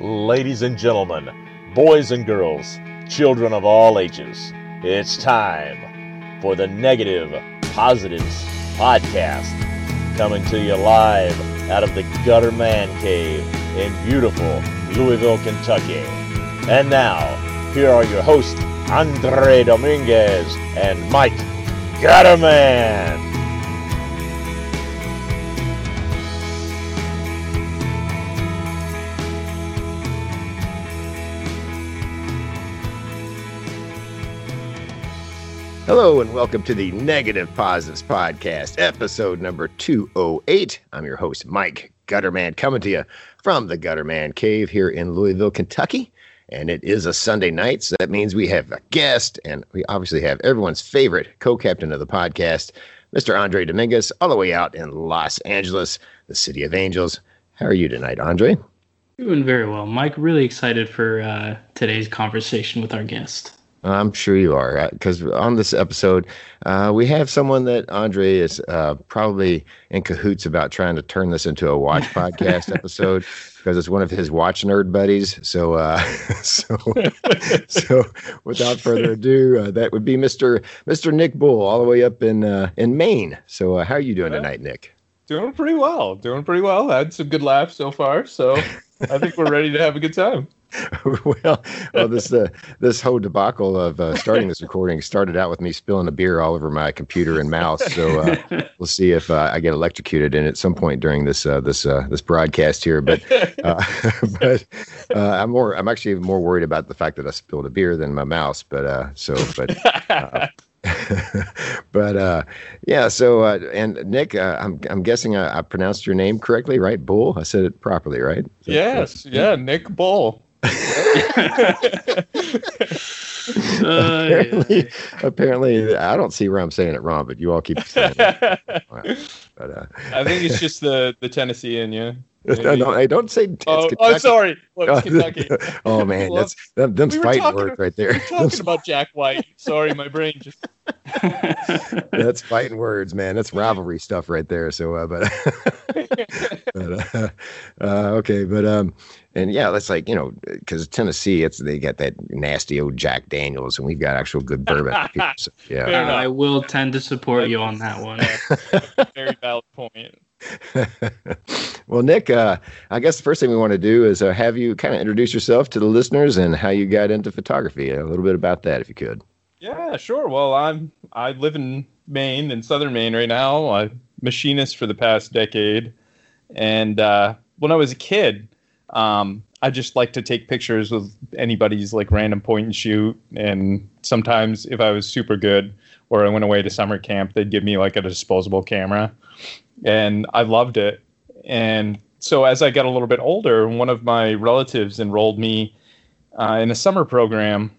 ladies and gentlemen, boys and girls, children of all ages, it's time for the Negative Positives Podcast, coming to you live out of the Gutter Man Cave in beautiful Louisville, Kentucky. And now, here are your hosts, Andre Dominguez and Mike Gutterman. Hello and welcome to the Negative Positives Podcast, episode number 208. I'm your host, Mike Gutterman, coming to you from the Gutterman Cave here in Louisville, Kentucky. And it is a Sunday night, so that means we have a guest, and we obviously have everyone's favorite co captain of the podcast, Mr. Andre Dominguez, all the way out in Los Angeles, the city of angels. How are you tonight, Andre? Doing very well, Mike. Really excited for uh, today's conversation with our guest. I'm sure you are, because on this episode, uh, we have someone that Andre is uh, probably in cahoots about trying to turn this into a watch podcast episode because it's one of his watch nerd buddies. So, uh, so, so, without further ado, uh, that would be Mister Mister Nick Bull, all the way up in uh, in Maine. So, uh, how are you doing tonight, Nick? Doing pretty well. Doing pretty well. Had some good laughs so far, so I think we're ready to have a good time. well, well, this uh, this whole debacle of uh, starting this recording started out with me spilling a beer all over my computer and mouse. So uh, we'll see if uh, I get electrocuted in at some point during this uh, this uh, this broadcast here. But but I'm more I'm actually more worried about the fact that I spilled a beer than my mouse. But so but. but uh, yeah, so uh, and Nick, uh, I'm I'm guessing I, I, pronounced your name correctly, right? Bull. I said it properly, right? Yes, yeah, Nick Bull apparently, yeah. apparently, I don't see where I'm saying it wrong, but you all keep saying it. But, uh, I think it's just the the Tennessee in you. No, no, I don't say. Oh, oh, sorry. Look, Kentucky. oh man, that's them, them's we fighting words right there. We're talking about Jack White. Sorry, my brain just. that's fighting words, man. That's rivalry stuff right there. So, uh, but, but uh, uh, okay, but um, and yeah, that's like you know, because Tennessee, it's they got that nasty old Jack Daniels, and we've got actual good bourbon. so, yeah, uh, I will tend to support you on that one. Very valid point. well, Nick, uh, I guess the first thing we want to do is uh, have you kind of introduce yourself to the listeners and how you got into photography. A little bit about that, if you could. Yeah, sure. Well, I'm I live in Maine, in southern Maine right now. I'm machinist for the past decade, and uh, when I was a kid, um, I just like to take pictures with anybody's like random point and shoot. And sometimes if I was super good or I went away to summer camp, they'd give me like a disposable camera. And I loved it. And so as I got a little bit older, one of my relatives enrolled me uh, in a summer program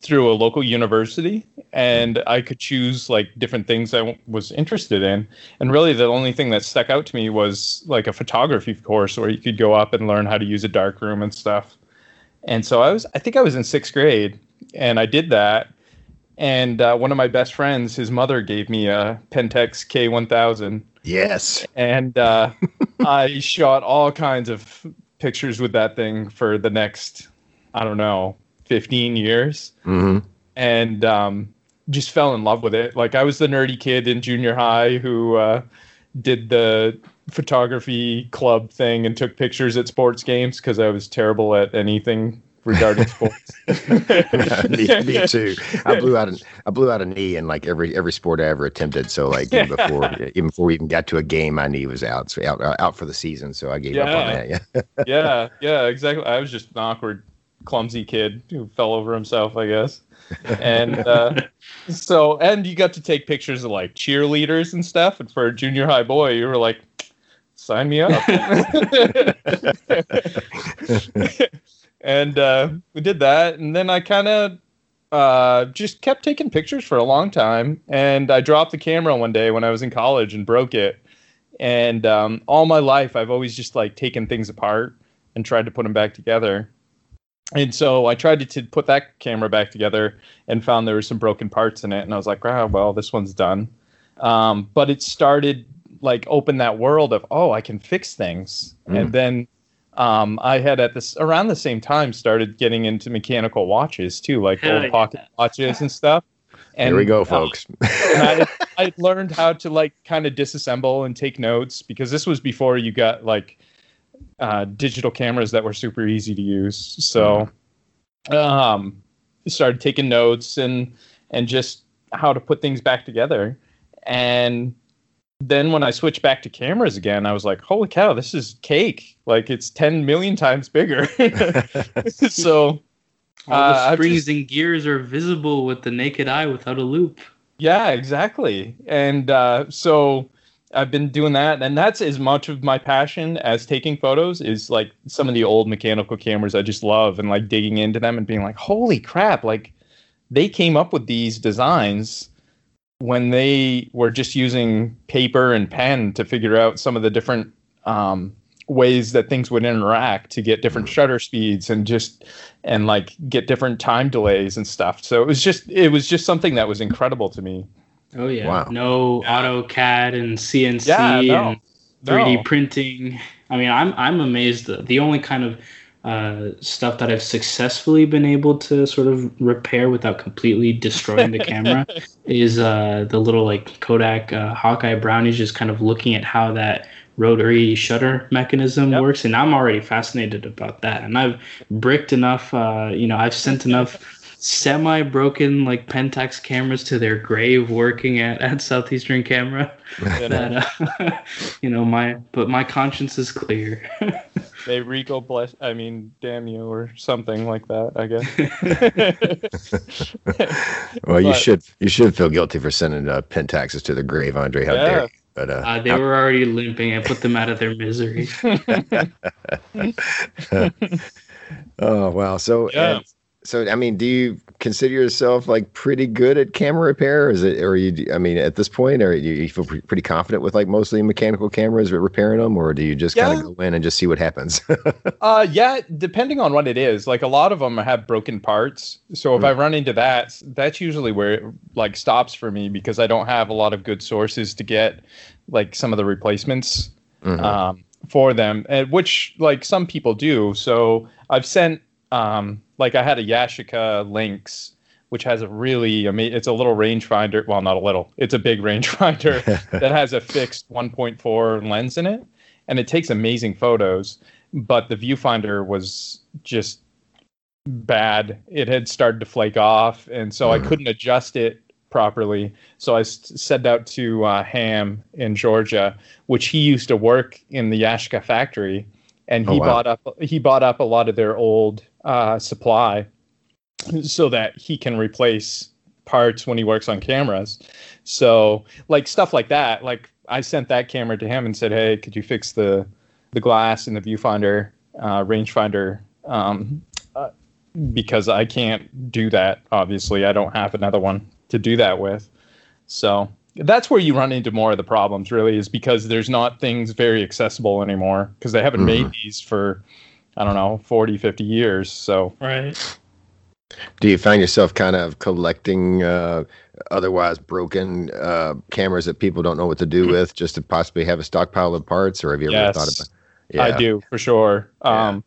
through a local university and I could choose like different things I w- was interested in. And really, the only thing that stuck out to me was like a photography course where you could go up and learn how to use a darkroom and stuff. And so I was, I think I was in sixth grade, and I did that. And uh, one of my best friends, his mother gave me a Pentax K1000. Yes. And uh, I shot all kinds of pictures with that thing for the next, I don't know, 15 years. Mm-hmm. And um, just fell in love with it. Like I was the nerdy kid in junior high who uh, did the photography club thing and took pictures at sports games because I was terrible at anything regarding sports. me, me, too. I blew out an I blew out a knee in like every every sport I ever attempted. So like even before even before we even got to a game, my knee was out so out out for the season. So I gave yeah. up on that. Yeah. yeah, yeah, exactly. I was just an awkward, clumsy kid who fell over himself, I guess and uh, so and you got to take pictures of like cheerleaders and stuff. And for a junior high boy, you were like, sign me up. and uh, we did that, and then I kind of uh, just kept taking pictures for a long time. And I dropped the camera one day when I was in college and broke it. And um, all my life, I've always just like taken things apart and tried to put them back together and so I tried to, to, put that camera back together and found there were some broken parts in it, and I was like, "Ah, well, this one's done." Um, but it started like open that world of, oh, I can fix things, mm. and then um, I had at this around the same time started getting into mechanical watches too, like Hell old yeah. pocket watches and stuff. And Here we go, uh, folks. and I, I learned how to like kind of disassemble and take notes because this was before you got like uh, digital cameras that were super easy to use. So, um, started taking notes and and just how to put things back together. And then when I switched back to cameras again, I was like, "Holy cow, this is cake! Like it's ten million times bigger." so All Uh, the I've springs just- and gears are visible with the naked eye without a loop. Yeah, exactly. And uh, so I've been doing that, and that's as much of my passion as taking photos is like some of the old mechanical cameras I just love and like digging into them and being like, holy crap, like they came up with these designs when they were just using paper and pen to figure out some of the different um, ways that things would interact to get different shutter speeds and just and like get different time delays and stuff. So it was just it was just something that was incredible to me. Oh yeah. Wow. No AutoCAD and CNC Yeah, no. and 3D No. printing. I mean, I'm I'm amazed. The, the only kind of uh, stuff that I've successfully been able to sort of repair without completely destroying the camera is uh, the little like Kodak uh, Hawkeye brownies. Just kind of looking at how that rotary shutter mechanism Yep. works, and I'm already fascinated about that. And I've bricked enough. Uh, you know, I've sent enough semi broken like Pentax cameras to their grave working at, at Southeastern Camera You know, that uh, you know my but my conscience is clear. they Ricoh bless I mean damn you or something like that, I guess. well, you should you should feel guilty for sending uh, pentaxes to the grave, Andre. How Yeah. dare you? But uh, Uh, they were already limping. I put them out of their misery. oh wow. So Yeah. So I mean, do you consider yourself like pretty good at camera repair? Is it or you? I mean, at this point, or you, you feel pre- pretty confident with like mostly mechanical cameras repairing them, or do you just kind of go in and just see what happens? Uh, yeah, depending on what it is. Like a lot of them have broken parts. So if I run into that, that's usually where it like stops for me because I don't have a lot of good sources to get like some of the replacements Mhm. um, for them, and which like some people do. So I've sent um, like I had a Yashica Lynx, which has a really ama- it's a little rangefinder. Well, not a little. It's a big rangefinder that has a fixed 1.4 lens in it, and it takes amazing photos. But the viewfinder was just bad. It had started to flake off, and so I Mhm. couldn't adjust it properly. So I sent out to uh, Hama in Georgia, which he used to work in the Yashica factory, and Oh, he wow. bought up he bought up a lot of their old uh, supply, so that he can replace parts when he works on cameras. So like stuff like that, like I sent that camera to him and said, "Hey, could you fix the the glass in the viewfinder, uh, rangefinder?" Um, uh, because I can't do that. Obviously, I don't have another one to do that with. So that's where you run into more of the problems. Really, is because there's not things very accessible anymore because they haven't made these for I don't know 40, 50 years. So right. Do you find yourself kind of collecting uh, otherwise broken uh, cameras that people don't know what to do with, just to possibly have a stockpile of parts, or have you ever thought about? I do for sure. Yeah. Um,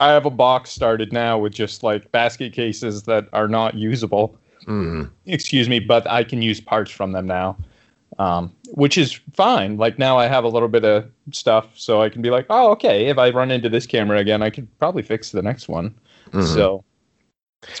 I have a box started now with just like basket cases that are not usable. Mhm. Excuse me, but I can use parts from them now, um, which is fine. Like now I have a little bit of stuff, so I can be like, oh, okay. If I run into this camera again, I could probably fix the next one. Mhm. So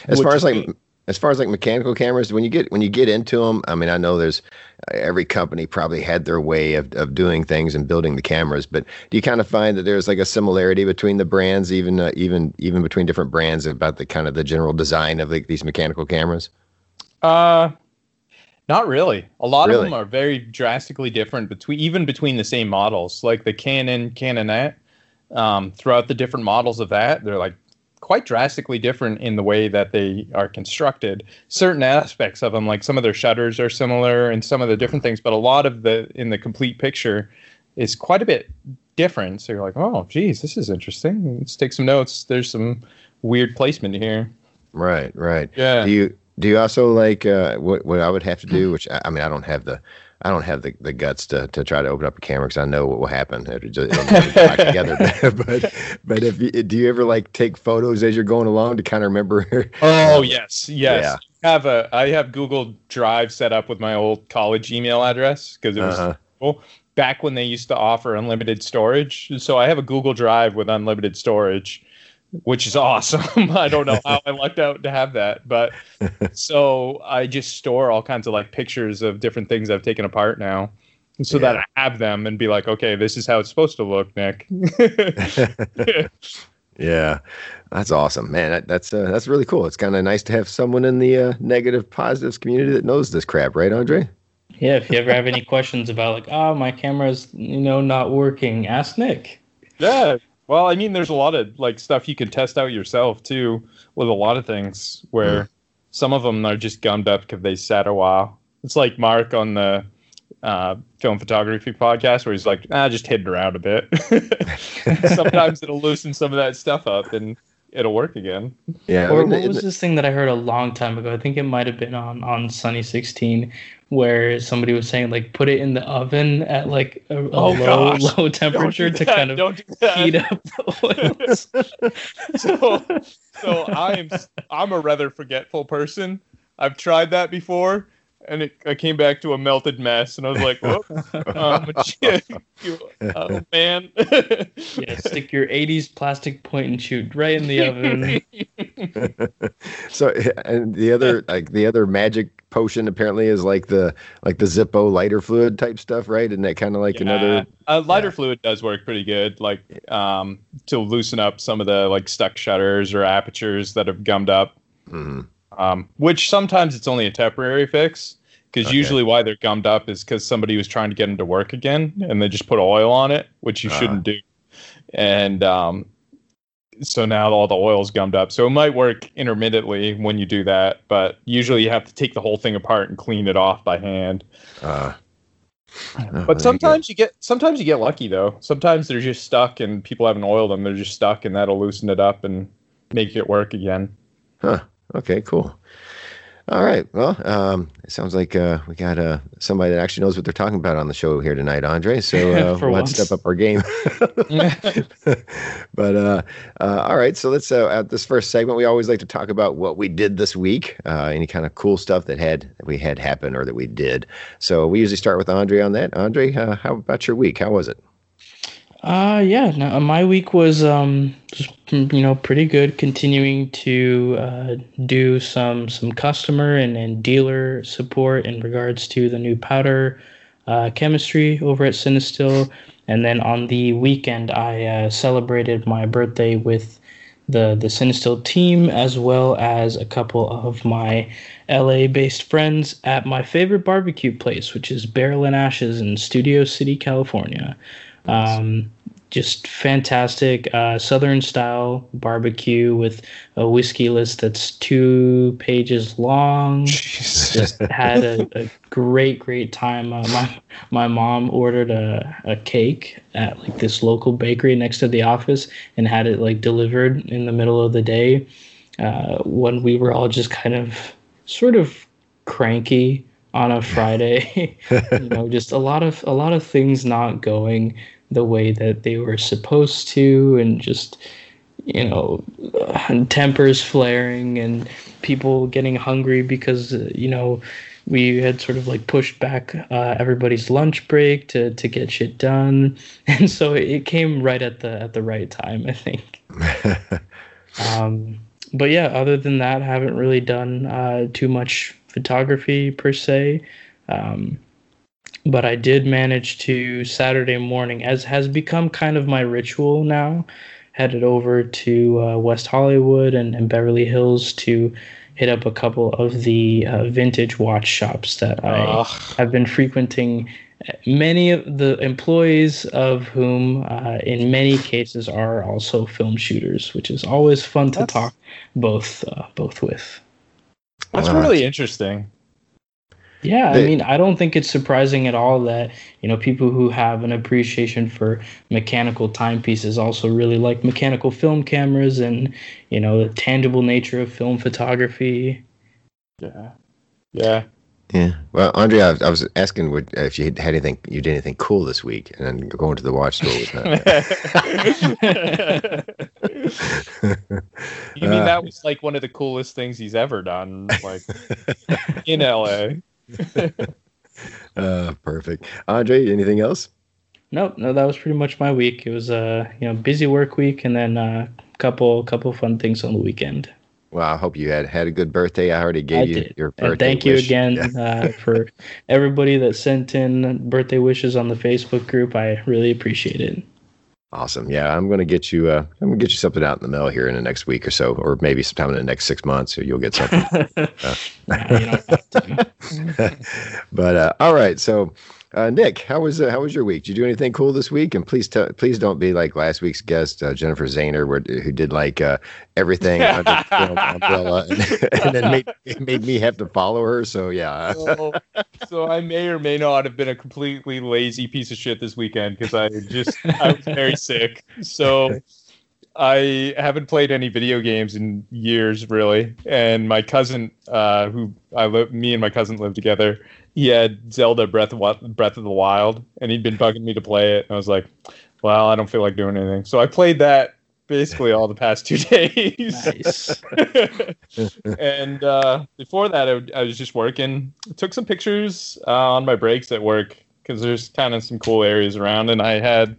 as far as like as far as like mechanical cameras when you get when you get into them i mean i know there's uh, every company probably had their way of, of doing things and building the cameras but do you kind of find that there's like a similarity between the brands even uh, even even between different brands about the kind of the general design of like these mechanical cameras Uh, not really. A lot Really? of them are very drastically different between even between the same models. Like the Canon Canonet, um, throughout the different models of that, they're like quite drastically different in the way that they are constructed. Certain aspects of them, like some of their shutters, are similar, and some of the different things. But a lot of the in the complete picture is quite a bit different. So you're like, oh, geez, this is interesting. Let's take some notes. There's some weird placement here. right right Yeah. do you do you also like uh, what what I would have to do? Which I, I mean, I don't have the I don't have the, the guts to, to try to open up a camera because I know what will happen. It'll just it'll back together. but but if you, do you ever like take photos as you're going along to kind of remember? Oh yes, yes. Yeah. I have a I have Google Drive set up with my old college email address because it was Uh-huh. cool. back when they used to offer unlimited storage. So I have a Google Drive with unlimited storage, which is awesome. I don't know how I lucked out to have that, but so I just store all kinds of like pictures of different things I've taken apart now. So that I have them and be like, okay, this is how it's supposed to look, Nick. Yeah, that's awesome, man. That, that's uh, that's really cool. It's kind of nice to have someone in the uh, negative positives community that knows this crap, right, Andre? Yeah, if you ever have any questions about like, oh, my camera's you know not working, ask Nick. Yeah. Well, I mean, there's a lot of like stuff you can test out yourself too, with a lot of things where some of them are just gummed up because they sat a while. It's like Mark on the uh, film photography podcast where he's like, ah, just hit it around a bit. Sometimes it'll loosen some of that stuff up and it'll work again. Yeah. Or isn't what was isn't this thing that I heard a long time ago? I think it might have been on on Sunny 16, where somebody was saying like put it in the oven at like a, a Oh, low gosh. low temperature Don't to kind of don't do that. heat up the oils. so so I'm I'm a rather forgetful person. I've tried that before, and it, I came back to a melted mess, and I was like, "Whoop, um, you- oh man." yeah, stick your 80s plastic point and shoot right in the oven. so and the other like the other magic potion apparently is like the like the Zippo lighter fluid type stuff, right? Isn't that kind of like another? uh, lighter yeah. fluid does work pretty good, like um, to loosen up some of the like stuck shutters or apertures that have gummed up. Mhm. Um, which sometimes it's only a temporary fix because Okay. usually why they're gummed up is because somebody was trying to get them to work again and they just put oil on it which you Ah. shouldn't do. And um, so now all the oil's gummed up. So it might work intermittently when you do that but usually you have to take the whole thing apart and clean it off by hand. Uh, oh, but sometimes you get sometimes you get lucky though. Sometimes they're just stuck and people haven't oiled them. They're just stuck and that'll loosen it up and make it work again Okay, cool. All right. Well, um, it sounds like uh, we got uh, somebody that actually knows what they're talking about on the show here tonight, Andre. So uh, let's once. step up our game. but uh, uh, all right, so let's uh, at this first segment, we always like to talk about what we did this week, uh, any kind of cool stuff that had that we had happen or that we did. So we usually start with Andre on that. Andre, uh, how about your week? How was it? Uh yeah, no, my week was um just mm, you know pretty good. Continuing to uh, do some some customer and, and dealer support in regards to the new powder uh, chemistry over at Cinestill, and then on the weekend I uh, celebrated my birthday with the the Cinestill team as well as a couple of my LA based friends at my favorite barbecue place, which is Barrel and Ashes in Studio City, California. Um, just fantastic uh, Southern style barbecue with a whiskey list that's two pages long. Just had a, a great, great time. Uh, my my mom ordered a, a cake at like this local bakery next to the office and had it like delivered in the middle of the day uh, when we were all just kind of sort of cranky on a Friday. you know, just a lot of a lot of things not going the way that they were supposed to, and just you know, tempers flaring and people getting hungry because you know we had sort of like pushed back uh, everybody's lunch break to to get shit done, and so it came right at the at the right time, I think. Um, but yeah, other than that, I haven't really done uh, too much photography per se. Um, but I did manage to Saturday morning, as has become kind of my ritual now, headed over to uh, West Hollywood and, and Beverly Hills to hit up a couple of the uh, vintage watch shops that I Ugh. have been frequenting. Many of the employees of whom, uh, in many cases, are also film shooters, which is always fun to That's- talk both uh, both with. That's Wow. really interesting Yeah, I mean, I don't think it's surprising at all that you know people who have an appreciation for mechanical timepieces also really like mechanical film cameras and you know the tangible nature of film photography. yeah yeah Yeah. Well, Andre, I, I was asking what, if you had anything, you did anything cool this week, and then going to the watch store was not. you mean that was like one of the coolest things he's ever done, like in LA? uh, perfect. Andre, anything else? Nope, no, that was pretty much my week. It was a uh, you know busy work week, and then a uh, couple couple fun things on the weekend. Well, I hope you had had a good birthday. I already gave I you did. your birthday. And thank wish. you again yeah. uh, for everybody that sent in birthday wishes on the Facebook group. I really appreciate it. Awesome. Yeah, I'm gonna get you. Uh, I'm gonna get you something out in the mail here in the next week or so, or maybe sometime in the next six months, so you'll get something. uh. but uh, all right, so uh, Nick, how was uh, how was your week? Did you do anything cool this week? And please, t- please don't be like last week's guest, uh, Jennifer Zahner, where, who did like uh, everything under the umbrella, and, and, then made made me have to follow her. So yeah. so, so, I may or may not have been a completely lazy piece of shit this weekend because I just I was very sick. So. I haven't played any video games in years, really. And my cousin, uh, who I live, me and my cousin live together, he had Zelda Breath of, Breath of the Wild, and he'd been bugging me to play it. And I was like, well, I don't feel like doing anything. So I played that basically all the past two days. And uh, before that, I, I, was just working. I took some pictures uh, on my breaks at work because there's kind of some cool areas around, and I had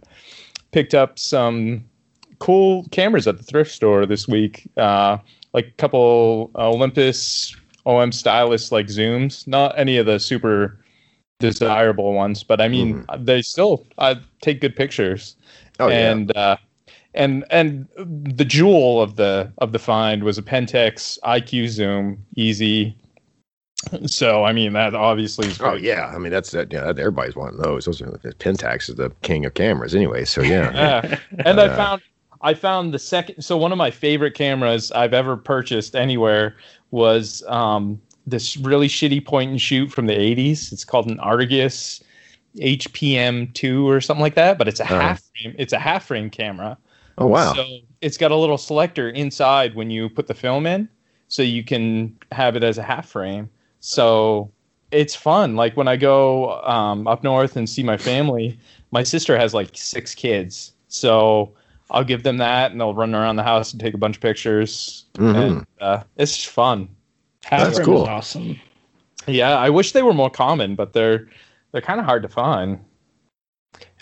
picked up some cool cameras at the thrift store this week. Uh, like a couple Olympus OM stylus like zooms, not any of the super desirable ones, but I mean mm. they still uh, take good pictures. Oh and yeah. uh, and and the jewel of the of the find was a Pentax IQ zoom, easy. So I mean that obviously is. Oh, great. Oh yeah, I mean that's that. Yeah, everybody's wanting those. Those are Pentax is the king of cameras anyway. So yeah. yeah. And uh, I found I found the second. So one of my favorite cameras I've ever purchased anywhere was um, this really shitty point and shoot from the 80s. It's called an Argus HPM2 or something like that, but it's a uh half frame. It's a half frame camera. Oh wow. So it's got a little selector inside when you put the film in so you can have it as a half frame. So it's fun. Like when I go um, up north and see my family, my sister has like six kids. So I'll give them that, and they'll run around the house and take a bunch of pictures. Mm-hmm. And uh, it's just fun. That's cool. awesome. Yeah, I wish they were more common, but they're they're kind of hard to find.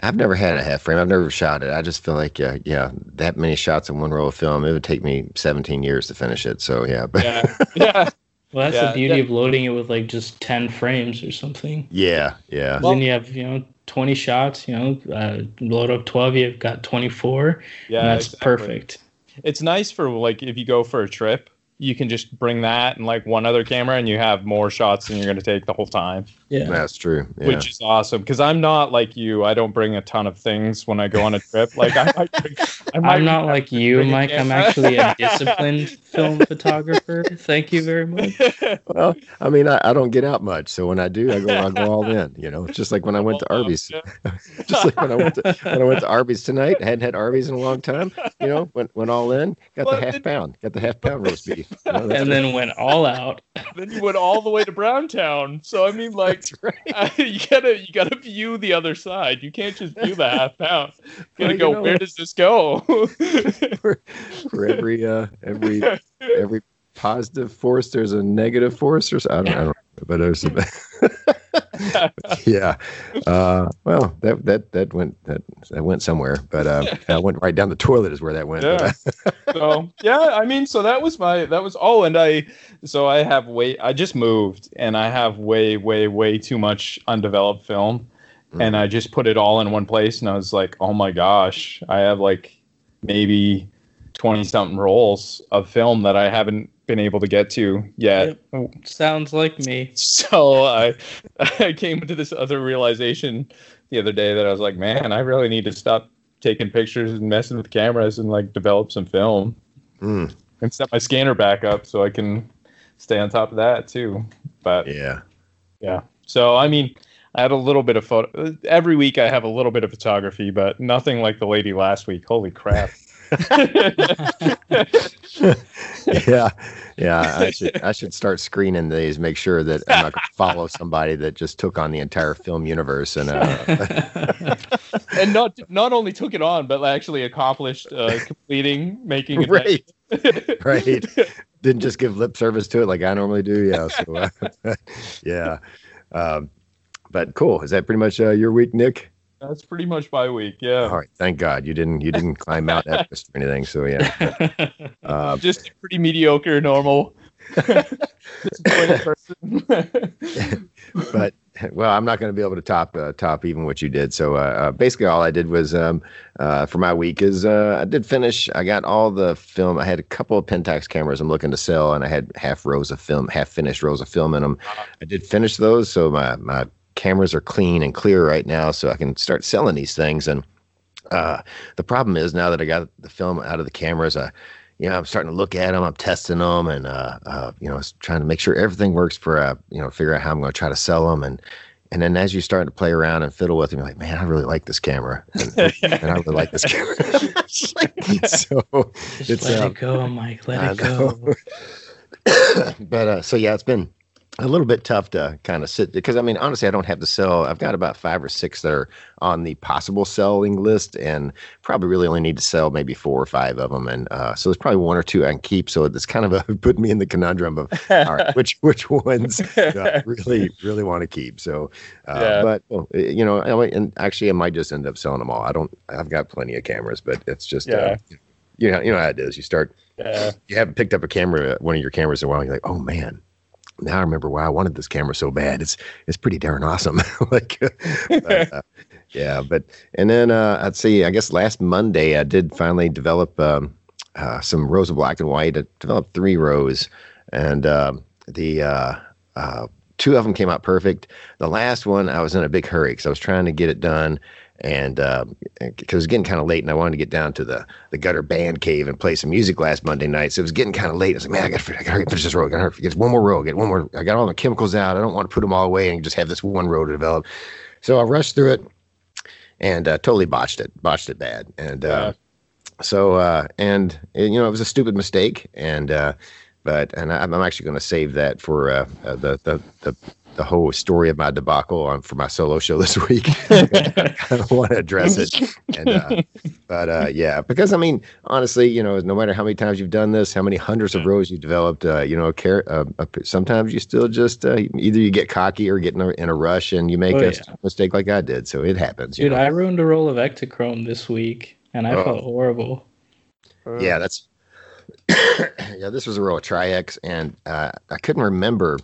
I've never had a half frame. I've never shot it. I just feel like, uh, yeah, that many shots in one roll of film, it would take me 17 years to finish it. So yeah, but yeah, yeah. Well, that's yeah, the beauty yeah. of loading it with like just 10 frames or something. Yeah, yeah. Well, then you have, you know, 20 shots, you know, uh, load up 12, you've got 24. Yeah, that's exactly. perfect. It's nice for like if you go for a trip you can just bring that and like one other camera and you have more shots than you're going to take the whole time. Yeah. That's true. Yeah. Which is awesome because I'm not like you. I don't bring a ton of things when I go on a trip. Like I might bring, I am not like you, Mike. I'm actually a disciplined film photographer. Thank you very much. Well, I mean, I, I, don't get out much, so when I do, I go I go all in. You know, just like when I went to Arby's. just like when I went to when I went to Arby's tonight. I hadn't had Arby's in a long time. You know, went went all in. Got well, the half pound. Got the half pound roast beef. You know, and then went all out. then you went all the way to Browntown. So I mean, like, right. uh, you gotta you gotta view the other side. You can't just view the half pound. You gotta well, go. You know, where does this go? for, for every uh, every every positive force, there's a negative force, or I don't, I don't know, but there's. A, yeah. Uh, well, that that that went that that went somewhere, but uh, I went right down the toilet is where that went. Yeah. so yeah, I mean, so that was my that was oh, and I so I have way I just moved and I have way way way too much undeveloped film, mm. and I just put it all in one place, and I was like, oh my gosh, I have like maybe 20 something rolls of film that I haven't been able to get to yet. Yep. Sounds like me. So I I came to this other realization the other day that I was like, man, I really need to stop taking pictures and messing with cameras and like develop some film mm. and set my scanner back up so I can stay on top of that too. But yeah, yeah. So I mean, I had a little bit of photo. Every week I have a little bit of photography, but nothing like the lady last week. Holy crap! Yeah, Yeah, I should I should start screening these. Make sure that I'm not going to follow somebody that just took on the entire film universe and uh, and not not only took it on, but actually accomplished uh, completing making it. right, right. Didn't just give lip service to it like I normally do. Yeah, so uh, yeah. Um, but cool. Is that pretty much uh, your week, Nick? That's pretty much my week. Yeah. All right. Thank God you didn't you didn't climb Mount Everest or anything. So yeah. Uh, Just pretty mediocre, normal. but well, I'm not going to be able to top uh, top even what you did. So uh, uh, basically, all I did was um, uh, for my week is uh, I did finish. I got all the film. I had a couple of Pentax cameras I'm looking to sell, and I had half rows of film, half finished rows of film in them. I did finish those, so my my cameras are clean and clear right now, so I can start selling these things. And uh, the problem is now that I got the film out of the cameras, I you know, I'm starting to look at them, I'm testing them, and uh, uh, you know, trying to make sure everything works for uh, you know, figure out how I'm going to try to sell them, and and then as you start to play around and fiddle with them, you're like, man, I really like this camera, and, and I really like this camera. so Just it's let um, it go, Mike. Let I it go. but uh, so yeah, it's been a little bit tough to kind of sit because I mean honestly I don't have to sell. I've got about five or six that are on the possible selling list, and probably really only need to sell maybe four or five of them. And uh, so there's probably one or two I can keep. So it's kind of a, put me in the conundrum of all right, which which ones do I really really want to keep. So, uh, Yeah. but well, you know, I and actually I might just end up selling them all. I don't. I've got plenty of cameras, but it's just Yeah. uh, you know you know how it is. You start yeah. you haven't picked up a camera, one of your cameras in a while. You're like, oh man, now I remember why I wanted this camera so bad. It's it's pretty darn awesome. like, but, uh, yeah, but and then uh, I'd see. I guess last Monday I did finally develop um, uh, some rows of black and white. I developed three rows, and um the uh, uh, two of them came out perfect. The last one I was in a big hurry because I was trying to get it done. And because it was getting kind of late, and I wanted to get down to the the gutter band cave and play some music last Monday night. So it was getting kind of late. I was like, man, I I gotta finish this row. I gotta get one more row. Get one more. I got all the chemicals out. I don't want to put them all away and just have this one row to develop. So I rushed through it and uh, totally botched it. Botched it bad. And uh, so uh, and uh, you know it was a stupid mistake. And uh, but and I'm, I'm actually going to save that for uh, uh, the the the the whole story of my debacle on for my solo show this week. I don't want to address it, and uh, but uh, yeah, because I mean, honestly, you know, no matter how many times you've done this, how many hundreds of rows you've developed, uh, you know, care, uh, uh, sometimes you still just uh, either you get cocky or get in a, in a rush and you make Oh, a yeah. mistake like I did. So it happens. you Dude, know? I ruined a roll of Ektachrome this week, and I Oh. felt horrible. yeah, that's yeah. This was a roll of Tri-X, and uh, I couldn't remember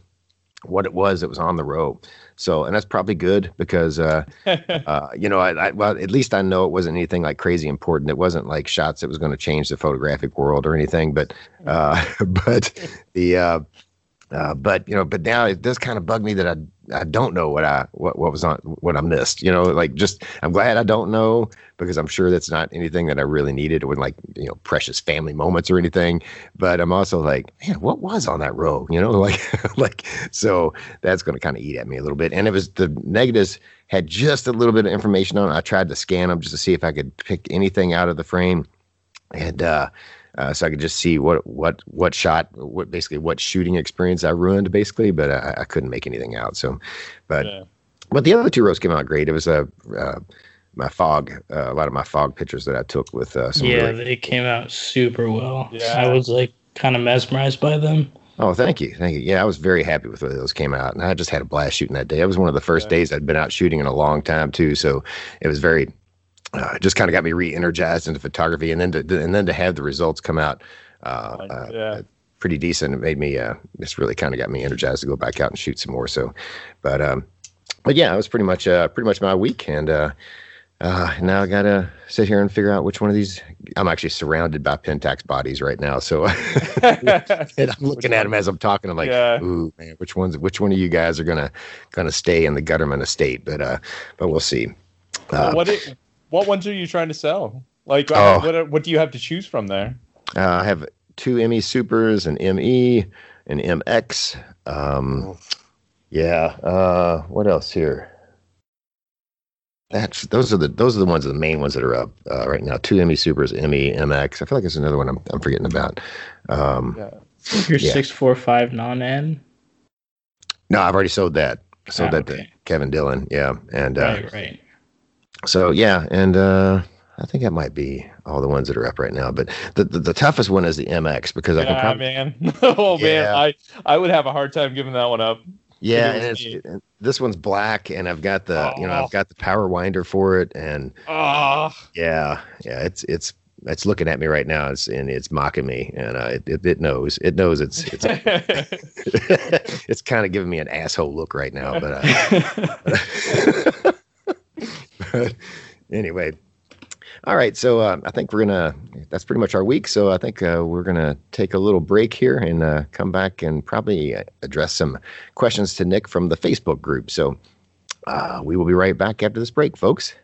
what it was that was on the row. So, and that's probably good because, uh, uh, you know, I, I well, at least I know it wasn't anything like crazy important. It wasn't like shots that was going to change the photographic world or anything. But, uh, but the, uh, but you know, but now it does kind of bug me that I I don't know what I what what was on what I missed. You know, like just I'm glad I don't know because I'm sure that's not anything that I really needed or like you know precious family moments or anything. But I'm also like, man, what was on that row? You know, like like so that's going to kind of eat at me a little bit. And it was the negatives had just a little bit of information on. it. I tried to scan them just to see if I could pick anything out of the frame, and uh, uh, so I could just see what what what shot, what basically what shooting experience I ruined, basically. But I, I couldn't make anything out. So, but Yeah. but the other two rows came out great. It was a uh, my fog, uh, a lot of my fog pictures that I took with uh, some yeah, really they came out super well. Yeah. I was like kind of mesmerized by them. Oh, thank you, thank you. Yeah, I was very happy with the way those came out, and I just had a blast shooting that day. It was one of the first Yeah. days I'd been out shooting in a long time too, so it was very, uh, it just kind of got me re-energized into photography, and then to and then to have the results come out, uh, uh, yeah. pretty decent. It made me, uh, this really kind of got me energized to go back out and shoot some more. So, but um, but yeah, it was pretty much uh, pretty much my week, and uh, uh, now I gotta sit here and figure out which one of these. I'm actually surrounded by Pentax bodies right now, so. and I'm looking at them as I'm talking. I'm like, Yeah. ooh, man, which ones? Which one of you guys are gonna gonna stay in the Gutterman estate? But uh, but we'll see. Uh, what it, what ones are you trying to sell? Like, uh, Oh. what are- what do you have to choose from there? uh, I have two ME Supers, an ME, an MX. Um, yeah. Uh, what else here? That's those are the those are the ones the main ones that are up uh, right now. Two ME Supers, ME, MX. I feel like there's another one I'm I'm forgetting about. Um, Yeah. Your Yeah. six four five non N. No, I've already sold that. Sold Ah, that to. Kevin Dillon. Yeah, and uh, Right, right. So yeah, and uh, I think that might be all the ones that are up right now. But the the, the toughest one is the MX because I can Yeah, probably man. oh man, I I would have a hard time giving that one up. yeah, and it's, and this one's black, and I've got the you know Oh. I've got the power winder for it, and Ah, yeah, yeah, it's it's it's looking at me right now, it's, and it's mocking me, and uh, it, it it knows it knows it's it's it's kind of giving me an asshole look right now, but. Uh, but anyway. All right so uh, i think we're gonna that's pretty much our week. So i think uh, we're gonna take a little break here and uh, come back and probably uh, address some questions to nick from the facebook group. So uh, we will be right back after this break folks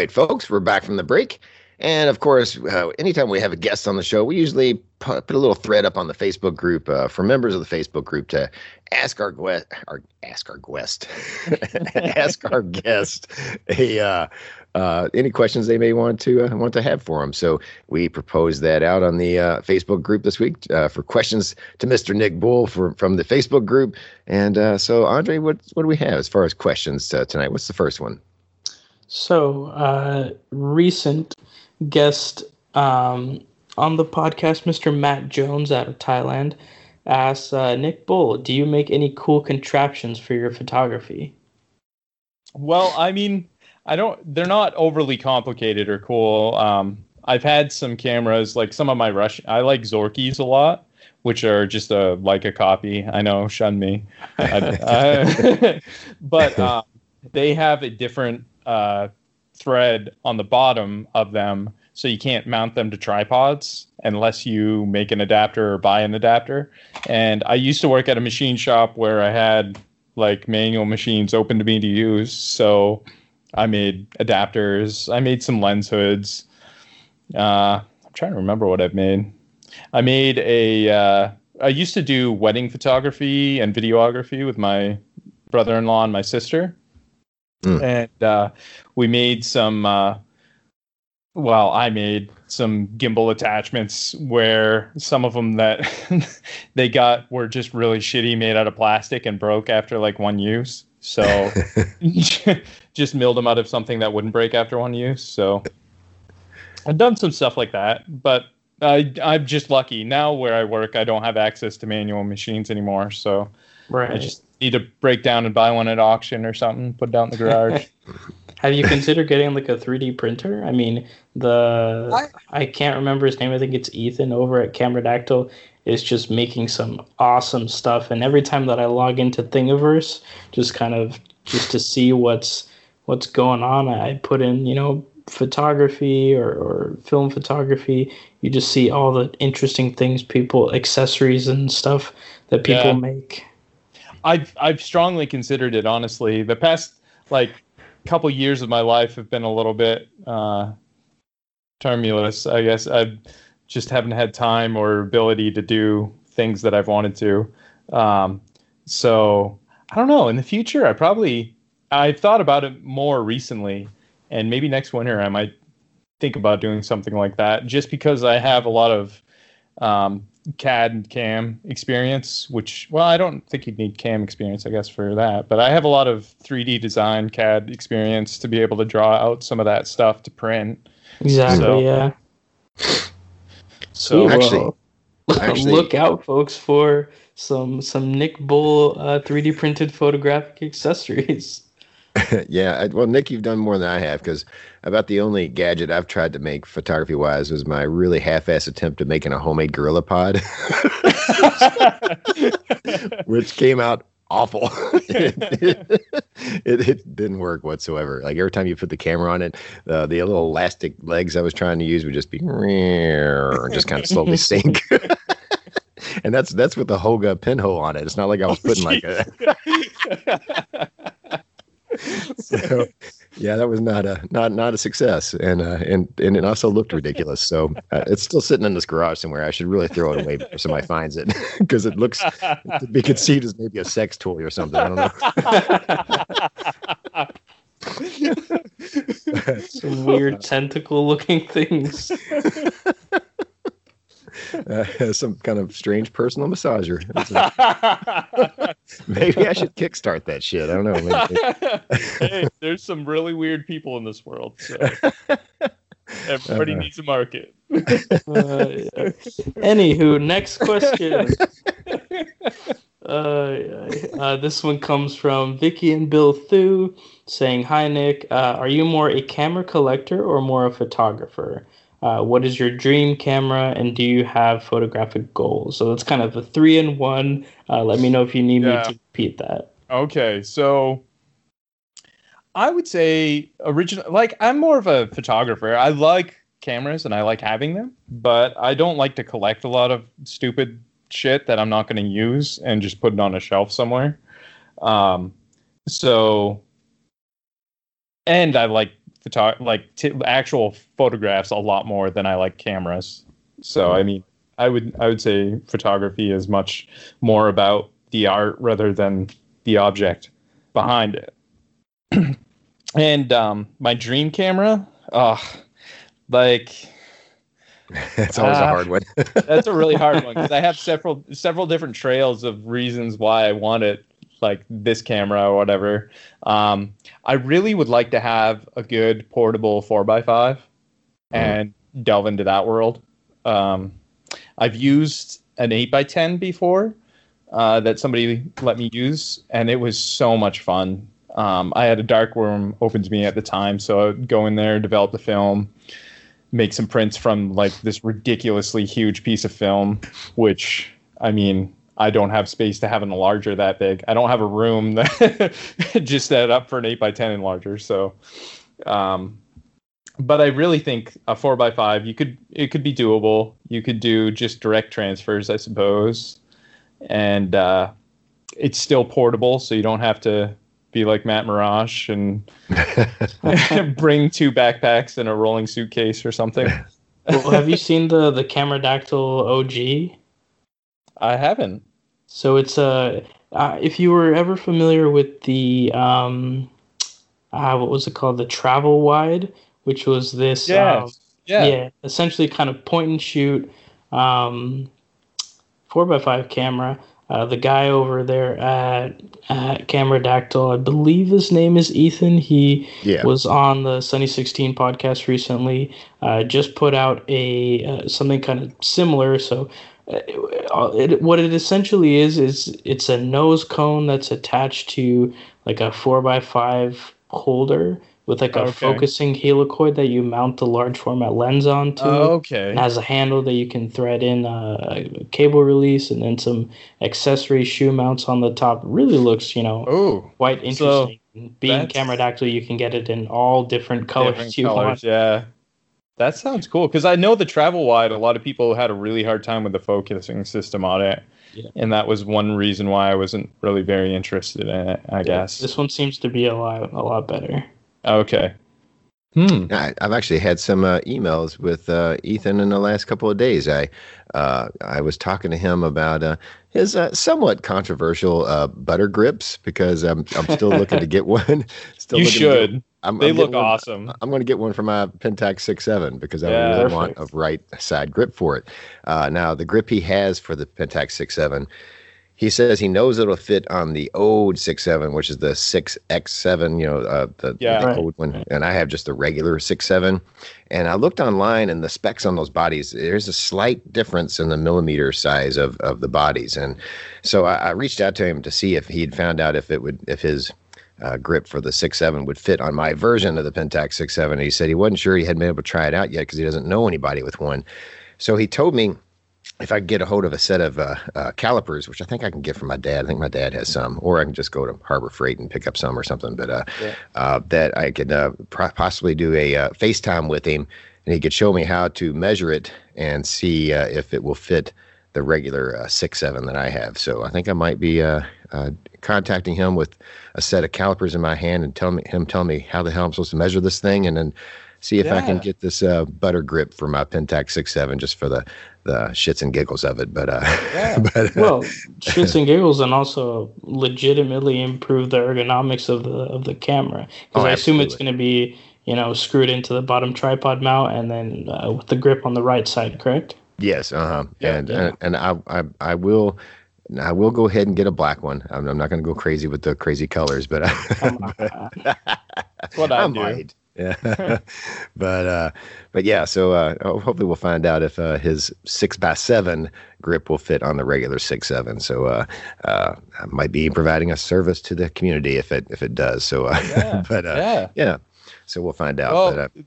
right, folks, we're back from the break. And of course, uh, anytime we have a guest on the show, we usually put, put a little thread up on the Facebook group uh, for members of the Facebook group to ask our guest, our ask our guest, ask our guest a uh, uh, any questions they may want to uh, want to have for them. So we proposed that out on the uh, Facebook group this week for questions to Mr. Nick Bull for, from the Facebook group. And so, Andre, what what do we have as far as questions tonight? What's the first one? So, uh, recent guest um, on the podcast, Mr. Matt Jones out of Thailand, asks uh, Nick Bull, "Do you make any cool contraptions for your photography?" well, I mean, I don't. They're not overly complicated or cool. Um, I've had some cameras, like some of my Russian. I like Zorkis a lot, which are just a like a copy. I know, shun me. I, I- but uh, they have a different uh, thread on the bottom of them, so you can't mount them to tripods unless you make an adapter or buy an adapter. And I used to work at a machine shop where I had like manual machines open to me to use, so I made adapters. I made some lens hoods. Uh, I'm trying to remember what I've made. I made a. Uh, I used to do wedding photography and videography with my brother-in-law and my sister, Mm. and uh, we made some. Uh, well, I made some gimbal attachments where some of them that they got were just really shitty, made out of plastic and broke after like one use. So just milled them out of something that wouldn't break after one use. So I've done some stuff like that, but I I'm just lucky now where I work. I don't have access to manual machines anymore, so Right. I just need to break down and buy one at auction or something. Put it out in the garage. Have you considered getting like a 3D printer? I mean, the I, can't remember his name. I think it's Ethan over at Cameradactyl is just making some awesome stuff. And every time that I log into Thingiverse, just kind of just to see what's what's going on, I put in you know photography or, or film photography. You just see all the interesting things people accessories and stuff that people Yeah. make. I've I've strongly considered it honestly. The past like couple years of my life have been a little bit uh tumultuous. I guess I just haven't had time or ability to do things that I've wanted to. Um so I don't know. In the future I probably I've thought about it more recently and maybe next winter I might think about doing something like that just because I have a lot of um, CAD and CAM experience, which, well, I don't think you'd need CAM experience, I guess, for that. But I have a lot of 3D design CAD experience to be able to draw out some of that stuff to print. Exactly. So- yeah. So, Actually- well, actually- look out, folks, for some some Nick Bull uh, 3D printed photographic accessories. yeah, well, Nick, you've done more than I have because about the only gadget I've tried to make photography wise was my really half-ass attempt at making a homemade gorilla pod, which came out awful. it, it, it, didn't work whatsoever. Like every time you put the camera on it, uh, the little elastic legs I was trying to use would just be just kind of slowly sink. and that's that's with the Holga pinhole on it. It's not like I was putting like a. so, yeah, that was not a not not a success, and uh, and and it also looked ridiculous. So uh, it's still sitting in this garage somewhere. I should really throw it away before somebody finds it because it looks to be conceived as maybe a sex toy or something. I don't know. Some weird tentacle looking things uh, some kind of strange personal massager. maybe I should kickstart that shit. I don't know. hey, there's some really weird people in this world. So everybody uh, needs a market. Uh, anywho, next question. Uh, uh, this one comes from Vicky and Bill Thu saying, "Hi Nick, uh, are you more a camera collector or more a photographer? Uh, what is your dream camera and do you have photographic goals? So that's kind of a three in one. Uh, let me know if you need yeah. me to repeat that. Okay so i would say original like i'm more of a photographer. I like cameras and i like having them but i don't like to collect a lot of stupid shit that i'm not going to use and just put it on a shelf somewhere. Um, so and i like photo- like t- actual photographs a lot more than I like cameras. So I mean, I would I would say photography is much more about the art rather than the object behind it. and um, my dream camera, oh, like that's always uh, a hard one. that's a really hard one because I have several several different trails of reasons why I want it like this camera or whatever. Um, I really would like to have a good portable 4x5 mm-hmm. and delve into that world. Um, I've used an 8x10 before uh, that somebody let me use, and it was so much fun. Um, I had a darkroom open to me at the time, so I would go in there, develop the film, make some prints from like this ridiculously huge piece of film, which I mean, I don't have space to have an enlarger that big. I don't have a room that just set up for an eight by ten enlarger. So, um, but I really think a four by five you could it could be doable. You could do just direct transfers, I suppose, and uh, it's still portable, so you don't have to be like Mat Marrash and bring two backpacks and a rolling suitcase or something. well, have you seen the the Cameradactyl OG? I haven't. So it's a. Uh, if you were ever familiar with the um, uh, what was it called, the travel wide, which was this, yes. Um, yeah, yeah, essentially kind of point and shoot, um, four by five camera. Uh, the guy over there at, at Cameradactyl, I believe his name is Ethan. He yeah. was on the Sunny 16 podcast recently. Uh, just put out a uh, something kind of similar. So uh, it, what it essentially is is it's a nose cone that's attached to like a four by five holder with like a okay. focusing helicoid that you mount the large format lens onto. Oh, okay. It has a handle that you can thread in uh, a cable release and then some accessory shoe mounts on the top. Really looks, you know, Ooh, quite interesting. So Being Cameradactyl, you can get it in all different colors different you colors, want. Yeah. That sounds cool because I know the travel wide. A lot of people had a really hard time with the focusing system on it, yeah. and that was one reason why I wasn't really very interested in it. I yeah, guess this one seems to be a lot a lot better. Okay. Hmm. I, have actually had some uh, emails with uh, Ethan in the last couple of days. I uh, I was talking to him about uh, his uh, somewhat controversial uh, butter grips because I'm I'm still looking to get one. Still you should. I'm, they I'm look awesome. I'm going to get one for my Pentax 6.7 because I yeah, really perfect. want a right side grip for it. now the grip he has for the Pentax 6.7 he says he knows it'll fit on the old six seven, which is the six X seven, you know, uh, the, yeah, the right. old one, and I have just the regular six seven. And I looked online, and the specs on those bodies, there's a slight difference in the millimeter size of of the bodies, and so I, I reached out to him to see if he'd found out if it would if his uh, grip for the six seven would fit on my version of the Pentax six seven. He said he wasn't sure he hadn't been able to try it out yet because he doesn't know anybody with one. So he told me if I get a hold of a set of uh, uh, calipers, which I think I can get from my dad, I think my dad has some, or I can just go to Harbor Freight and pick up some or something. But uh, Yeah. uh, that I could uh, pro- possibly do a uh, FaceTime with him, and he could show me how to measure it and see uh, if it will fit the regular uh, six seven that I have. So I think I might be uh, uh, contacting him with a set of calipers in my hand and tell me him tell me how the hell I'm supposed to measure this thing, and then see if I can get this uh, butter grip for my Pentax six seven just for the the shits and giggles of it. But uh, Yeah. but uh, Well, shits and giggles, and also legitimately improve the ergonomics of the of the camera. Because Oh, I assume it's going to be you know screwed into the bottom tripod mount and then uh, with the grip on the right side, correct? Yes, uh-huh. Yeah, and, yeah. and and I, I I will I will go ahead and get a black one. I'm, I'm not going to go crazy with the crazy colors, but on. That's what I, I do. might. Yeah, but uh, but yeah. So uh, hopefully we'll find out if uh, his six by seven grip will fit on the regular six seven. So uh, uh, I might be providing a service to the community if it if it does. So uh, Yeah. but uh, yeah. yeah. So we'll find out. Well, but, uh,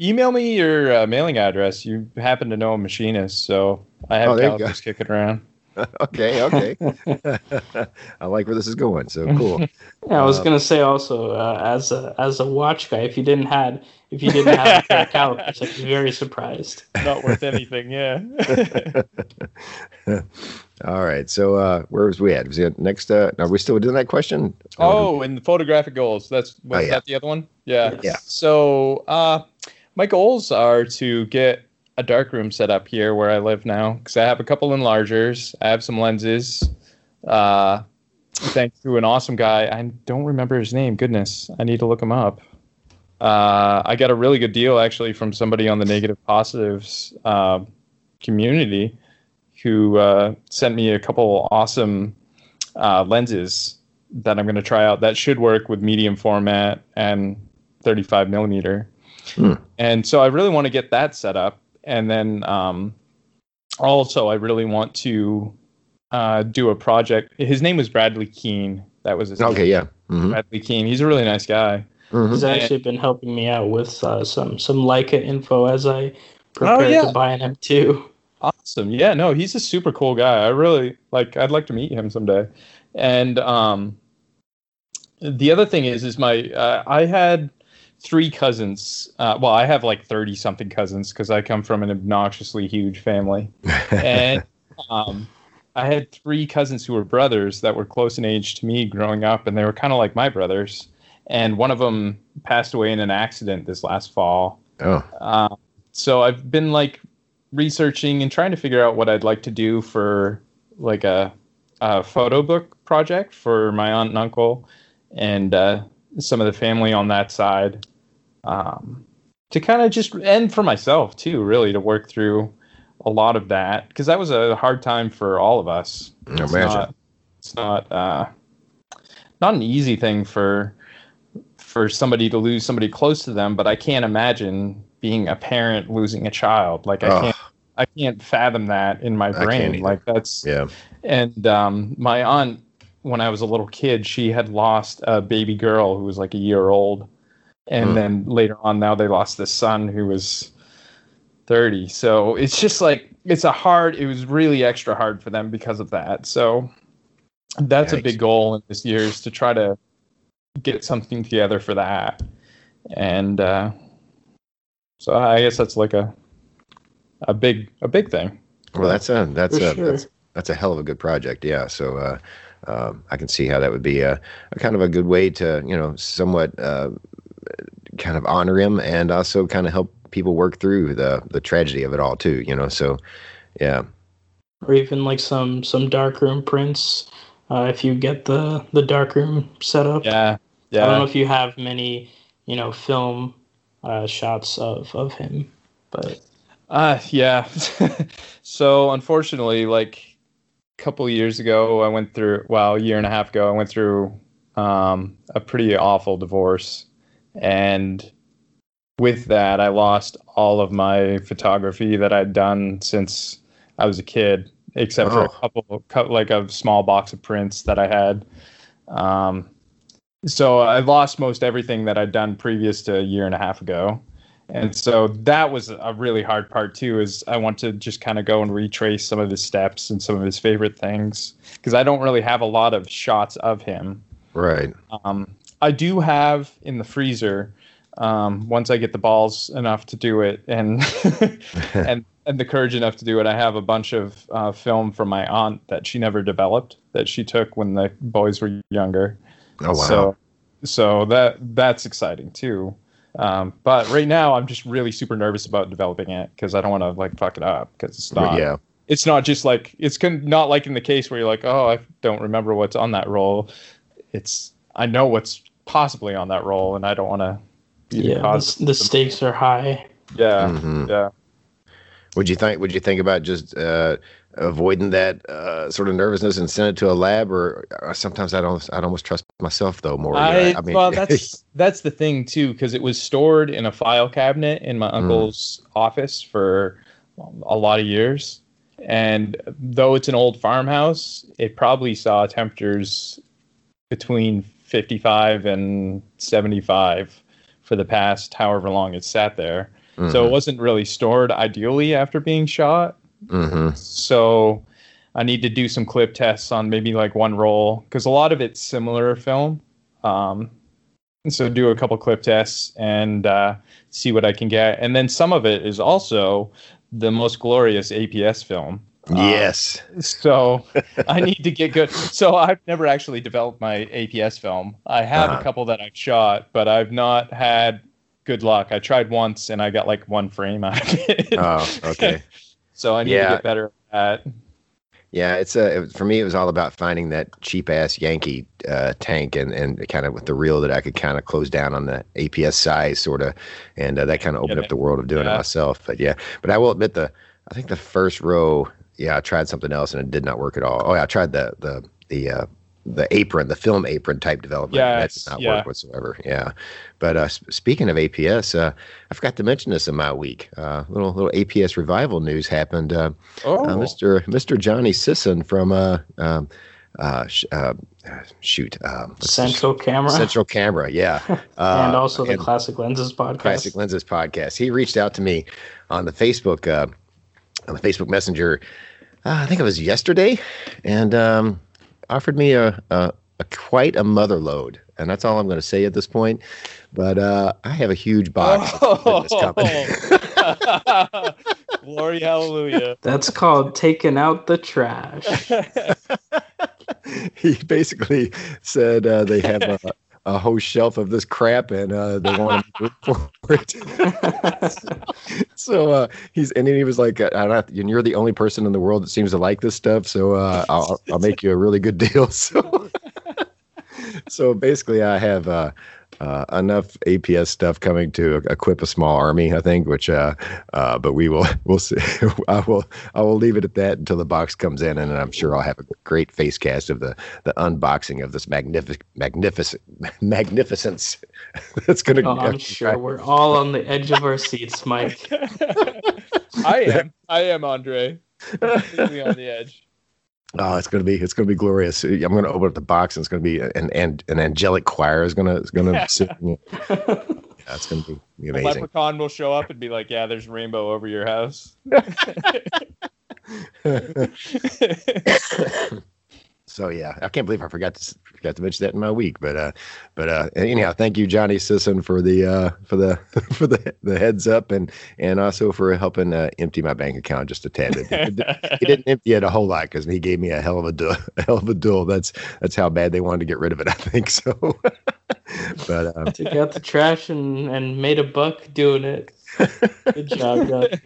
email me your uh, mailing address. You happen to know a machinist, so I have Oh, there you go. calipers kicking around. okay, okay. I like where this is going. So cool. Yeah, I was Uh, gonna say also uh, as a as a watch guy, if you didn't had if you didn't have a pair of calipers, I'd be very surprised. Not worth anything. Yeah. All right. So uh where was we at? Was it next uh are we still doing that question? oh, and the photographic goals. That's was Oh, yeah. that the other one? Yeah. Yeah. So uh, my goals are to get a dark room set up here where I live now because I have a couple enlargers. I have some lenses. Uh, thanks to an awesome guy. I don't remember his name. Goodness, I need to look him up. Uh, I got a really good deal actually from somebody on the negative positives uh, community who uh, sent me a couple awesome uh, lenses that I'm going to try out. That should work with medium format and 35 millimeter. Hmm. And so I really want to get that set up. And then um, also, I really want to uh, do a project. His name was Bradley Keene. That was his Okay, name. yeah. hmm Bradley Keene. He's a really nice guy. hmm He's actually been helping me out with uh, some some Leica info as I prepare Oh, yeah. to buy an M2. Awesome. Yeah, no, he's a super cool guy. I really like I'd like to meet him someday. And um the other thing is is my uh, I had three cousins. Uh, well, I have like 30 something cousins cuz I come from an obnoxiously huge family. And um I had three cousins who were brothers that were close in age to me growing up and they were kind of like my brothers. And one of them passed away in an accident this last fall. oh, Uh, so I've been like researching and trying to figure out what I'd like to do for like a, a photo book project for my aunt and uncle and uh, some of the family on that side. Um, to kind of just and for myself too, really to work through a lot of that because that was a hard time for all of us. I It's imagine. not, it's not uh, not an easy thing for for somebody to lose somebody close to them, but I can't imagine being a parent losing a child. Like I Oh, can't I can't fathom that in my brain. Like that's yeah. and um, my aunt, when I was a little kid, she had lost a baby girl who was like a year old, and Hmm. then later on, now they lost this son who was thirty. So it's just like it's a hard. It was really extra hard for them because of that. So that's a big goal in this year is to try to get something together for that, and uh, so I guess that's like a a big a big thing. Well, that's a that's For a sure. that's, that's a hell of a good project. Yeah. So uh, um, I can see how that would be a, a kind of a good way to you know somewhat uh, kind of honor him and also kind of help people work through the the tragedy of it all too. You know. So yeah. or even like some some darkroom prints uh, if you get the the darkroom set up. Yeah, Yeah. I don't know if you have many, you know, film uh, shots of of him, but Uh, yeah. so unfortunately, like a couple years ago, I went through. Well, a year and a half ago, I went through um, a pretty awful divorce, and with that, I lost all of my photography that I'd done since I was a kid, except for a Oh. couple, like a small box of prints that I had. Um, so I lost most everything that I'd done previous to a year and a half ago, And so that was a really hard part too. Is I want to just kind of go and retrace some of his steps and some of his favorite things because I don't really have a lot of shots of him. Right. Um, I do have in the freezer. Um, once I get the balls enough to do it, and and and the courage enough to do it, I have a bunch of uh, film from my aunt that she never developed that she took when the boys were younger. Oh wow. So, so that that's exciting too. Um, but right now, I'm just really super nervous about developing it because I don't want to like fuck it up because it's not. yeah. It's not just like it's con- not like in the case where you're like, oh, I don't remember what's on that roll. It's I know what's possibly on that roll, and I don't want to. Yeah, the, the stakes are high. Yeah, Mhm. yeah. Would you think? Would you think about just uh, avoiding that uh, sort of nervousness and send it to a lab, or, or sometimes I don't. I'd almost trust myself though more. I, I mean, well, that's that's the thing too, because it was stored in a file cabinet in my uncle's office for a lot of years, and though it's an old farmhouse, it probably saw temperatures between 55 and 75 for the past however long it sat there. So it wasn't really stored ideally after being shot. hmm So I need to do some clip tests on maybe like one roll because a lot of it's similar film. Um, and so do a couple clip tests and uh, see what I can get. And then some of it is also the most glorious APS film. Um, yes. so I need to get good. So I've never actually developed my APS film. I have Uh-huh. a couple that I've shot, but I've not had good luck. I tried once and I got like one frame out of it. Oh, okay. so I need Yeah. to get better at that. Yeah, it's a it, for me. It was all about finding that cheap ass Yankee uh, tank and and kind of with the reel that I could kind of close down on the APS size sort of, and uh, that kind of opened Yeah. up the world of doing it myself. But yeah, but I will admit the I think the first row, yeah, I tried something else and it did not work at all. Oh yeah, I tried the the the uh, the apron, the film apron type development. and that did not yeah. work whatsoever. Yeah, but uh, sp- speaking of APS, uh, I forgot to mention this in my week. Uh, little little APS revival news happened. Uh, Oh, uh, Mr. Mr. Johnny Sisson from uh, um, uh, sh- uh, shoot um, Central Camera. Central Camera, yeah, uh, and also the and Classic Lenses podcast. Classic Lenses podcast. He reached out to me on the Facebook uh, on the Facebook Messenger. Uh, I think it was yesterday, and um, offered me a, a, a quite a mother load, and that's all I'm going to say at this point. But uh, I have a huge box. of fitness coming. Glory, hallelujah. That's called taking out the trash. he basically said uh, they have a, a whole shelf of this crap and uh, they want to for it. so uh, he's and then he was like, uh, I don't, and you're the only person in the world that seems to like this stuff, so uh, I'll I'll make you a really good deal. So so basically, I have. Uh, enough APS stuff coming to equip a small army, I think. Which, uh, uh, but we will, we'll see. I will, I will leave it at that until the box comes in, and I'm sure I'll have a great face cast of the the unboxing of this magnificent, magnificent, magnificence. That's gonna. Oh, I'm sure we're all on the edge of our seats, Mike. I am. I am Andre. Completely on the edge. Oh, it's gonna be, it's gonna be glorious. I'm gonna open up the box, and it's gonna be an an, an angelic choir is gonna is gonna sit. Yeah, it's gonna be, be A amazing. leprechaun will show up and be like, "Yeah, there's rainbow over your house." So yeah, I can't believe I forgot to forgot to mention that in my week. But uh, but uh, anyhow, thank you, Johnny Sisson, for the uh, for the for the the heads up and and also for helping uh, empty my bank account just a tad bit. he didn't empty it a whole lot because he gave me a hell of a duel, a hell of a duel. That's that's how bad they wanted to get rid of it. I think so. but uh, Took out the trash and, and made a buck doing it. Good job, guys.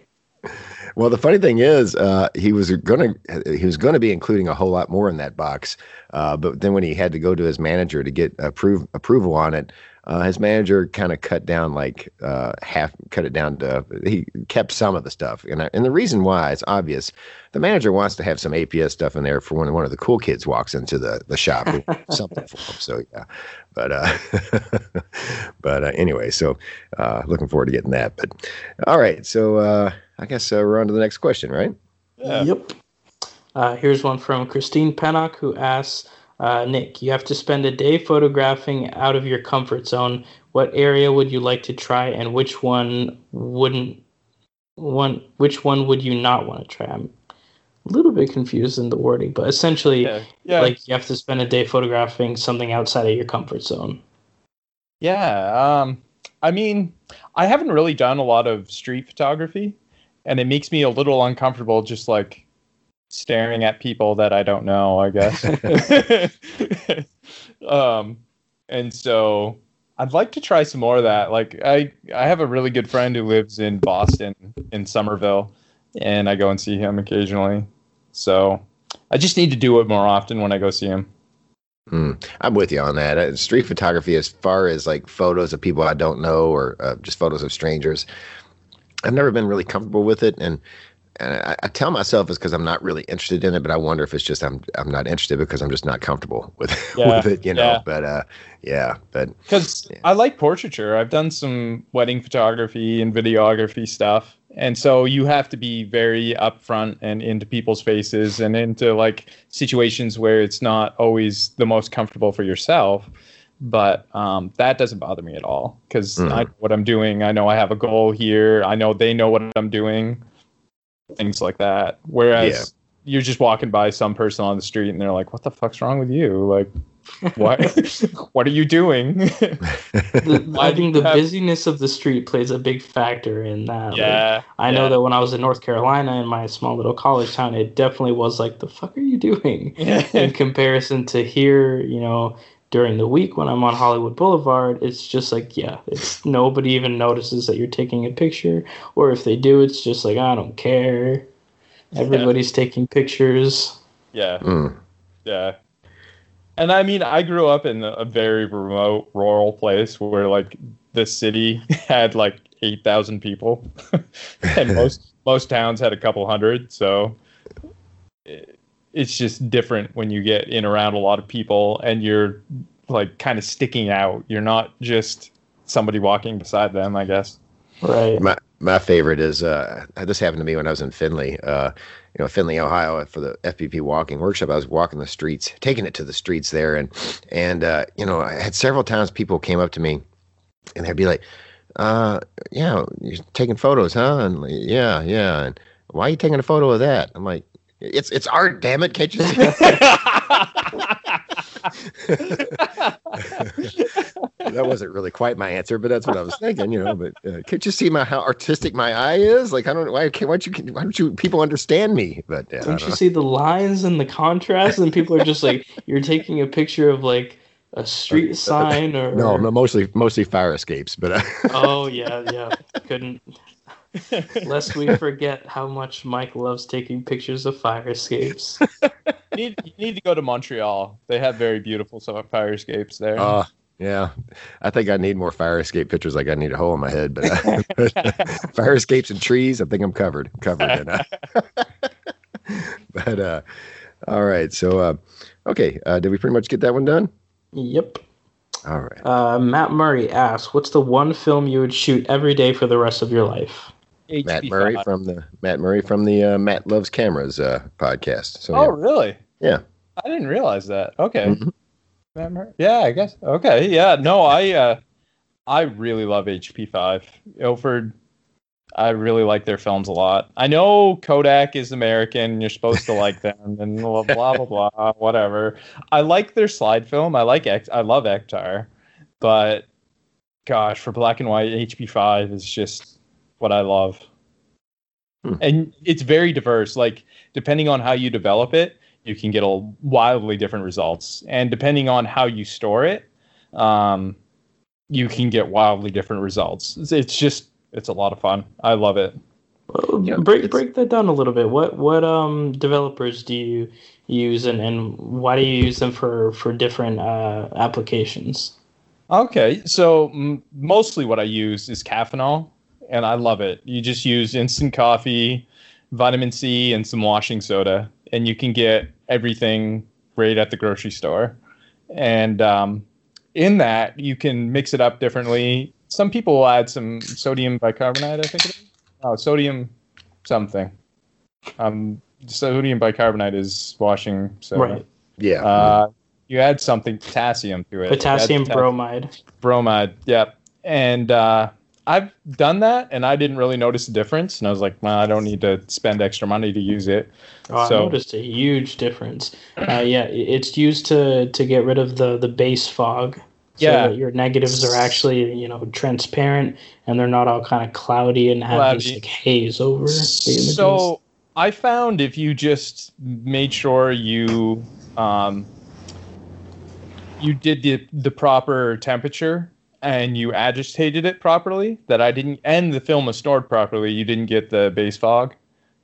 Well, the funny thing is, uh, he was gonna he was gonna be including a whole lot more in that box, uh, but then when he had to go to his manager to get approve approval on it, uh, his manager kind of cut down like uh, half, cut it down to he kept some of the stuff, and I, and the reason why it's obvious. The manager wants to have some APS stuff in there for when one of the cool kids walks into the the shop, something for him. So yeah, but uh, but uh, anyway, so uh, looking forward to getting that. But all right, so. Uh, I guess uh, we're on to the next question, right? Yeah. Yep. Uh, here's one from Christine Pennock who asks Uh, Nick, you have to spend a day photographing out of your comfort zone. What area would you like to try, and which one wouldn't? One, which one would you not want to try? I'm a little bit confused in the wording, but essentially, Yeah, yeah, like you have to spend a day photographing something outside of your comfort zone. yeah. Um, I mean, I haven't really done a lot of street photography, and it makes me a little uncomfortable just like staring at people that I don't know. I guess. um, and so I'd like to try some more of that. Like I, I have a really good friend who lives in Boston, in Somerville, and I go and see him occasionally. So I just need to do it more often when I go see him. Hmm. I'm with you on that. Uh, street photography, as far as like photos of people I don't know or uh, just photos of strangers, I've never been really comfortable with it. And and I, I tell myself it's because I'm not really interested in it, but I wonder if it's just I'm I'm not interested because I'm just not comfortable with Yeah, with it, you know. yeah. But uh, yeah, but because Yeah. I like portraiture. I've done some wedding photography and videography stuff, and so you have to be very upfront and into people's faces and into like situations where it's not always the most comfortable for yourself. But um, that doesn't bother me at all because Mhm. I know what I'm doing. I know I have a goal here. I know they know what I'm doing. Things like that. Whereas Yeah. you're just walking by some person on the street and they're like, "What the fuck's wrong with you? Like, what? what are you doing?" The, I think the have- busyness of the street plays a big factor in that. Like, yeah, I know that when I was in North Carolina in my small little college town, it definitely was like, the fuck are you doing? in comparison to here, you know, during the week when I'm on Hollywood Boulevard, it's just like, yeah, it's nobody even notices that you're taking a picture. Or if they do, it's just like, I don't care. Everybody's taking pictures. yeah, mm, yeah. And I mean, I grew up in a very remote, rural place where like the city had like eight thousand people, and most most towns had a couple hundred. So it- it's just different when you get in around a lot of people and you're like kind of sticking out. You're not just somebody walking beside them. I guess. Right. my my favorite is uh, this happened to me when I was in Findlay, uh, you know, Findlay, Ohio, for the FPP walking workshop. I was walking the streets, taking it to the streets there, and and uh, you know, I had several times people came up to me, and they'd be like, uh, "Yeah, you're taking photos, huh?" And like, yeah, yeah, and why are you taking a photo of that? I'm like, "It's it's art, damn it, can't you see?" that wasn't really quite my answer, but that's what I was thinking, you know. But uh, can't you see my how artistic my eye is? Like I don't why can't why don't you why don't you people understand me? But uh, Don't don't you know. see the lines and the contrast? And people are just like, you're taking a picture of like a street sign or. no, no, mostly mostly fire escapes, but uh, Oh, yeah, yeah. Couldn't. Lest we forget how much Mike loves taking pictures of fire escapes. you, need, you need to go to Montreal. They have very beautiful so- fire escapes there. uh, yeah, I think I need more fire escape pictures. Like I need a hole in my head, but, uh, fire escapes and trees, I think I'm covered. Covered. And, uh, but uh, all right, so uh, okay, uh, did we pretty much get that one done? Yep. All right. Uh, Matt Murray asks, "What's the one film you would shoot every day for the rest of your life?" Matt HP5. Murray from the Matt Murray from the uh, Matt Loves Cameras uh, podcast. So Oh, yeah. really? Yeah. I didn't realize that. Okay. Mhm. Matt Murray- Yeah, I guess. Okay. Yeah. No, I uh, I really love HP5. Ilford. I really like their films a lot. I know Kodak is American. You're supposed to like them and blah blah blah blah. Whatever. I like their slide film. I like X. I love Ektar, but gosh, for black and white, HP5 is just what I love. Hmm. And it's very diverse. Like depending on how you develop it, you can get a wildly different results. And depending on how you store it, um, you can get wildly different results. It's, it's just it's a lot of fun. I love it. Well, Yeah, break break that down a little bit. What what um developers do you use, and, and why do you use them for for different uh, applications? Okay, so m- mostly what I use is Caffeinol, and I love it. You just use instant coffee, vitamin C, and some washing soda, and you can get everything right at the grocery store. And um, in that, you can mix it up differently. Some people will add some sodium bicarbonate, I think it is. Oh, sodium something. Um, sodium bicarbonate is washing soda. Right. Yeah. Uh, you add something potassium to it. Potassium Add bromide. bromide. Yep. And uh, I've done that, and I didn't really notice a difference. And I was like, well, I don't need to spend extra money to use it. Oh, So- I noticed a huge difference. Uh, yeah, it's used to to get rid of the the base fog. So Yeah. that your negatives are actually you know transparent and they're not all kind of cloudy and have this like haze over. So I found if you just made sure you um, you did the the proper temperature and you agitated it properly, that I didn't, and the film was stored properly, you didn't get the base fog.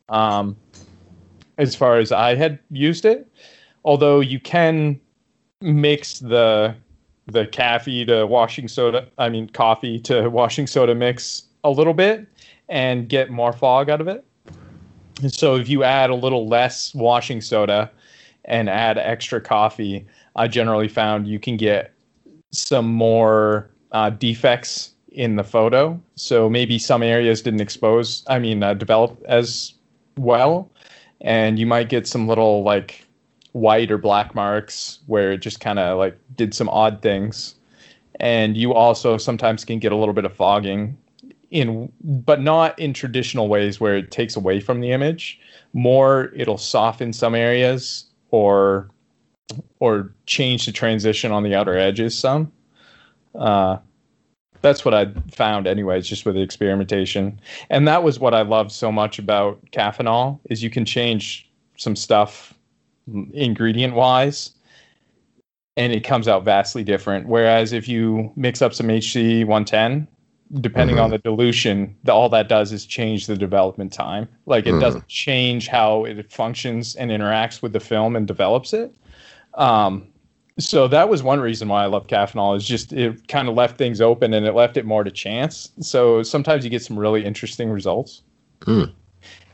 Um, as far as I had used it, although you can mix the the caffeine to washing soda, I mean coffee to washing soda mix a little bit and get more fog out of it. And so if you add a little less washing soda and add extra coffee, I generally found you can get some more uh, defects in the photo. So maybe some areas didn't expose, I mean, uh, develop as well. And you might get some little like white or black marks where it just kind of like did some odd things. And you also sometimes can get a little bit of fogging in but not in traditional ways where it takes away from the image more it'll soften some areas or or change the transition on the outer edges some uh that's what i found anyways just with the experimentation and that was what i loved so much about caffeinol is you can change some stuff ingredient wise and it comes out vastly different whereas if you mix up some hc 110 depending Mhm. on the dilution, the, all that does is change the development time. Like it Mhm. doesn't change how it functions and interacts with the film and develops it. Um, so that was one reason why I love Caffeinol is just it kind of left things open and it left it more to chance. So sometimes you get some really interesting results. Mm.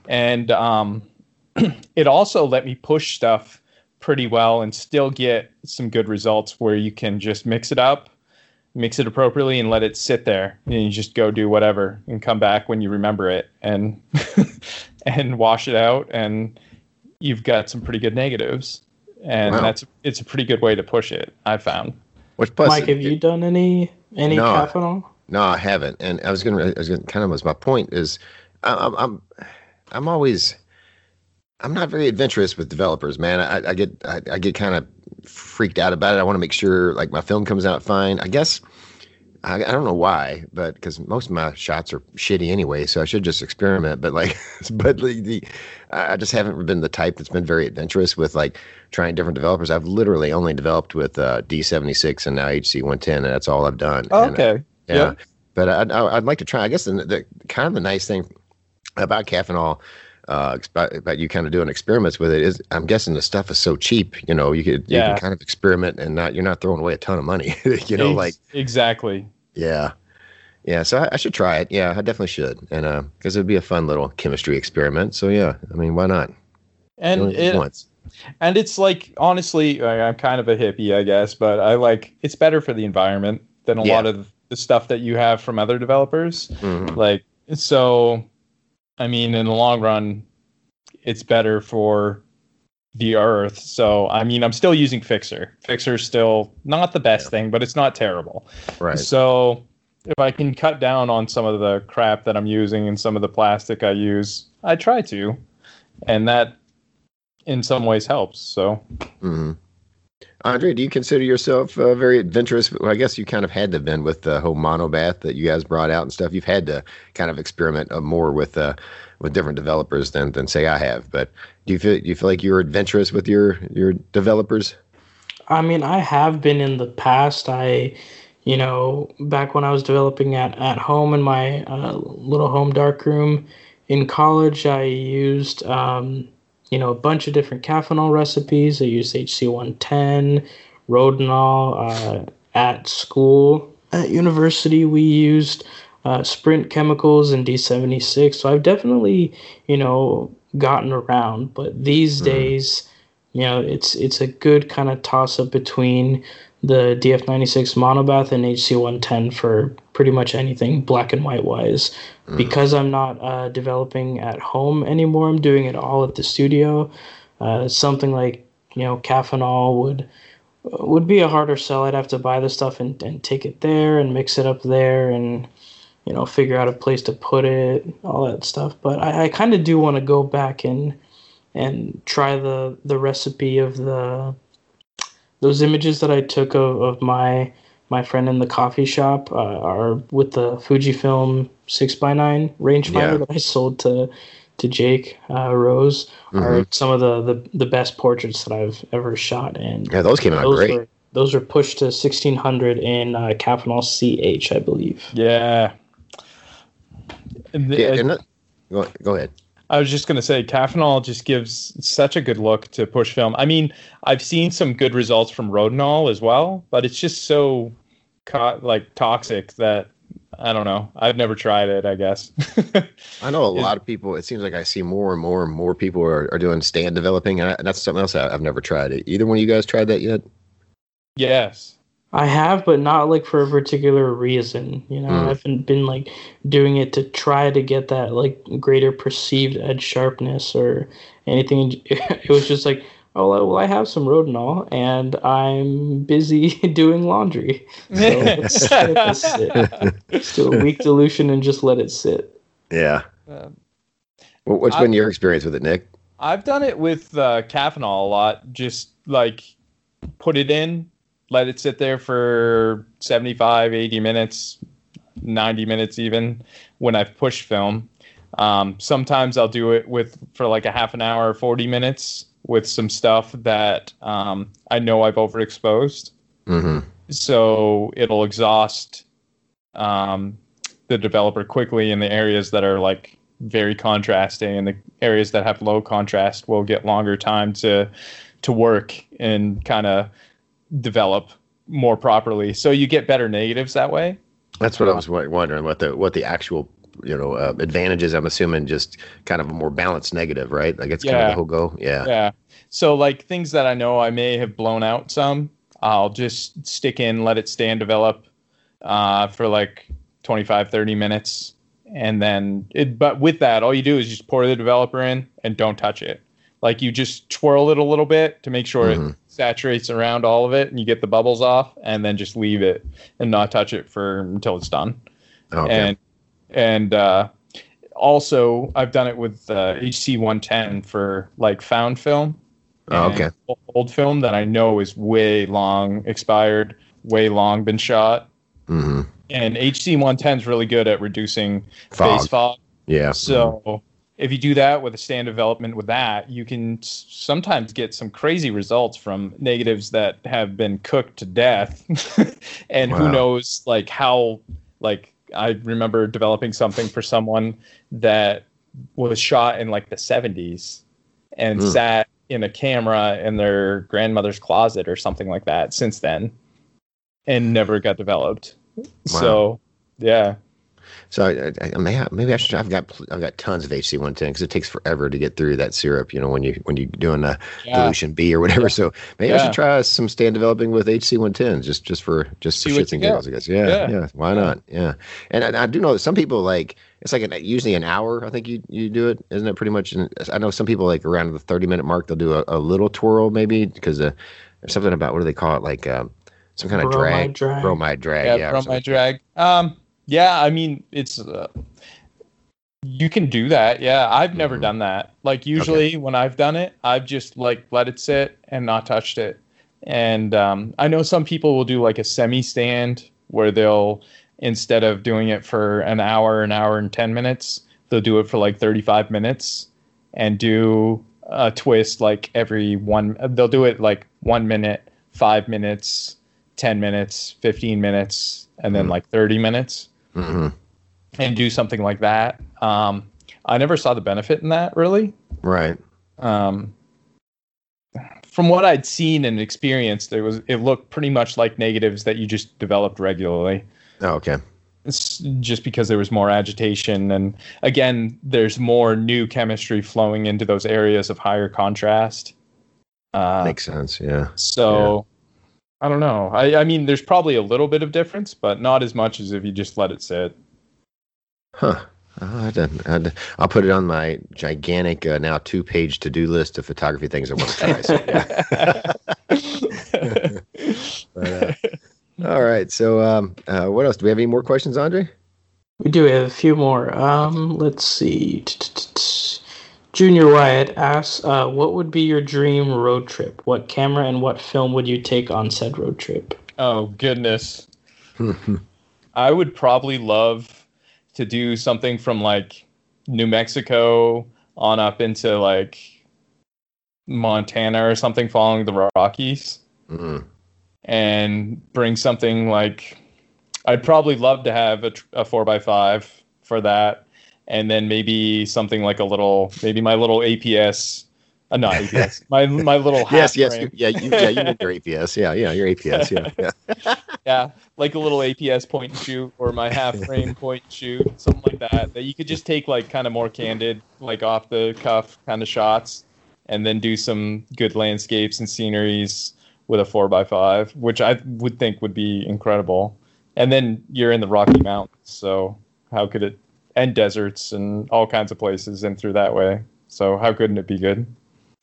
And um, it also let me push stuff pretty well and still get some good results where you can just mix it up mix it appropriately and let it sit there and you just go do whatever and come back when you remember it and and wash it out and you've got some pretty good negatives and Wow. that's it's a pretty good way to push it i found Which plus, Mike, have you done any any No. caffeinol? No, I haven't. And I was gonna, I was gonna kind of was my point is, I- I'm, I'm, I'm always, I'm not very adventurous with developers, man. I, I get, I, I get kind of freaked out about it. I want to make sure like my film comes out fine. I guess, I, I don't know why, but because most of my shots are shitty anyway, so I should just experiment. But like, but the, the, I just haven't been the type that's been very adventurous with like trying different developers. I've literally only developed with uh, D76 and now HC110, and that's all I've done. And, uh, okay yeah. But I'd, I'd like to try. I guess the, the kind of the nice thing about caffeinol, uh, about, you kind of doing experiments with it is, I'm guessing the stuff is so cheap. You know, you could you Yeah. can kind of experiment and not you're not throwing away a ton of money. you know, Ex- like exactly yeah, yeah. So I, I should try it. Yeah, I definitely should. And uh, because it'd be a fun little chemistry experiment. So yeah, I mean, why not? And it, once. and it's like honestly I- i'm kind of a hippie i guess but i like it's better for the environment than a Yeah. lot of the stuff that you have from other developers Mhm. like so i mean in the long run it's better for the earth so i mean i'm still using fixer fixer's still not the best Yeah. thing but it's not terrible Right. so if i can cut down on some of the crap that i'm using and some of the plastic i use i try to and that in some ways helps so hmm Andre, do you consider yourself uh, very adventurous? Well, I guess you kind of had to have been with the whole mono bath that you guys brought out and stuff. You've had to kind of experiment uh, more with uh, with different developers than than say I have. But do you feel do you feel like you're adventurous with your your developers? I mean, I have been in the past. I, you know, back when I was developing at, at home in my uh, little home darkroom in college, I used, um, you know, a bunch of different caffeinol recipes. I used HC110, Rodinal. Uh, at school, at university, we used uh, Sprint chemicals and D76. So I've definitely, you know, gotten around. But these Mhm. days, you know, it's it's a good kind of toss up between the DF96 monobath and HC110 for pretty much anything black and white wise. Mhm. Because I'm not uh, developing at home anymore, I'm doing it all at the studio. Uh, something like you know, Caffeinol would would be a harder sell. I'd have to buy the stuff and, and take it there and mix it up there and you know figure out a place to put it, all that stuff. But I, I kind of do want to go back and and try the the recipe of the those images that I took of, of my my friend in the coffee shop uh, are with the Fujifilm six x nine rangefinder Yeah. that I sold to to Jake uh, Rose are Mhm. some of the, the the best portraits that I've ever shot, and Yeah, those came out those great. were those were pushed to sixteen hundred in uh, Caffeinol CH, I believe. Yeah. The- yeah, uh, that- go, go ahead. I was just going to say, Caffeinol just gives such a good look to push film. I mean, I've seen some good results from Rodinal as well, but it's just so co- like toxic that I don't know. I've never tried it. I guess. I know a lot of people. It seems like I see more and more and more people are, are doing stand developing, and, I, and that's something else I, I've never tried. It. Either one of you guys tried that yet? yes. I have, but not like for a particular reason. You know, Mm. I haven't been like doing it to try to get that like greater perceived edge sharpness or anything. It was just like, oh well, I have some Rodinal and I'm busy doing laundry. So let's let this sit. Let's do a weak dilution and just let it sit. Yeah. Um, What, what's I- been your experience with it, Nick? I've done it with uh, Caffeinol a lot. Just like put it in, let it sit there for 75, 80 minutes, 90 minutes even when I've pushed film. Um, sometimes I'll do it with for like a half an hour, 40 minutes with some stuff that um, I know I've overexposed. Mm-hmm. So it'll exhaust um, the developer quickly in the areas that are like very contrasting, and the areas that have low contrast will get longer time to to work and kind of develop more properly. So you get better negatives that way. That's what I was wondering. What the what the actual you know uh, advantages? I'm assuming just kind of a more balanced negative, right? Like it's kind of Yeah. the whole go. Yeah. Yeah. So like things that I know I may have blown out some, I'll just stick in, let it stand, develop uh, for like 25, 30 minutes. And then it, but with that, all you do is just pour the developer in and don't touch it. Like you just twirl it a little bit to make sure Mhm. it saturates around all of it and you get the bubbles off and then just leave it and not touch it for until it's done Okay. and and uh, also I've done it with uh, HC 110 for like found film. Oh, okay. Old film that I know is way long expired, way long been shot. Mm-hmm. And HC 110 is really good at reducing Fog. face fog. Yeah. So if you do that with a stand development with that, you can sometimes get some crazy results from negatives that have been cooked to death. and Wow. who knows like how like I remember developing something for someone that was shot in like the 70s and Hmm. sat in a camera in their grandmother's closet or something like that since then and never got developed. So, yeah. So I, I, I may have, maybe I should. I've got I've got tons of HC one ten because it takes forever to get through that syrup. You know when you when you're doing a Yeah. dilution B or whatever. So maybe I should try some stand developing with HC one ten just just for just for See what shits you and get. giggles. I guess. Yeah, yeah. Yeah. Why Yeah. not? Yeah. And I, I do know that some people like it's like an, usually an hour. I think you you do it, isn't it? Pretty much. And I know some people like around the thirty minute mark they'll do a, a little twirl maybe because uh, there's something about what do they call it like um, some kind of drag, Bromide drag. bromide drag. yeah, Yeah. or from something. my drag. Um, yeah, I mean, it's uh, you can do that. Yeah, I've never Mhm. done that. Like usually when I've done it, I've just like let it sit and not touched it. And um, I know some people will do like a semi stand where they'll instead of doing it for an hour, an hour and ten minutes, they'll do it for like thirty five minutes and do a twist like every one. They'll do it like one minute, five minutes, 10 minutes, 15 minutes, and then Mhm. like 30 minutes Mhm. and do something like that. Um, I never saw the benefit in that really. Right. Um, from what I'd seen and experienced, it was it looked pretty much like negatives that you just developed regularly. Oh, okay. It's just because there was more agitation and again, there's more new chemistry flowing into those areas of higher contrast. Uh, Makes sense. Yeah. So I don't know. I, I mean, there's probably a little bit of difference, but not as much as if you just let it sit. Huh. I didn't, I didn't- I'll put it on my gigantic uh, now two page to do list of photography things I want to try. So, yeah. right. So, um, uh, what else? Do we have any more questions, Andre? We do have a few more. Um, let's see. Junior Wyatt asks, uh, "What would be your dream road trip? What camera and what film would you take on said road trip?" Oh goodness. I would probably love to do something from like New Mexico on up into like Montana or something, following the Rockies, Mm. and bring something like. I'd probably love to have a, a four x five for that, and then maybe something like a little, maybe my little APS, uh, not APS, my my little half yes, yes, you, yeah, you, yeah, you need your APS. Yeah, yeah, your APS. Yeah, yeah. yeah, like a little APS point and shoot or my half frame point and shoot, something like that. That you could just take like kind of more candid, like off the cuff kind of shots, and then do some good landscapes and sceneries with a four x five, which I would think would be incredible. And then you're in the Rocky Mountains, so how could it? And deserts and all kinds of places, and through that way. So how couldn't it be good?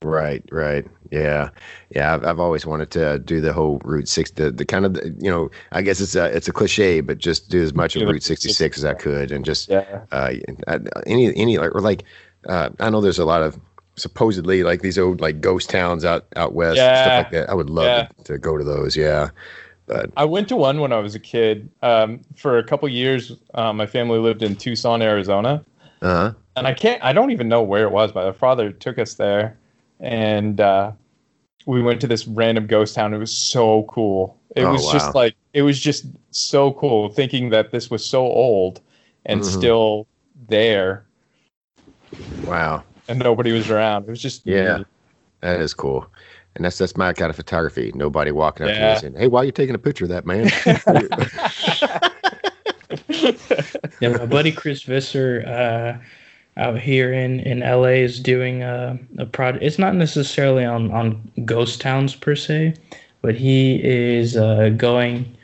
Right, right. Yeah, yeah. I've, I've always wanted to do the whole Route Six, the, the kind of you know, I guess it's a it's a cliche, but just do as much of Route sixty six as I could, and just Yeah. uh, any any like or like uh, I know there's a lot of supposedly like these old like ghost towns out out west Yeah. stuff like that. I would love Yeah. to, to go to those. Yeah, but I went to one when I was a kid. Um, for a couple years, uh, my family lived in Tucson, Arizona, uh and I can't. I don't even know where it was, but my father took us there, and uh, we went to this random ghost town. It was so cool. It Oh, was wow. just like it was just so cool, thinking that this was so old and Mhm. still there, wow, and nobody was around. It was just Yeah. neat. that is cool. And that's that's my kind of photography. Nobody walking up to me and saying, "Hey, why are you taking a picture of that man?" Yeah, my buddy Chris Visser uh, out here in, in LA is doing a, a project. It's not necessarily on, on ghost towns per se, but he is uh, going,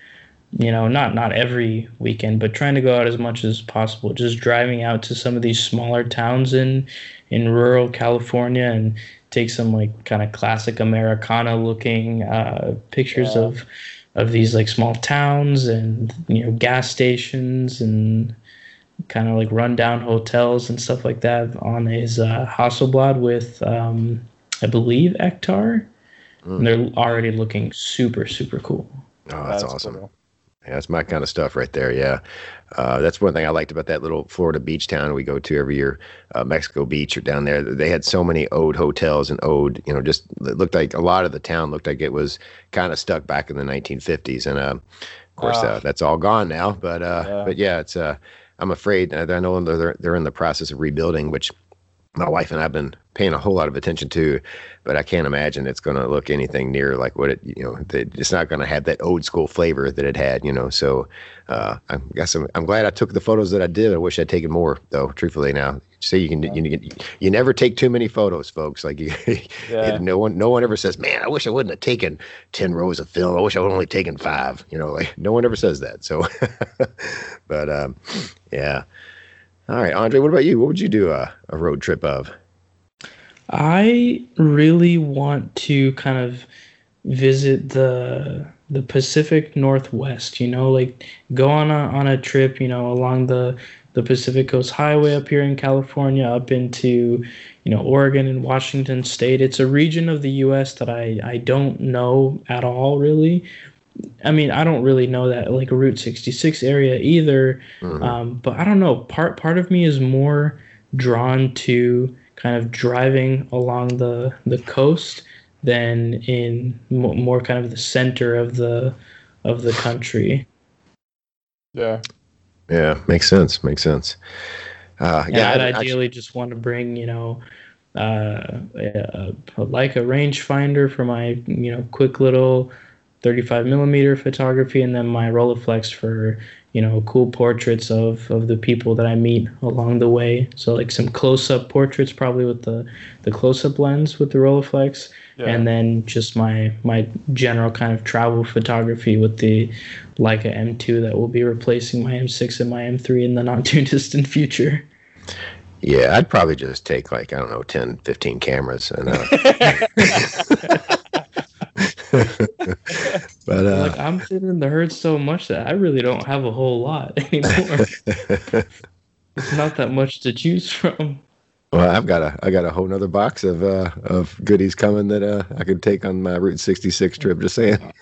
you know, not not every weekend, but trying to go out as much as possible. Just driving out to some of these smaller towns in in rural California and take some like kind of classic Americana looking uh, pictures Yeah. of of these like small towns and you know gas stations and kind of like rundown hotels and stuff like that on his uh, Hasselblad with um, I believe Ektar. Mm. And they're already looking super super cool. Oh, that's, awesome. cool. Yeah, that's my kind of stuff right there. Yeah, uh, that's one thing I liked about that little Florida beach town we go to every year, uh, Mexico Beach or down there. They had so many old hotels and old, you know, just it looked like a lot of the town looked like it was kind of stuck back in the 1950s. And uh, of course, Ah. uh, that's all gone now. But uh, Yeah. but yeah, it's uh, I'm afraid I know they're they're in the process of rebuilding, which my wife and I've been paying a whole lot of attention to, but I can't imagine it's going to look anything near like what it, you know, it's not going to have that old school flavor that it had, you know. So, uh, I guess I'm, I'm glad I took the photos that I did. I wish I'd taken more, though. Truthfully, now, see, you can, you, you, you never take too many photos, folks. Like you, Yeah. no one, no one ever says, "Man, I wish I wouldn't have taken ten rows of film. I wish I would only taken five. You know, like no one ever says that. So, but um, yeah. All right, Andre, what about you? What would you do a, a road trip of? I really want to kind of visit the the Pacific Northwest, you know, like go on a on a trip, you know, along the the Pacific Coast Highway up here in California up into, you know, Oregon and Washington state. It's a region of the US that I I don't know at all really. I mean, I don't really know that like Route 66 area either. Mhm. Um, but I don't know. Part part of me is more drawn to kind of driving along the the coast than in mo- more kind of the center of the of the country. Yeah. yeah, makes sense. Makes sense. Uh, And yeah, I'd I- I- ideally just want to bring you know. Uh, a, a, like a rangefinder for my you know quick little 35 millimeter photography and then my Rolleiflex for you know cool portraits of of the people that I meet along the way so like some close-up portraits probably with the the close-up lens with the Rolleiflex Yeah. and then just my my general kind of travel photography with the Leica M2 that will be replacing my M6 and my M3 in the not too distant future. yeah, I'd probably just take like I don't know, 10, 15 cameras and uh, but uh, like I'm sitting in the herd so much that I really don't have a whole lot anymore. it's not that much to choose from. well, I've got a I got a whole nother box of uh, of goodies coming that uh, I could take on my Route 66 trip. Just saying.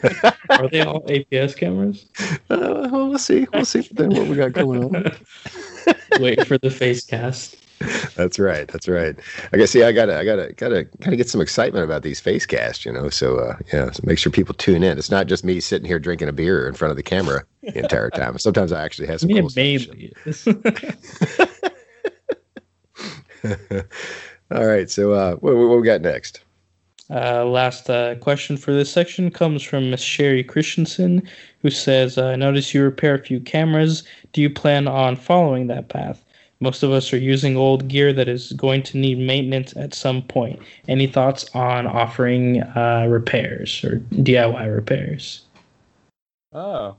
Are they all APS cameras? Uh, well, we'll see. We'll see then what we got going on. Wait for the face cast. That's right. That's right. I guess. See, I gotta, I gotta, gotta, gotta get some excitement about these face casts, you know. So, uh, yeah, so make sure people tune in. It's not just me sitting here drinking a beer in front of the camera the entire time. Sometimes I actually have some. Me cool stuff. mainly. All right. So, uh, what, what we got next? Uh, last uh, question for this section comes from Miss Sherry Christensen, who says, "I notice you repair a few cameras. Do you plan on following that path? Most of us are using old gear that is going to need maintenance at some point. Any thoughts on offering uh, repairs or DIY repairs?" Oh,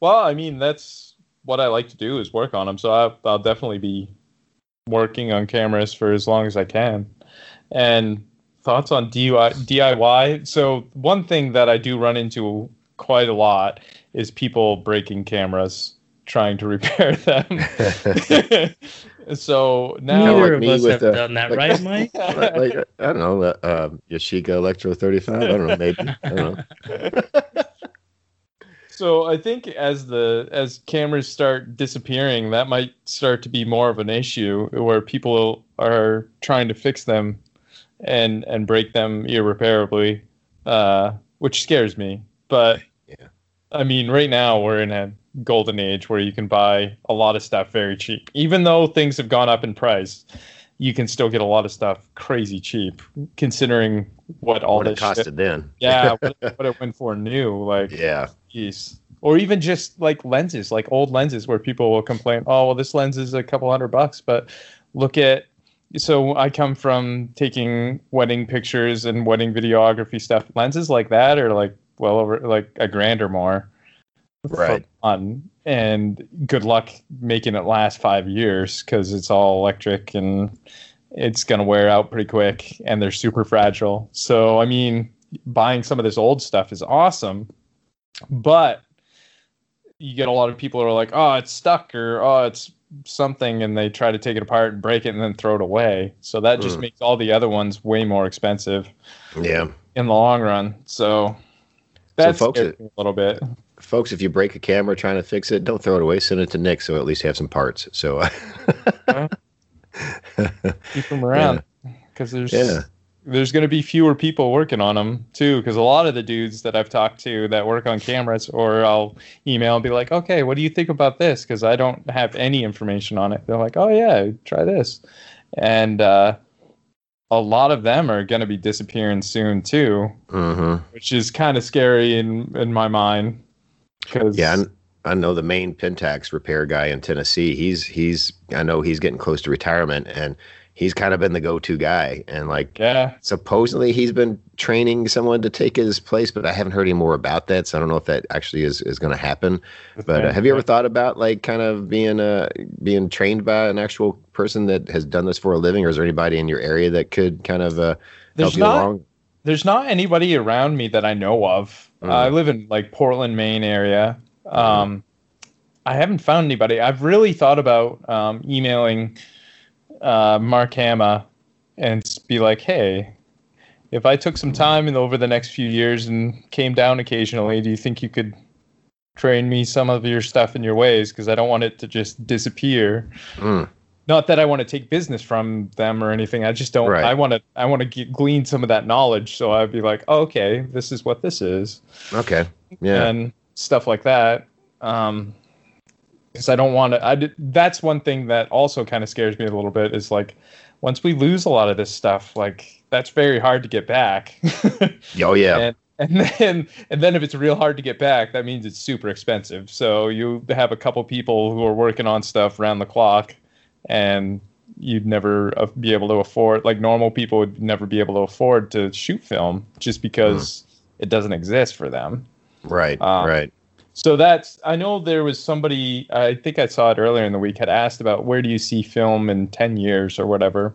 well, I mean that's what I like to do is work on them. So I, I'll definitely be working on cameras for as long as I can. And thoughts on DIY? DIY. So one thing that I do run into quite a lot is people breaking cameras trying to repair them. so now Kinda Neither like of me us with have the- done that, like- right, Mike? like, like, I don't know, uh, um, Yashica Electro 35. I don't know, maybe. I don't know. So I think as the as cameras start disappearing, that might start to be more of an issue where people are trying to fix them and and break them irreparably, uh, which scares me. But Yeah. I mean, right now we're in a golden age where you can buy a lot of stuff very cheap, even though things have gone up in price. You can still get a lot of stuff crazy cheap, considering what all what it this shit- costed then. yeah, what, what it went for new. Like, Yeah. Jeez. Or even just like lenses, like old lenses where people will complain, oh, well, this lens is a couple hundred bucks. But look at, so I come from taking wedding pictures and wedding videography stuff. Lenses like that are like well over like a grand or more. Right. Fun. And good luck making it last five years because it's all electric and it's going to wear out pretty quick and they're super fragile. So, I mean, buying some of this old stuff is awesome but you get a lot of people who are like, oh, it's stuck or oh, it's something, and they try to take it apart and break it and then throw it away. So that just Mm. makes all the other ones way more expensive Yeah. in the long run. So that's folks, a little bit. Folks, if you break a camera trying to fix it, don't throw it away. Send it to Nick so at least have some parts. So, uh, Keep them around because there's yeah. there's going to be fewer people working on them too because a lot of the dudes that i've talked to that work on cameras or i'll email and be like okay what do you think about this? Because i don't have any information on it. They're like oh yeah try this. And uh, a lot of them are going to be disappearing soon too hmm which is kind of scary in in my mind because Yeah. I, I know the main Pentax repair guy in Tennessee. He's, he's, I know he's getting close to retirement and he's kind of been the go to guy. And like, yeah supposedly he's been training someone to take his place, but I haven't heard any more about that. So I don't know if that actually is, is going to happen. But uh, have you ever thought about like kind of being uh being trained by an actual person that has done this for a living, or is there anybody in your area that could kind of uh, help There's you not- along? there's not anybody around me that I know of. Mm. I live in like Portland, Maine area. Um, I haven't found anybody. I've really thought about um, emailing uh, Mark Hama and be like, hey, if I took some time in over the next few years and came down occasionally, do you think you could train me some of your stuff in your ways? Because I don't want it to just disappear Mm, not that I want to take business from them or anything. I just don't. Right. I want to. I want to glean some of that knowledge. So I'd be like, oh, okay, this is what this is, okay, yeah, and stuff like that. Um, because I don't want to. I that's one thing that also kind of scares me a little bit. Is like, once we lose a lot of this stuff, like that's very hard to get back. oh yeah, and and then and then if it's real hard to get back, that means it's super expensive. So you have a couple people who are working on stuff around the clock, and you'd never be able to afford like normal people would never be able to afford to shoot film just because it doesn't exist for them. right, um, right, So that's I know there was somebody I think I saw it earlier in the week had asked about where do you see film in 10 years or whatever.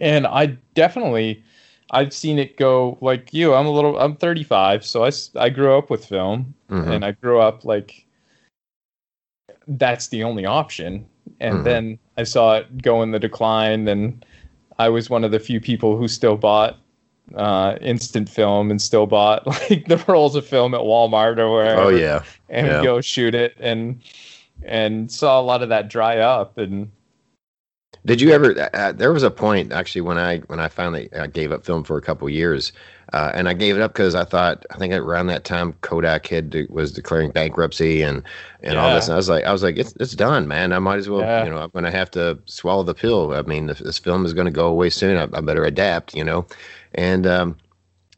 And I definitely I've seen it go like you. I'm a little. I'm 35, so i, I grew up with film, Mhm. and I grew up like that's the only option. And Mhm. then I saw it go in the decline, and I was one of the few people who still bought uh, instant film and still bought like the rolls of film at Walmart or wherever Oh yeah. and Yeah. go shoot it and and saw a lot of that dry up and Did you ever? Uh, uh, there was a point actually when I when I finally uh, gave up film for a couple years, uh, and I gave it up because I thought I think around that time Kodak had de- was declaring bankruptcy and and all this. And I was like, I was like, it's it's done, man. I might as well, Yeah. you know, I'm going to have to swallow the pill. I mean, if this film is going to go away soon. I, I better adapt, you know, and um,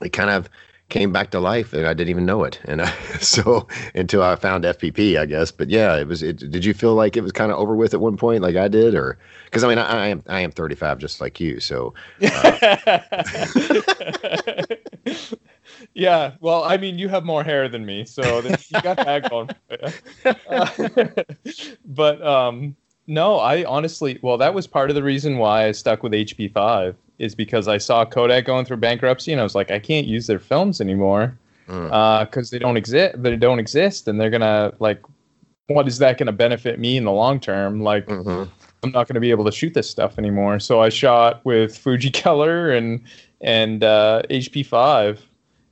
it kind of came back to life and I didn't even know it. And I, so until I found FPP, I guess. But yeah, it was. It, did you feel like it was kind of over with at one point, like I did, or because I mean, I, I am I am 35, just like you. So yeah well i mean you have more hair than me so you got that going. Uh, but um no i honestly well that was part of the reason why i stuck with hp5 is because i saw kodak going through bankruptcy and i was like i can't use their films anymore Mm. because they don't exist they don't exist and they're gonna like what is that gonna benefit me in the long term like Mhm. I'm not going to be able to shoot this stuff anymore. So I shot with Fuji Keller and and uh, HP5,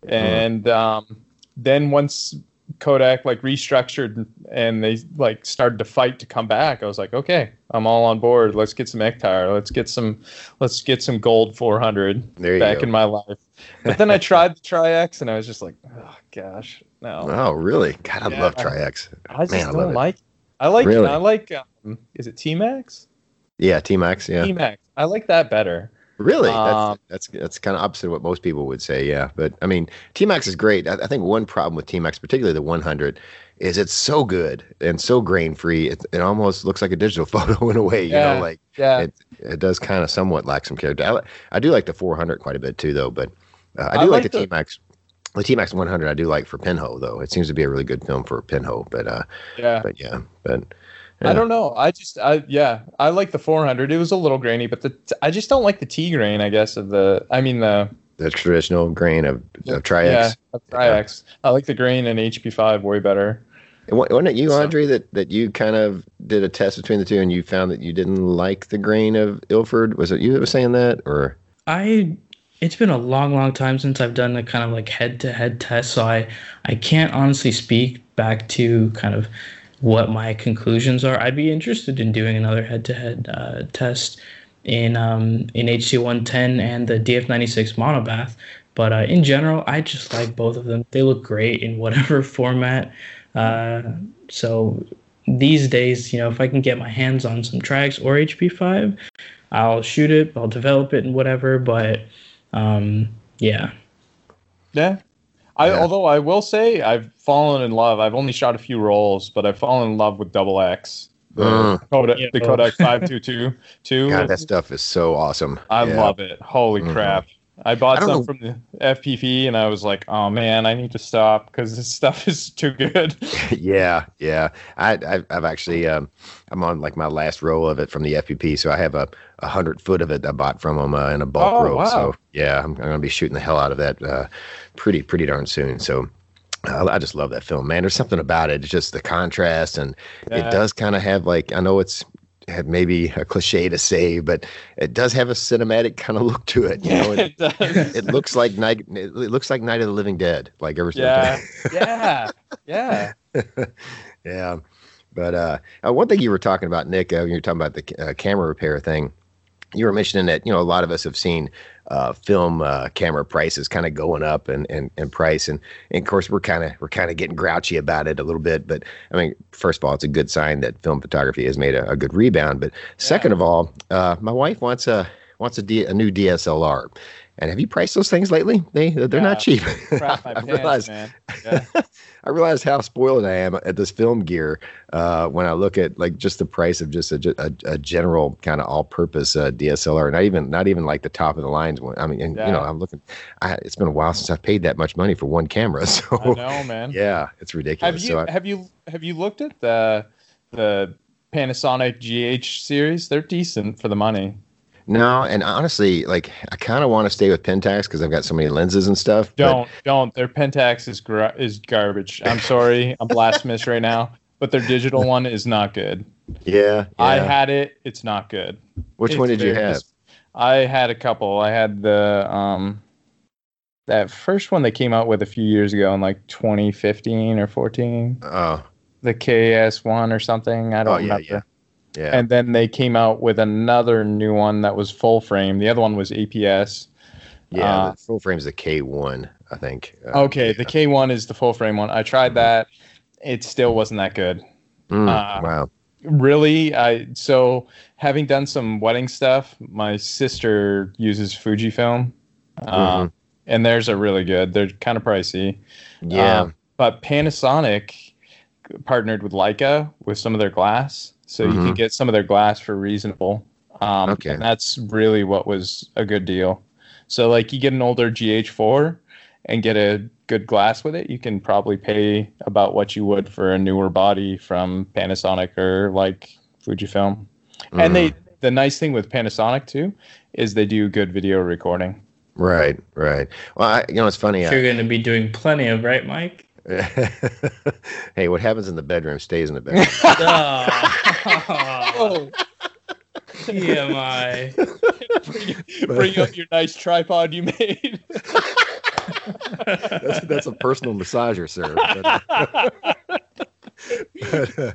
and um, then once Kodak like restructured and they like started to fight to come back, I was like, okay, I'm all on board. Let's get some Ektar. Let's get some let's get some gold 400 There you back go. in my life. But then I tried the Tri-X and I was just like, oh gosh, no. Oh, really? God, I Yeah. love Tri-X. I just Man, I love don't it. like. I like. Really? I like. Um, is it T Max? Yeah, T Max. Yeah, T Max. I like that better. Really. Um, that's that's that's kind of opposite of what most people would say. Yeah, but I mean, T Max is great. I, I think one problem with T Max, particularly the 100, is it's so good and so grain free. It, it almost looks like a digital photo in a way. You Yeah. know, like Yeah. it it does kind of somewhat lack some character. I, I do like the 400 quite a bit too, though. But uh, I do I like, like the T Max. The T Max 100 I do like for Pinhole though. It seems to be a really good film for Pinhole. But uh, yeah. but yeah, but I don't know. I just, I yeah, I like the 400. It was a little grainy, but the I just don't like the T grain. I guess of the. I mean the the traditional grain of, of Tri yeah X. of Tri-X. I like the grain in HP5 way better. And Wasn't it you, So- that, that you kind of did a test between the two and you found that you didn't like the grain of Ilford? Was it you that was saying that? Or I it's been a long, long time since I've done a kind of like head to head test, so I I can't honestly speak back to kind of what my conclusions are. I'd be interested in doing another head to head test in um in HC one ten and the DF ninety six monobath. But uh, in general, I just like both of them. They look great in whatever format. Uh, so these days, you know, if I can get my hands on some Tri-X or HP5, I'll shoot it, I'll develop it and whatever. But um, yeah, Yeah. I Yeah. although I will say I've fallen in love. I've only shot a few rolls, but I've fallen in love with Double X. The Mm. Kodak, Yeah. the Kodak 522. God, that stuff is so awesome. I Yeah. love it. Holy Mhm. crap. I bought I some know- from the FPP, and I was like, oh man, I need to stop because this stuff is too good. yeah, yeah. I, I've, I've actually, um, I'm on like my last roll of it from the FPP, so I have a, a hundred foot of it I bought from them uh, in a bulk Oh, roll. wow. So yeah, I'm, I'm gonna be shooting the hell out of that uh, pretty, pretty darn soon. So. I I just love that film, man. There's something about it. It's just the contrast, and Yeah. it does kind of have like I know it's maybe a cliche to say, but it does have a cinematic kind of look to it. You know, it, it does. it looks like night. It looks like Night of the Living Dead, like ever since. yeah. yeah. Yeah. Yeah. But uh, uh, one thing you were talking about, Nick, uh, you were talking about the uh, camera repair thing. You were mentioning that you know a lot of us have seen uh, film uh, camera prices kind of going up and, and, and price, and, and of course we're kind of we're kind of getting grouchy about it a little bit. But I mean, first of all, it's a good sign that film photography has made a, a good rebound. But second of all, uh, my wife wants a wants a, D, a new DSLR. And have you priced those things lately? They they're not cheap. I pants, realize man. Yeah. I realize how spoiled I am at this film gear uh, when I look at like just the price of just a, a, a general kind of all-purpose uh, DSLR, not even not even like the top of the lines one. I mean, and, you know, I'm looking. I, it's been a while since I've paid that much money for one camera, so I know, man. yeah, it's ridiculous. Have you so I, have you have you looked at the the Panasonic GH series? They're decent for the money. No, and honestly, like I kind of want to stay with Pentax because I've got so many lenses and stuff. Don't don't. Their Pentax is gra- is garbage. I'm sorry, I'm blasphemous right now, but their digital one is not good. yeah, I had it. It's not good. Which It's one did you have? dis- I had a couple. I had the um that first one they came out with a few years ago in like 2015 or 14, Oh, the KS one or something. I don't Oh, yeah, remember. Yeah. And then they came out with another new one that was full frame. The other one was APS. yeah, uh, the full frame's the K1, I think. Uh, Okay, the K1 is the full frame one. I tried that. It still wasn't that good. Mm, uh, wow. Really, I so having done some wedding stuff, my sister uses Fujifilm, uh, Mhm. and theirs are really good. They're kind of pricey, Yeah. um, but Panasonic partnered with Leica with some of their glass, so you Mhm. can get some of their glass for reasonable. Um, Okay. and that's really what was a good deal. So like you get an older GH4 and get a good glass with it, you can probably pay about what you would for a newer body from Panasonic or like Fujifilm. And they the nice thing with Panasonic too is they do good video recording. right, right. Well, I, you know, it's funny. You're going to be doing plenty of, right, Mike? I, hey, what happens in the bedroom stays in the bedroom. Oh, TMI. bring, bring up your nice tripod you made. that's, that's a personal massager, sir. But, but, uh,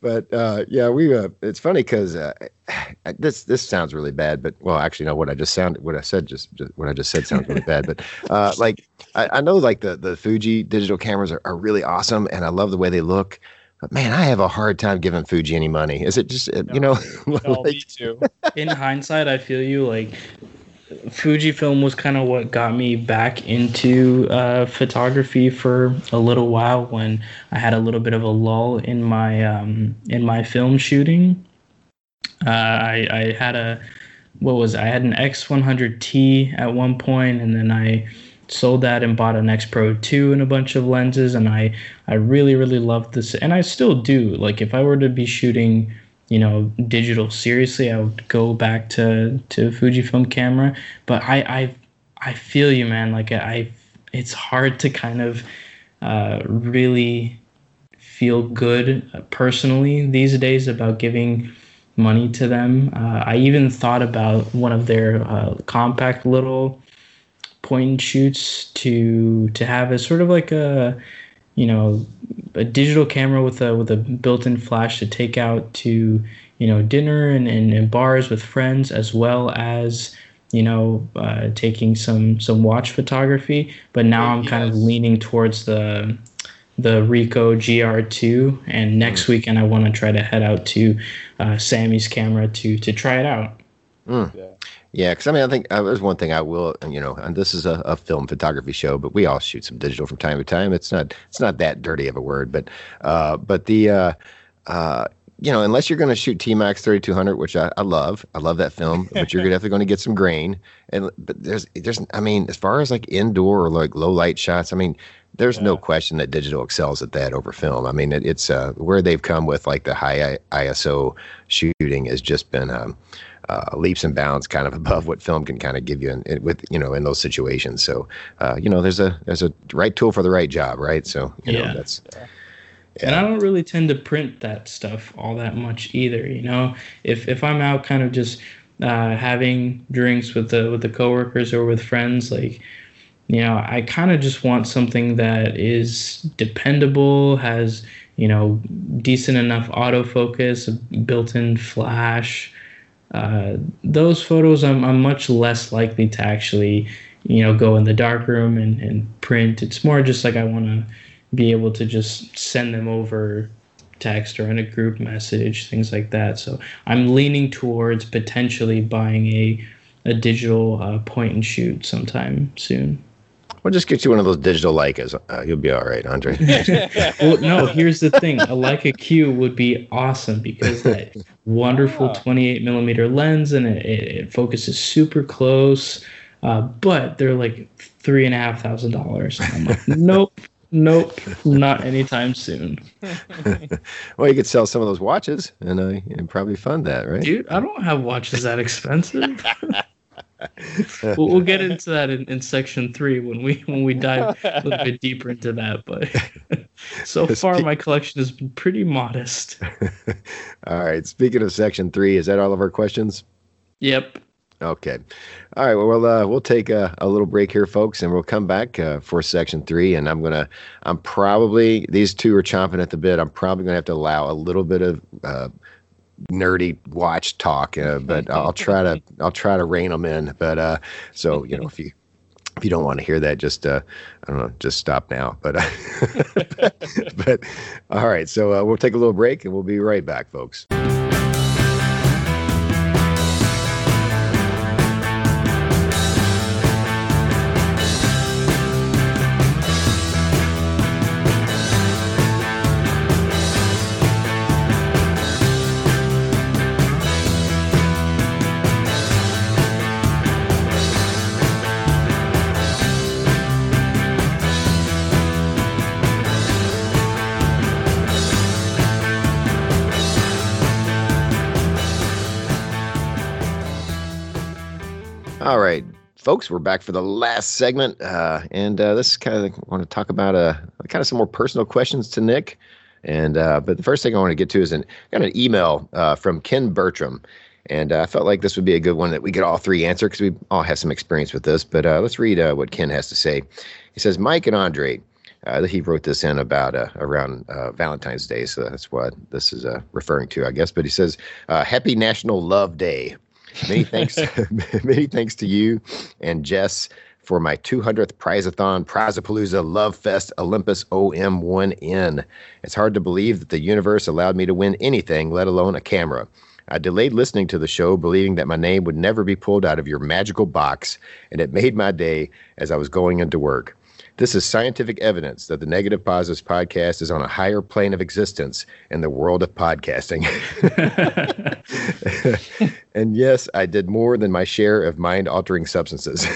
but uh, yeah, we. Uh, it's funny because uh, this this sounds really bad, but well, actually, no. What I just sounded, what I said, just, just what I just said sounds really bad. But uh, like, I, I know like the the Fuji digital cameras are, are really awesome, and I love the way they look. But man, I have a hard time giving Fuji any money. Is it just uh, you know? No, like- me too. in hindsight, I feel you. Like Fujifilm was kind of what got me back into uh, photography for a little while when I had a little bit of a lull in my um, in my film shooting. Uh, I, I had a what was it? I had an X100T at one point, and then I sold that and bought an X Pro 2 and a bunch of lenses, and I I really really loved this, and I still do. Like if I were to be shooting you know digital. Seriously i would go back to to fujifilm camera but i i i feel you man. Like i it's hard to kind of uh, really feel good uh, personally these days about giving money to them. Uh, i even thought about one of their uh, compact little point and shoots to to have as sort of like a you know a digital camera with a with a built-in flash to take out to you know dinner and, and, and bars with friends as well as you know uh, taking some some watch photography. But now i'm kind of leaning towards the the Ricoh GR2 and next weekend I want to try to head out to uh, Samy's camera to to try it out. Yeah, because I mean, I think uh, there's one thing I will, you know, and this is a, a film photography show, but we all shoot some digital from time to time. It's not, it's not that dirty of a word, but, uh, but the, uh, uh, you know, unless you're going to shoot T Max 3200, which I, I love, I love that film, but you're definitely going to get some grain. And but there's, there's, I mean, as far as like indoor or like low light shots, I mean, there's no question that digital excels at that over film. I mean, it, it's uh, where they've come with like the high ISO shooting has just been um, uh, leaps and bounds, kind of above what film can kind of give you in, in- with you know in those situations. So uh, you know, there's a there's a right tool for the right job, right? So you Yeah. know, that's And I don't really tend to print that stuff all that much either. You know, if if I'm out kind of just uh, having drinks with the with the coworkers or with friends, like you know, I kind of just want something that is dependable, has you know decent enough autofocus, built-in flash. Uh, those photos, I'm I'm much less likely to actually you know go in the dark room and, and print. It's more just like I want to be able to just send them over text or in a group message, things like that. So I'm leaning towards potentially buying a a digital uh, point and shoot sometime soon. We'll just get you one of those digital Leicas. Uh, you'll be all right, Andre. Well, no, here's the thing: a Leica Q would be awesome because that wonderful Ah. 28 millimeter lens and it, it, it focuses super close. Uh, but they're like three and a half thousand dollars. I'm like, nope, Nope, not anytime soon. well, you could sell some of those watches and, uh, and probably fund that, right? Dude, I don't have watches that expensive. we'll, we'll, get into that in, in section three when we when we dive a little bit deeper into that. But so far, my collection has been pretty modest. all right. Speaking of section three, is that all of our questions? Yep. Okay. All right. Well, uh, we'll take a, a, little break here, folks, and we'll come back uh, for section three. And I'm gonna, I'm probably these two are chomping at the bit. I'm probably gonna have to allow a little bit of uh, nerdy watch talk, uh, but I'll try to, I'll try to rein them in. But uh, so you know, if you if you don't want to hear that, just uh, I don't know, just stop now. But but all right. So we'll take a little break, and we'll be right back, folks. All right, folks, we're back for the last segment, uh, and uh, this kind of want to talk about uh, kind of some more personal questions to Nick. And uh, but the first thing I want to get to is an got an email uh, from Ken Bertram, and uh, I felt like this would be a good one that we could all three answer because we all have some experience with this. But uh, let's read what Ken has to say. He says, "Mike and Andre." He wrote this in about around Valentine's Day, so that's what this is referring to, I guess. But he says, "Happy National Love Day." Many thanks, many thanks to you and Jess for my 200th Prizeathon Prizapalooza Love Fest Olympus OM1N. It's hard to believe that the universe allowed me to win anything, let alone a camera. I delayed listening to the show, believing that my name would never be pulled out of your magical box, and it made my day as I was going into work. This is scientific evidence that the Negative Positives podcast is on a higher plane of existence in the world of podcasting. and yes, I did more than my share of mind altering substances.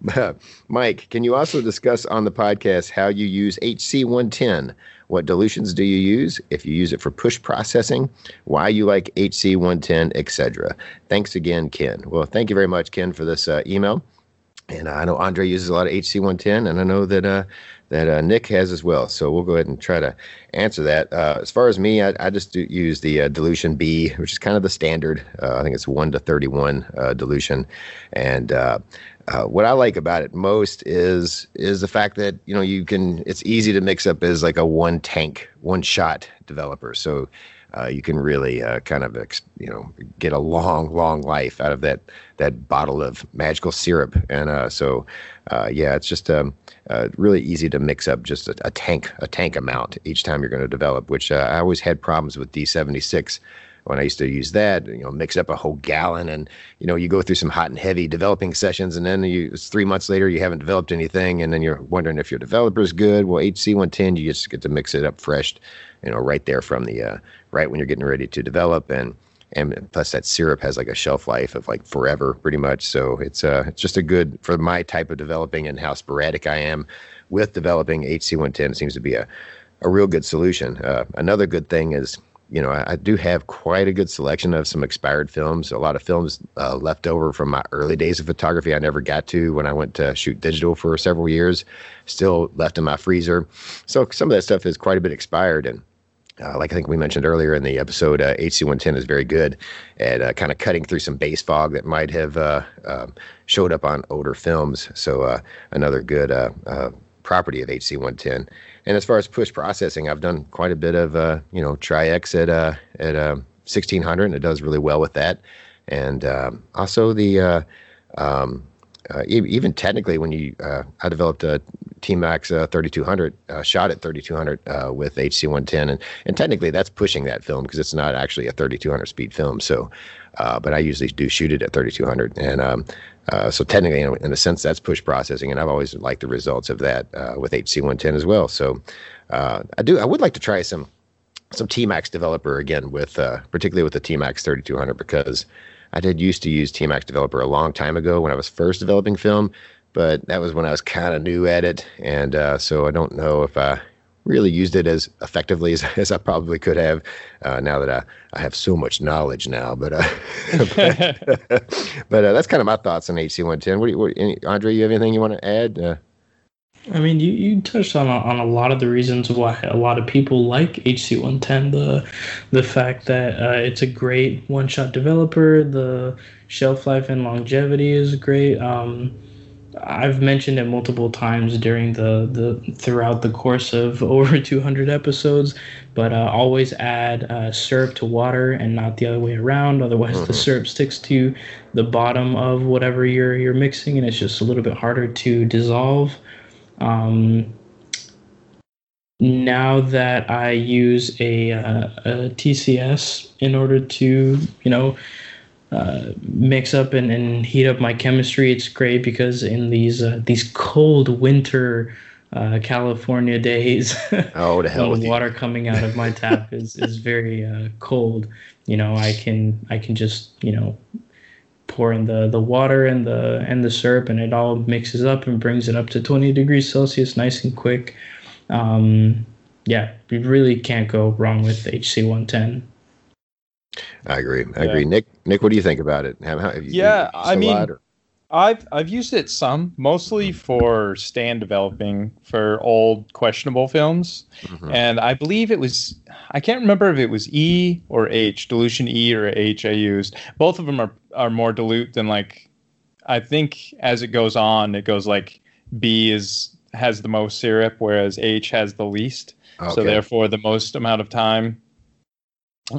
Mike, can you also discuss on the podcast how you use HC110? What dilutions do you use? If you use it for push processing, why you like HC110, etc. Thanks again, Ken. Well, thank you very much, Ken, for this uh, email. And I know Andre uses a lot of HC110, and I know that uh, that uh, Nick has as well. So we'll go ahead and try to answer that. Uh, as far as me, I, I just use the uh, dilution B, which is kind of the standard. Uh, I think it's 1 to 31 uh, dilution. And uh, what I like about it most is is the fact that you know you can it's easy to mix up as like a one tank, one shot developer. So uh, you can really uh, kind of you know get a long, long life out of that that bottle of magical syrup. And uh, so, uh, yeah, it's just um, uh, really easy to mix up just a, a, tank a tank amount each time you're going to develop. Which uh, I always had problems with D76 when I used to use that, you know, mix up a whole gallon and, you know, you go through some hot and heavy developing sessions and then you, it's three months later, you haven't developed anything. And then you're wondering if your developer is good. Well, HC110, you just get to mix it up fresh, you know, right there from the, uh, right when you're getting ready to develop. And, and plus that syrup has like a shelf life of like forever pretty much. So it's, uh, it's just a good, for my type of developing and how sporadic I am with developing HC110 seems to be a, a real good solution. Uh, another good thing is you know, I, I, do have quite a good selection of some expired films. A lot of films uh, left over from my early days of photography I never got to when I went to shoot digital for several years, still left in my freezer. So some of that stuff is quite a bit expired. And uh, like I think we mentioned earlier in the episode, uh, HC110 is very good at uh, kind of cutting through some base fog that might have uh, um, showed up on older films. So uh, another good uh, property of HC110. And as far as push processing, I've done quite a bit of you know Tri-X at at uh, 1600, and it does really well with that. And um, also the um, uh, even technically when you uh, I developed a T-Max 3200 shot at 3200 with HC110, and and technically that's pushing that film because it's not actually a 3200 speed film. So, but I usually do shoot it at 3200, and um, uh, so technically, in, in, a sense, that's push processing, and I've always liked the results of that uh, with HC110 as well. So uh, I do, I would like to try some some T-Max developer again with, uh, particularly with the T-Max 3200 because I did used to use T-Max developer a long time ago when I was first developing film, but that was when I was kind of new at it, and uh, so I don't know if I really used it as effectively as, as I probably could have. Uh, now that I, I have so much knowledge now, but uh, but, but uh, that's kind of my thoughts on HC110. What, do you, what any, Andre? You have anything you want to add? I mean, you, you touched on a, on a lot of the reasons why a lot of people like HC110. The the fact that uh, it's a great one shot developer. The shelf life and longevity is great. Um, I've mentioned it multiple times during the, the throughout the course of over 200 episodes, but uh, always add uh, syrup to water and not the other way around. Otherwise, mm-hmm. the syrup sticks to the bottom of whatever you're you're mixing, and it's just a little bit harder to dissolve. Um, now that I use a, uh, a TCS in order to, you know, uh, mix up and, and heat up my chemistry, it's great because in these uh, these cold winter uh, California days, oh, the hell the water coming out of my tap is is very uh, cold. You know, I can I can just you know pour in the the water and the and the syrup and it all mixes up and brings it up to 20 degrees celsius nice and quick. Um, yeah you really can't go wrong with hc 110 i agree. I yeah. agree. Nick nick what do you think about it? Have, have you, yeah i mean I've I've used it some, mostly for stand developing for old questionable films, mm-hmm. and I believe it was I can't remember if it was E or H, dilution E or H. I used both of them are are more dilute than like I think as it goes on, it goes like B is has the most syrup, whereas H has the least, okay. so therefore the most amount of time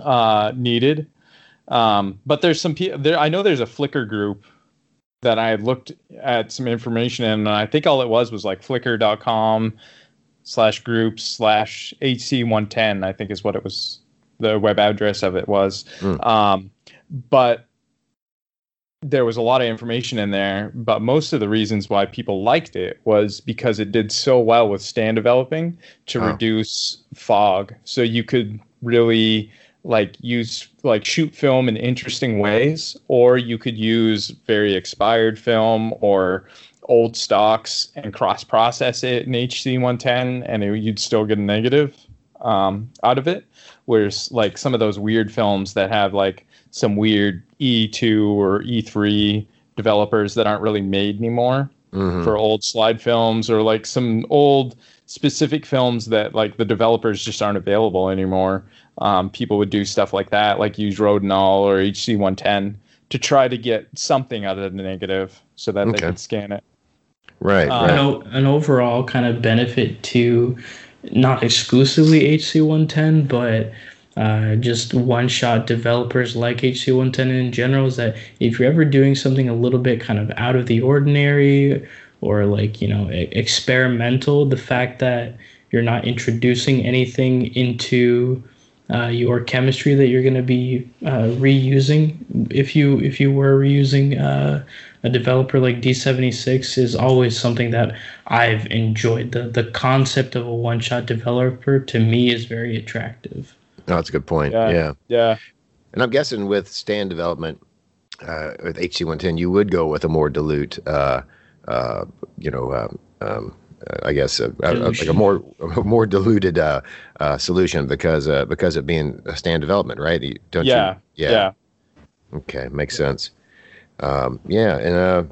uh, needed. Um, but there's some people there. I know there's a Flickr group that I had looked at some information and I think all it was was like flickr.com slash groups slash HC110, I think is what it was, the web address of it was. Mm. Um, but there was a lot of information in there, but most of the reasons why people liked it was because it did so well with stand developing to oh. reduce fog. So you could really like use like shoot film in interesting ways or you could use very expired film or old stocks and cross process it in hc110 and it, you'd still get a negative um, out of it whereas like some of those weird films that have like some weird e2 or e3 developers that aren't really made anymore mm-hmm. for old slide films or like some old specific films that like the developers just aren't available anymore um, people would do stuff like that, like use Rodinal or HC110 to try to get something out of the negative so that okay. they could scan it. Right. Uh, right. An, an overall kind of benefit to not exclusively HC110, but uh, just one shot developers like HC110 in general is that if you're ever doing something a little bit kind of out of the ordinary or like, you know, experimental, the fact that you're not introducing anything into uh, your chemistry that you're going to be uh, reusing if you if you were reusing uh, a developer like D76 is always something that I've enjoyed. The the concept of a one shot developer to me is very attractive. Oh, that's a good point. Yeah. Yeah. yeah. And I'm guessing with stand development uh, with HC110, you would go with a more dilute, uh, you know, um, um I guess a, a, like a more a more diluted uh, uh, solution because uh, because of being a stand development, right? Don't yeah, you? Yeah. Yeah. Okay, makes sense. Um, yeah, and uh,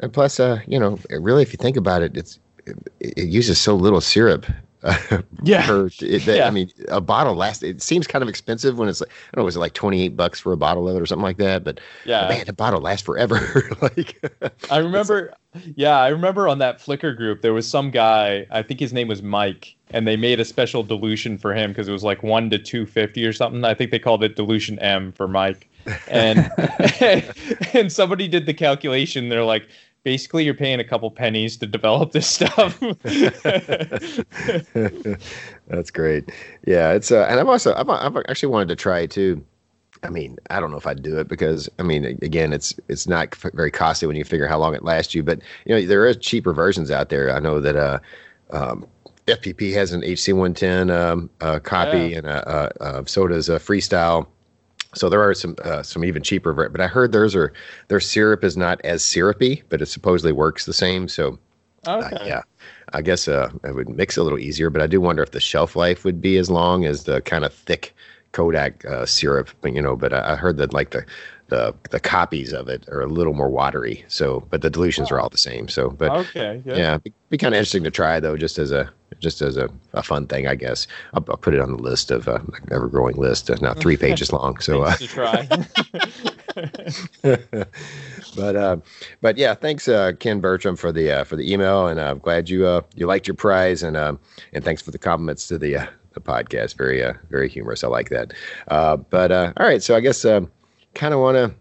and plus, uh, you know, really, if you think about it, it's it, it uses so little syrup yeah. Per, it, that, yeah. I mean, a bottle lasts. It seems kind of expensive when it's like I don't know, was it like twenty eight bucks for a bottle of it or something like that? But yeah, man, the bottle lasts forever. like I remember, yeah, I remember on that Flickr group there was some guy. I think his name was Mike, and they made a special dilution for him because it was like one to two fifty or something. I think they called it dilution M for Mike. And and somebody did the calculation. They're like basically you're paying a couple pennies to develop this stuff. That's great. Yeah, it's uh, and I've also I've, I've actually wanted to try it too. I mean, I don't know if I'd do it because I mean, again, it's it's not very costly when you figure how long it lasts you. But you know, there are cheaper versions out there. I know that uh, um, FPP has an HC110 um, uh, copy, yeah. and uh, uh, so does uh, Freestyle So there are some uh, some even cheaper, but I heard theirs are their syrup is not as syrupy, but it supposedly works the same. So uh, yeah, I guess uh, it would mix a little easier, but I do wonder if the shelf life would be as long as the kind of thick Kodak uh, syrup. But you know, but I, I heard that like the the the copies of it are a little more watery. So, but the dilutions are all the same. So, but okay. Yeah, be, be kind of interesting to try though, just as a just as a, a fun thing, I guess. I'll, I'll put it on the list of uh, ever growing list. Uh, now three pages long. So, uh, try. but uh, but yeah, thanks uh, Ken Bertram for the uh, for the email, and I'm glad you uh, you liked your prize, and um, and thanks for the compliments to the uh, the podcast. Very uh, very humorous. I like that. Uh, but uh, all right, so I guess um, kind of want to.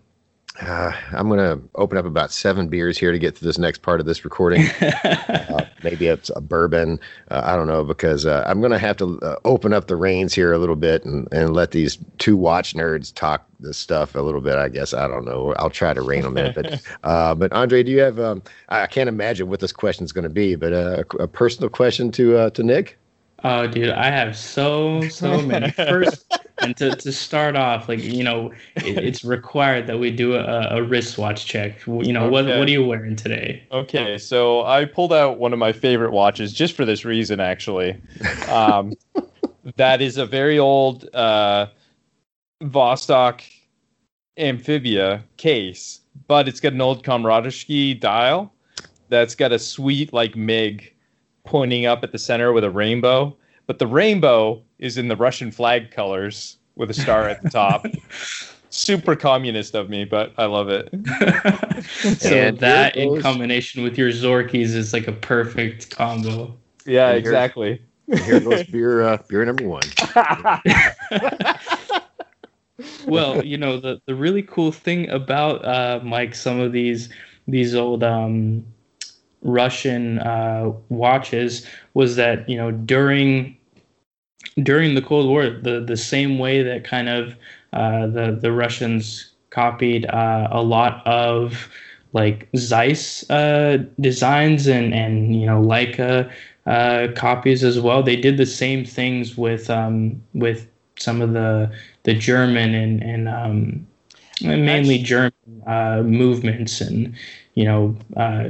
Uh, I'm going to open up about seven beers here to get to this next part of this recording. uh, maybe it's a bourbon. Uh, I don't know because uh, I'm going to have to uh, open up the reins here a little bit and, and let these two watch nerds talk this stuff a little bit. I guess I don't know. I'll try to rein them in. But uh, but Andre, do you have? Um, I can't imagine what this question is going to be, but uh, a, a personal question to uh, to Nick. Oh, dude, I have so so many. First, and to, to start off, like you know, it, it's required that we do a, a wristwatch check. You know, what what are you wearing today? Okay, so I pulled out one of my favorite watches just for this reason, actually. Um, that is a very old uh, Vostok Amphibia case, but it's got an old Komradovsky dial that's got a sweet, like, MiG pointing up at the center with a rainbow. But the rainbow is in the Russian flag colors with a star at the top. Super communist of me, but I love it. so And that here in combination with your Zorkies is like a perfect combo. Yeah, And here- exactly. Here goes beer uh, beer number one. well, you know the the really cool thing about uh, Mike, some of these these old um, Russian uh, watches was that you know during during the Cold War, the the same way that kind of uh, the the Russians copied uh, a lot of like Zeiss uh, designs and and you know Leica uh, copies as well. They did the same things with um, with some of the the German and and um, mainly German uh, movements and you know uh,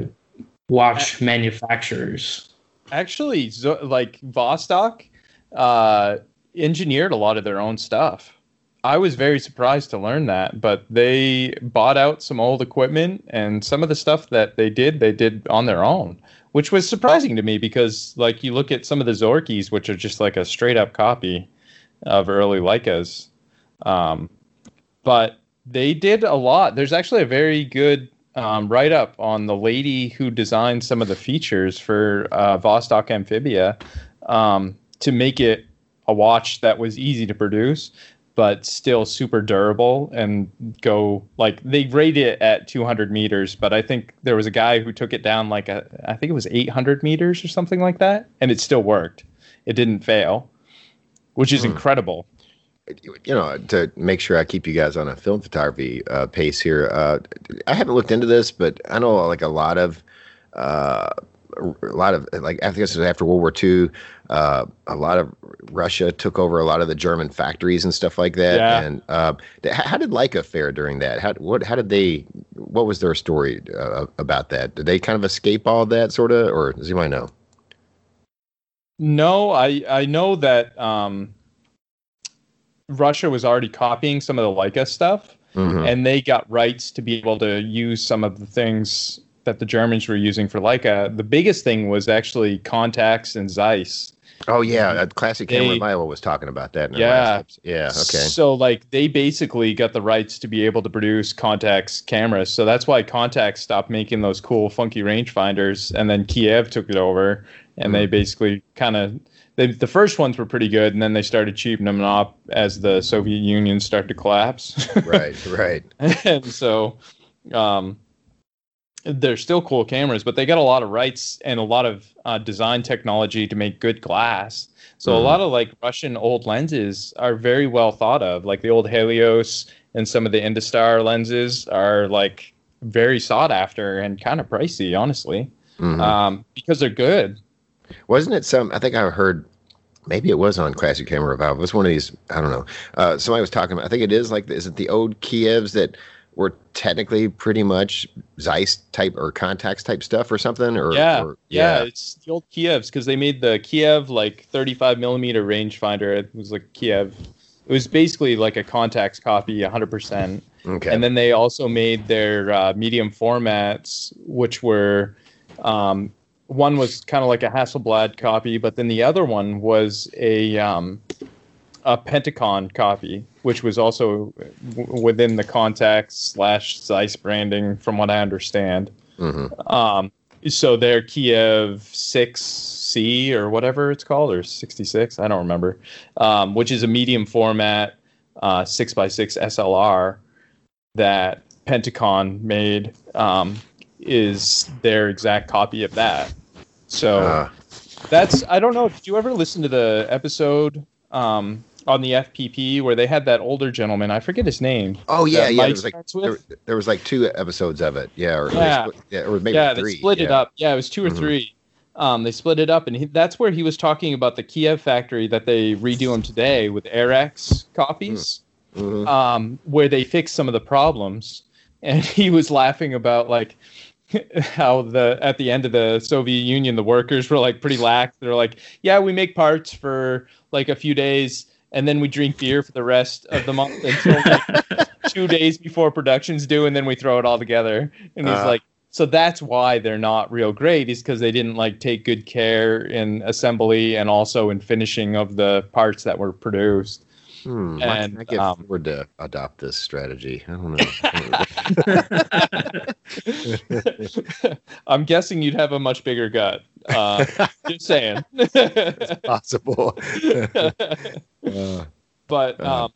watch manufacturers. actually Zo- like Vostok uh, engineered a lot of their own stuff. I was very surprised to learn that, but they bought out some old equipment and some of the stuff that they did, they did on their own, which was surprising to me because like you look at some of the Zorkies, which are just like a straight up copy of early Leicas. Um, but they did a lot. There's actually a very good um, write up on the lady who designed some of the features for uh, Vostok Amphibia um, to make it a watch that was easy to produce, but still super durable and go like they rate it at 200 meters. But I think there was a guy who took it down like a, I think it was 800 meters or something like that, and it still worked. It didn't fail, which is Hmm. incredible. You know, to make sure I keep you guys on a film photography uh, pace here, uh, I haven't looked into this, but I know like a lot of, uh, a lot of like I think this was after World War II, uh, a lot of Russia took over a lot of the German factories and stuff like that. Yeah. And uh, th- how did Leica fare during that? How what how did they? What was their story uh, about that? Did they kind of escape all that sort of, or does anybody know? No, I I know that um, Russia was already copying some of the Leica stuff, Mhm. and they got rights to be able to use some of the things that the Germans were using for Leica. The biggest thing was actually Contax and Zeiss. Oh yeah, classic camera They- Milo was talking about that. In Yeah. last yeah. Okay. So like they basically got the rights to be able to produce Contax cameras. So that's why Contax stopped making those cool funky rangefinders and then Kiev took it over and they basically kind of they, the first ones were pretty good and then they started cheaping them up as the Soviet Union started to collapse. right. Right. and so um, they're still cool cameras, but they got a lot of rights and a lot of uh, design technology to make good glass. So Mhm. a lot of like Russian old lenses are very well thought of. Like the old Helios and some of the Industar lenses are like very sought after and kind of pricey, honestly, Mhm. um, because they're good. Wasn't it some? I think I heard maybe it was on Classic Camera Revival. It was one of these. I don't know. Uh, somebody was talking about. I think it is like. Is it the old Kievs that were technically pretty much Zeiss type or Contax type stuff or something? Or yeah, or, yeah, it's the old Kievs because they made the Kiev like 35 millimeter rangefinder. It was like Kiev. It was basically like a Contax copy, 100. percent Okay. And then they also made their uh, medium formats, which were um, one was kind of like a Hasselblad copy, but then the other one was a um, a Pentacon copy, which was also w- within the Contax slash Zeiss branding, from what I understand. hmm Um, so their Kiev 6C or whatever it's called, or 66, I don't remember, um, which is a medium format uh, 6x6 SLR that Pentacon made, um, is their exact copy of that. So Uh, that's, I don't know, did you ever listen to the episode um, on the FPP where they had that older gentleman? I forget his name. oh yeah, yeah. There was like there, there was like two episodes of it. Yeah. Or, Yeah. split- yeah. Or maybe yeah, three. they split it up. Yeah, it was 2 or Mhm. three. Um, they split it up, and he, that's where he was talking about the Kiev factory that they redo them today with Arax copies, Mhm. um, where they fixed some of the problems. And he was laughing about like how the at the end of the Soviet Union, the workers were like pretty lax. They're like, yeah, we make parts for like a few days, and then we drink beer for the rest of the month until like, two days before production's due, and then we throw it all together. And he's Uh. like, so that's why they're not real great, is because they didn't like take good care in assembly and also in finishing of the parts that were produced. Hmm, and, I get um, Ford to adopt this strategy? I don't know. I'm guessing you'd have a much bigger gut. Uh, just saying. possible. Uh, but Uh-huh. um,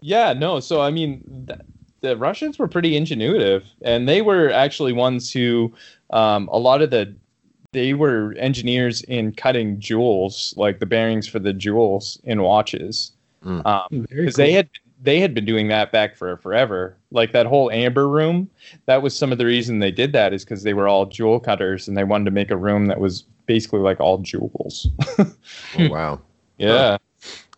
yeah, no. So I mean, th- the Russians were pretty ingenuitive, and they were actually ones who, um, a lot of the, they were engineers in cutting jewels, like the bearings for the jewels in watches, Mm. um, because cool. they had they had been doing that back for forever. Like that whole amber room, that was some of the reason they did that is because they were all jewel cutters and they wanted to make a room that was basically like all jewels. oh, wow. yeah.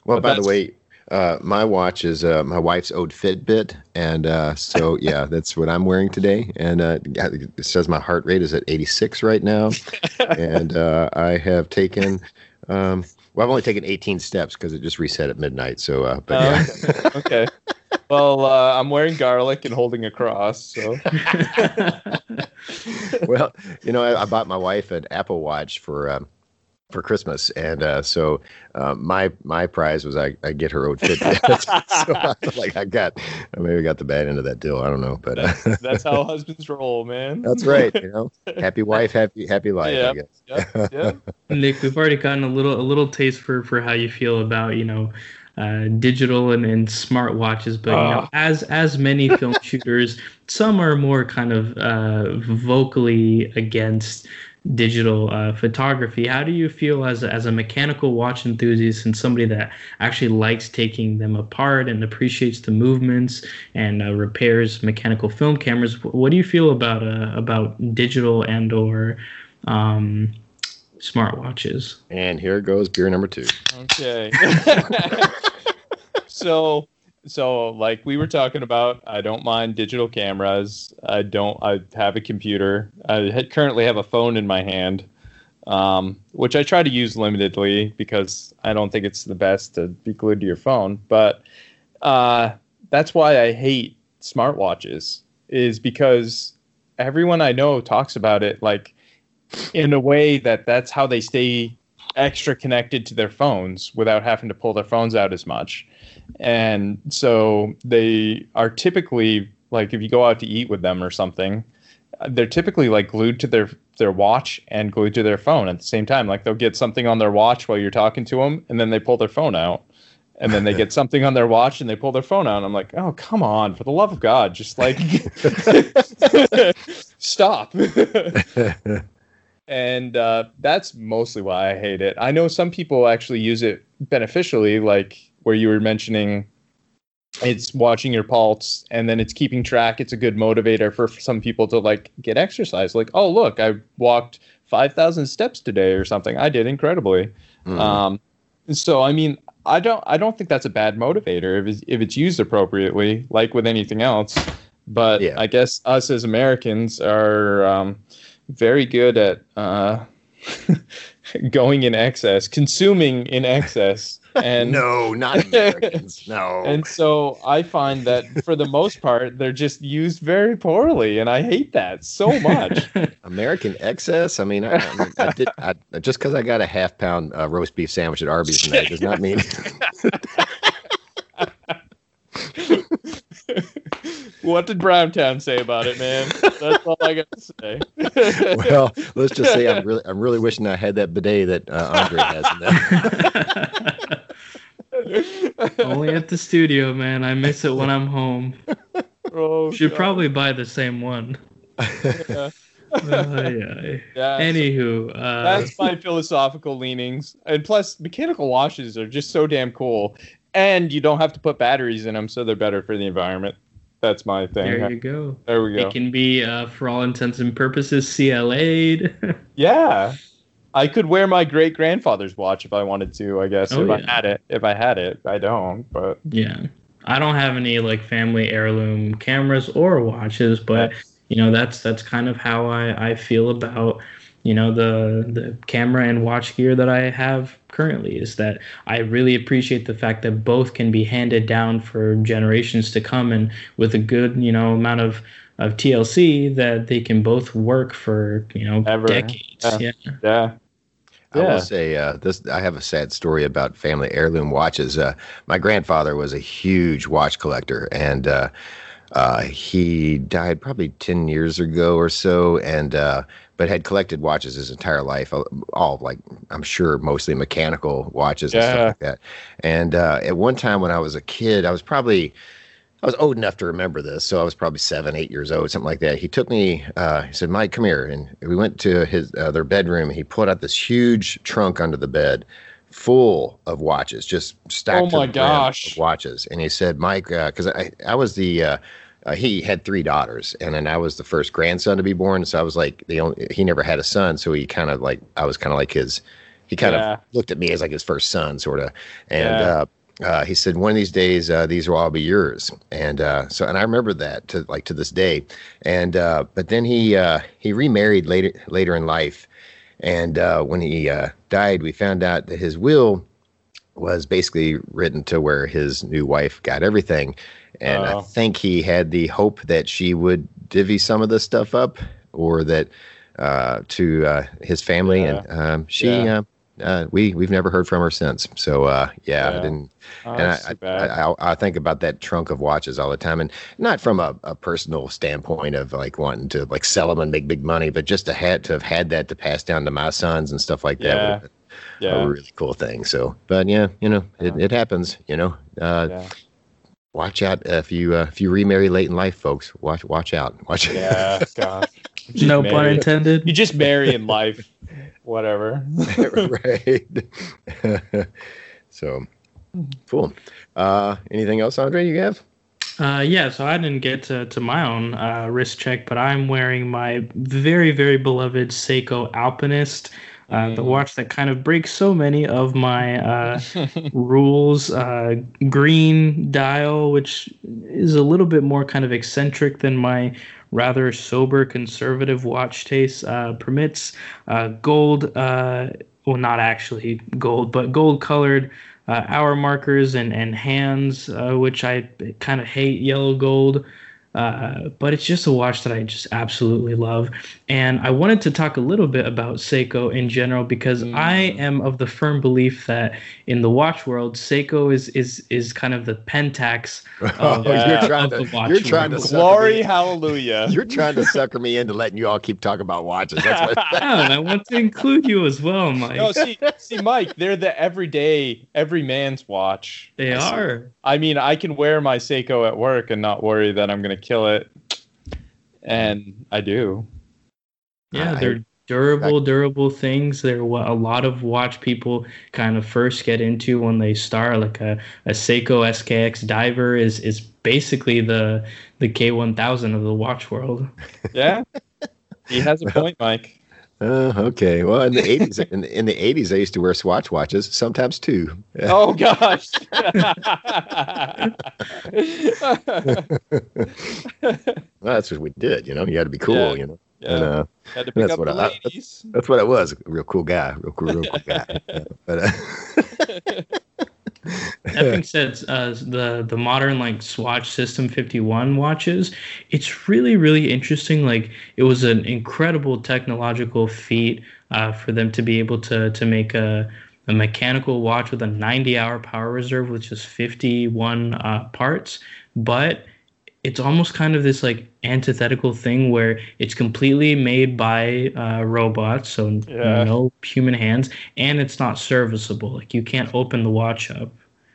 Well, But by the way, uh, my watch is uh, my wife's old Fitbit, and uh, so yeah, that's what I'm wearing today. And uh, it says my heart rate is at 86 right now, and uh, I have taken. Um, well, I've only taken 18 steps because it just reset at midnight. So, uh, but Oh, yeah, okay. Well, uh, I'm wearing garlic and holding a cross. So well, you know, I, I bought my wife an Apple Watch for um, for Christmas, and uh, so uh, my my prize was I, I get her old Fitbit. so I like I got I maybe got the bad end of that deal. I don't know, but uh, that's, that's how husbands roll, man. that's right. You know, happy wife, happy happy life. Yeah. I guess. Yeah, yeah. Nick, we've already gotten a little a little taste for for how you feel about you know uh, digital and, and smart watches, but you know, Ah. as as many film shooters, some are more kind of uh, vocally against digital uh, photography. How do you feel as a, as a mechanical watch enthusiast and somebody that actually likes taking them apart and appreciates the movements and uh, repairs mechanical film cameras? What do you feel about uh, about digital and or um, smartwatches? And here goes beer number two. Okay. so, so like we were talking about, I don't mind digital cameras. I don't. I have a computer. I currently have a phone in my hand, um, which I try to use limitedly because I don't think it's the best to be glued to your phone. But uh, that's why I hate smartwatches. Is because everyone I know talks about it like in a way that that's how they stay extra connected to their phones without having to pull their phones out as much. And so they are typically like if you go out to eat with them or something, they're typically like glued to their their watch and glued to their phone at the same time. Like they'll get something on their watch while you're talking to them and then they pull their phone out. And then they get something on their watch and they pull their phone out. And I'm like, oh, come on, for the love of God, just like stop. and uh, that's mostly why I hate it. I know some people actually use it beneficially, like where you were mentioning it's watching your pulse and then it's keeping track. It's a good motivator for some people to like get exercise. Like, oh look, I walked five thousand steps today or something. I did incredibly. Mm. Um, So I mean, I don't I don't think that's a bad motivator if it's, if it's used appropriately, like with anything else. But Yeah. I guess us as Americans are um, very good at uh, going in excess, consuming in excess, and no, not Americans. No. and so I find that for the most part they're just used very poorly, and I hate that so much. American excess. I mean, I, I, mean, I did I, just because I got a half pound uh, roast beef sandwich at Arby's tonight does not mean. what did Browntown say about it, man? That's all I got to say. well, let's just say I'm really I'm really wishing I had that bidet that uh, Andre has. In that. Only at the studio, man. I miss it when I'm home. oh, Should God. probably buy the same one. Yeah. Uh, yeah. Yeah, Anywho, uh, that's my philosophical leanings. And plus, mechanical washes are just so damn cool. And you don't have to put batteries in them, so they're better for the environment. That's my thing. there you go. There we go. It can be, uh, for all intents and purposes, CLA'd. Yeah. I could wear my great grandfather's watch if I wanted to, I guess. Oh, if I had it. If I had it. I don't, but yeah. I don't have any like family heirloom cameras or watches, but you know that's that's kind of how I, I feel about you know the the camera and watch gear that I have currently is that I really appreciate the fact that both can be handed down for generations to come and with a good you know amount of of TLC that they can both work for you know Ever. decades. Yeah. Yeah. yeah. I Yeah. will say uh, this. I have a sad story about family heirloom watches. Uh, my grandfather was a huge watch collector, and uh, uh, he died probably ten years ago or so. And uh, but had collected watches his entire life, all- all like I'm sure mostly mechanical watches and stuff like that. And uh, at one time when I was a kid, I was probably I was old enough to remember this, so I was probably seven, eight years old, something like that. He took me. Uh, he said, "Mike, come here," and we went to his uh, their bedroom. He pulled out this huge trunk under the bed, full of watches, just stacked. Oh my gosh. watches. And he said, "Mike, because I I was the." Uh, uh, he had three daughters, and then I was the first grandson to be born. So I was like the only. He never had a son, so he kind of like I was kind of like his. He kind Yeah. of looked at me as like his first son, sort of. And Yeah. Uh, he said, "One of these days, uh, these will all be yours." And uh, so, and I remember that to like to this day. And uh, but then he uh, he remarried later later in life, and uh, when he uh, died, we found out that his will was basically written to where his new wife got everything. And I Oh. think he had the hope that she would divvy some of this stuff up, or that uh, to uh, his family. And um, she, Yeah. Uh, we we've never heard from her since. So uh, yeah, I didn't. Oh, and I. I, I, I think about that trunk of watches all the time, and not from a, a personal standpoint of like wanting to like sell them and make big money, but just to had to have had that to pass down to my sons and stuff like that. Yeah. yeah. A really cool thing. So, but yeah, you know, it, it happens. You know, uh, yeah. watch out if you uh, if you remarry late in life, folks. Watch watch out. Watch. Yeah. God. No pun intended. You just marry in life. Whatever. right. so, cool. Uh, anything else, Andre? You have? Uh, yeah, so I didn't get to, to my own uh, wrist check, but I'm wearing my very, very beloved Seiko Alpinist, uh, the Mm. watch that kind of breaks so many of my uh, rules. Uh, green dial, which is a little bit more kind of eccentric than my rather sober conservative watch taste uh, permits. Uh, gold, uh, well, not actually gold, but gold colored uh, hour markers and, and hands, which I kind of hate yellow gold. Uh, but it's just a watch that I just absolutely love. And I wanted to talk a little bit about Seiko in general because Mm. I am of the firm belief that in the watch world, Seiko is is is kind of the Pentax Oh, Yeah. you're trying of to the watch you're trying to world. sucker Glory, hallelujah. You're trying to sucker me into letting you all keep talking about watches. That's what. Yeah, and I want to include you as well, Mike. no, see, see, Mike, they're the everyday, every man's watch. they I see. are. I mean, I can wear my Seiko at work and not worry that I'm going to kill it. And I do. Yeah, they're durable, durable things. They're what a lot of watch people kind of first get into when they start. Like a, a Seiko SKX diver is is basically the the K1000 of the watch world. Yeah. he has a point, Mike. Uh, okay. Well, in the eighties, in, the- in the eighties, I used to wear Swatch watches, sometimes two. Oh gosh. Well, that's what we did. You know, you had to be cool. Yeah. You know, yeah, and uh, had to pick that's up what the I- ladies. that's what I was. Real cool guy. Real cool, real cool guy. Yeah, but uh, That being said, uh, the the modern like Swatch System 51 watches, it's really really interesting. Like it was an incredible technological feat uh, for them to be able to to make a a mechanical watch with a 90 hour power reserve with just 51 uh, parts, but it's almost kind of this like antithetical thing where it's completely made by uh, robots, so Yeah. no human hands, and it's not serviceable. Like you can't open the watch up.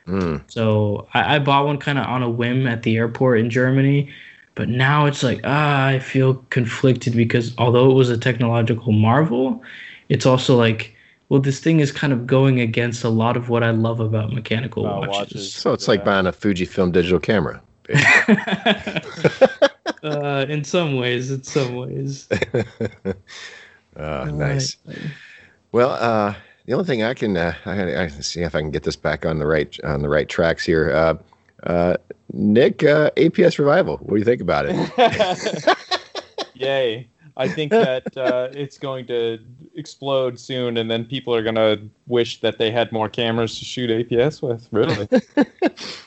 mm, So I, I bought one kind of on a whim at the airport in Germany, but now it's like ah, I feel conflicted because although it was a technological marvel, it's also like, well, this thing is kind of going against a lot of what I love about mechanical watches. watches. so it's like buying a Fujifilm digital camera. uh, in some ways, in some ways. Uh, nice. Well, uh, the only thing I can uh, I, I see if I can get this back on the right on the right tracks here. Uh, uh, Nick, uh, APS revival. What do you think about it? Yay. I think that uh, it's going to explode soon, and then people are going to wish that they had more cameras to shoot APS with. Really.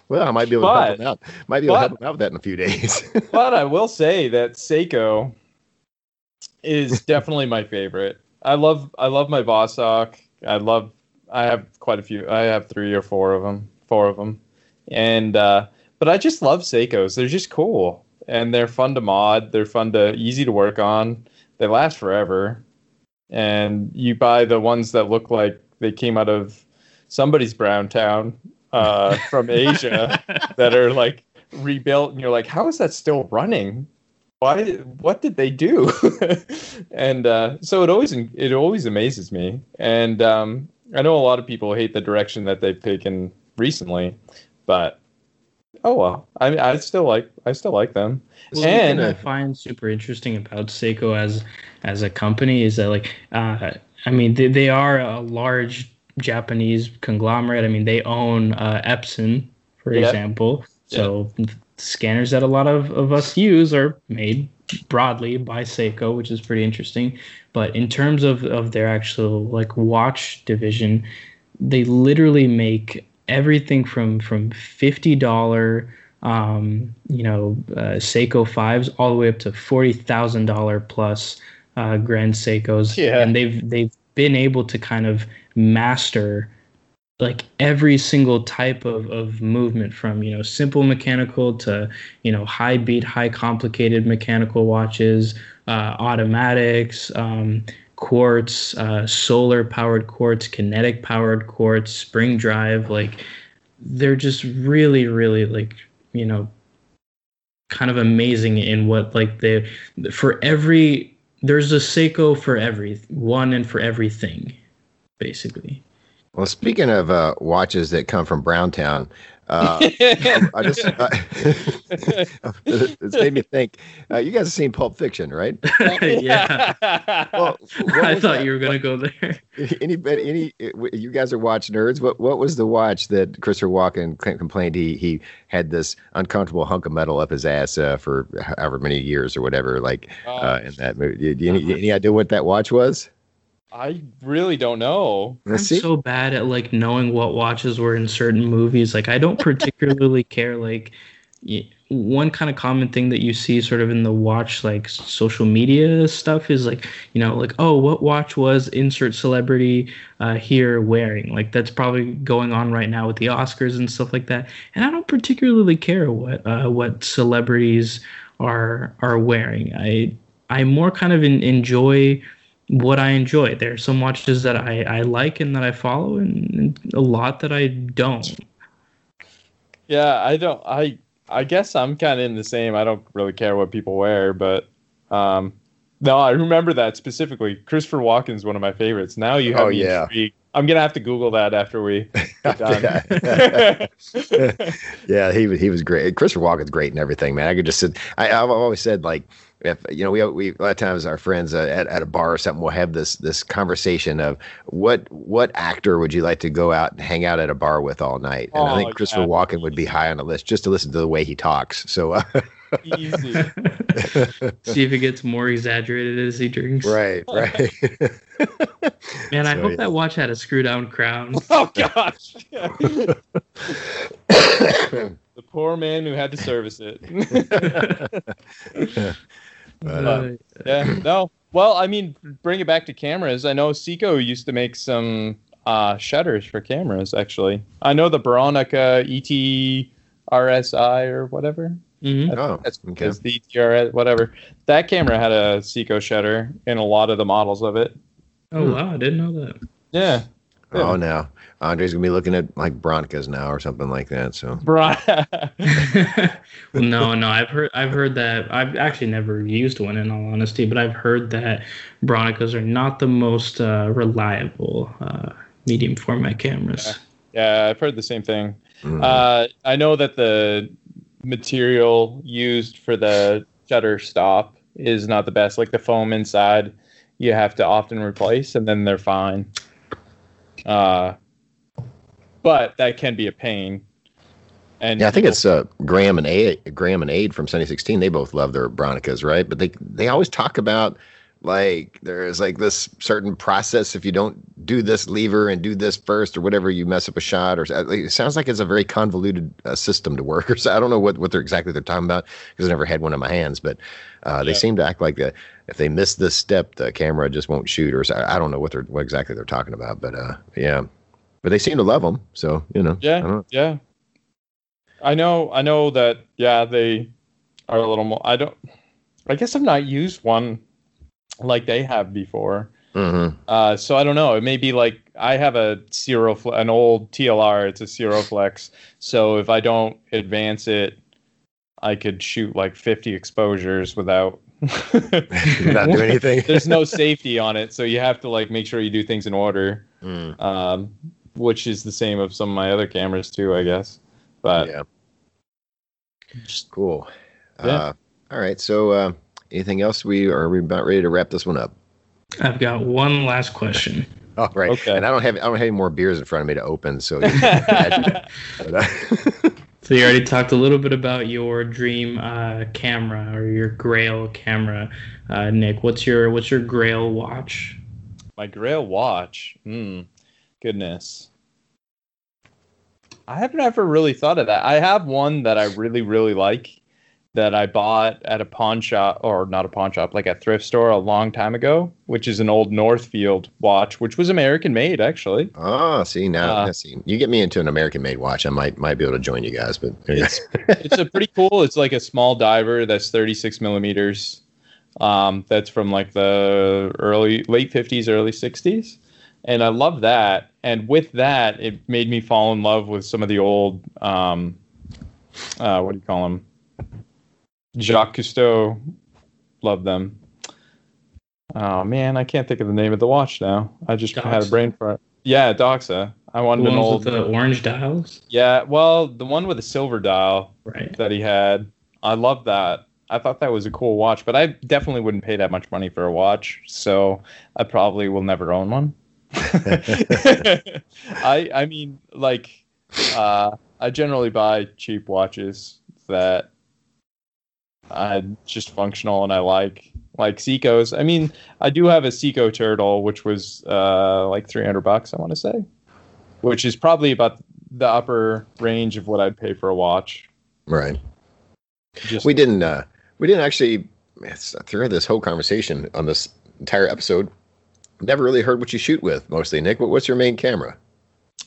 Well, I might be able to help them out. Might be able to help but- him out with that in a few days. but I will say that Seiko is definitely my favorite. I love I love my Vostok. I love I have quite a few. I have three or four of them, four of them, and uh, but I just love Seikos. They're just cool and they're fun to mod. They're fun to easy to work on. They last forever, and you buy the ones that look like they came out of somebody's brown town uh, from Asia that are like rebuilt and you're like how is that still running why what did they do and uh, so it always it always amazes me and um, i know a lot of people hate the direction that they've taken recently but oh well i i still like i still like them Well, and I find super interesting about Seiko as as a company is that like uh, I mean they, they are a large Japanese conglomerate. I mean they own uh, Epson, for Yeah. example. So scanners that a lot of, of us use are made broadly by Seiko, which is pretty interesting. But in terms of, of their actual like watch division, they literally make everything from from fifty dollar um, you know, uh, Seiko fives all the way up to forty thousand dollar plus uh, Grand Seikos, Yeah. and they've they've been able to kind of master like every single type of, of movement from you know simple mechanical to you know high beat high complicated mechanical watches uh, automatics um, quartz uh, solar powered quartz kinetic powered quartz spring drive like they're just really really like you know kind of amazing in what like they for every there's a Seiko for every one and for everything basically. Well, speaking of uh, watches that come from Browntown, uh, I just uh, it's made me think. Uh, you guys have seen Pulp Fiction, right? yeah Well, I thought that? you were gonna go there Anybody, any, you guys are watch nerds. What what was the watch that Christopher Walken complained he he had this uncomfortable hunk of metal up his ass uh, for however many years or whatever? Like uh, in that movie, Do you, any, any idea what that watch was? I really don't know I'm so bad at like knowing what watches were in certain movies. Like I don't particularly care. Like one kind of common thing that you see sort of in the watch like social media stuff is like you know like oh what watch was insert celebrity uh, here wearing like that's probably going on right now with the Oscars and stuff like that. And I don't particularly care what uh, what celebrities are are wearing. I I more kind of en- enjoy what I enjoy. There are some watches that I, I like and that I follow, and, and a lot that I don't. Yeah, I don't. I I guess I'm kind of in the same. I don't really care what people wear, but um, no, I remember that specifically. Christopher Walken's one of my favorites. Now you have Oh, me yeah. intrigued. I'm gonna have to Google that after we get done. yeah, he was he was great. Christopher Walken's great and everything, man. I could just sit. I, I've always said like if you know we we a lot of times our friends uh, at, at a bar or something will have this this conversation of what what actor would you like to go out and hang out at a bar with all night and i Oh, think christopher yeah. walken would be high on the list just to listen to the way he talks so uh, Easy. See if it gets more exaggerated as he drinks. right right Man, I So, hope yeah. that watch had a screw down crown. oh gosh. the poor man who had to service it. But, Uh, yeah. No. Well, I mean, bring it back to cameras. I know Seiko used to make some uh, shutters for cameras. Actually, I know the Veronica ET RSI or whatever. mhm. oh That's okay it's the ETRS, whatever. That camera had a Seiko shutter in a lot of the models of it. Oh wow, I didn't know that. Yeah. oh now andre's gonna be looking at like broncos now or something like that so Right. well, no, no, I've heard I've heard that I've actually never used one in all honesty, but I've heard that Bronicas are not the most uh, reliable uh, medium format cameras. yeah, I've heard the same thing. mm. Uh, I know that the material used for the shutter stop is not the best. Like the foam inside, you have to often replace, and then they're fine. Uh, but that can be a pain. And Yeah, I think it's uh, Graham and A Graham and Aid from Sunny Sixteen. They both love their Bronicas, right? But they they always talk about like there's like this certain process if you don't do this lever and do this first or whatever you mess up a shot or it sounds like it's a very convoluted uh, system to work or so I don't know what what they're exactly they're talking about because I never had one in my hands but uh, they Yeah. seem to act like that if they miss this step the camera just won't shoot or so, I don't know what they're what exactly they're talking about but uh yeah but they seem to love them so you know Yeah, know. yeah. I know. I know that. Yeah, they are a little more. I don't. I guess I've not used one like they have before. Mhm. Uh, so I don't know. It may be like I have a Ciro, an old TLR. It's a Ciroflex. So if I don't advance it, I could shoot like 50 exposures without. not do anything There's no safety on it, so you have to like make sure you do things in order, Mm. um, which is the same of some of my other cameras too, I guess. But yeah. just Cool. Yeah. Uh, all right. So, uh, anything else? We are we about ready to wrap this one up? I've got one last question. All right. Okay. And I don't have I don't have any more beers in front of me to open. So, but, uh, So you already talked a little bit about your dream uh, camera or your Grail camera, uh, Nick. What's your what's your Grail watch? My Grail watch. Hmm. Goodness. I have never really thought of that. I have one that I really, really like that I bought at a pawn shop, or not a pawn shop, like a thrift store a long time ago, which is an old Northfield watch, which was American made, actually. Ah, see now, Uh, see, you get me into an American made watch. I might might be able to join you guys, but It's it's a pretty cool. It's like a small diver that's 36 millimeters. Um, that's from like the early late 50s, early 60s, and I love that. And with that, it made me fall in love with some of the old, um, uh, what do you call them? Jacques Cousteau. Love them. Oh man, I can't think of the name of the watch now. I just had a brain fart. Yeah, Doxa. I The wanted an old. with the orange dials, Yeah, well, the one with the silver dial right? that he had. I love that. I thought that was a cool watch, but I definitely wouldn't pay that much money for a watch, so I probably will never own one. I I mean, like, uh, I generally buy cheap watches that are just functional and I like, like Seiko's. I mean, I do have a Seiko Turtle, which was uh, like three hundred bucks. I want to say, which is probably about the upper range of what I'd pay for a watch. right. Just We didn't uh, we didn't actually it's- throughout this whole conversation on this entire episode. Never really heard what you shoot with mostly, Nick. What, what's your main camera?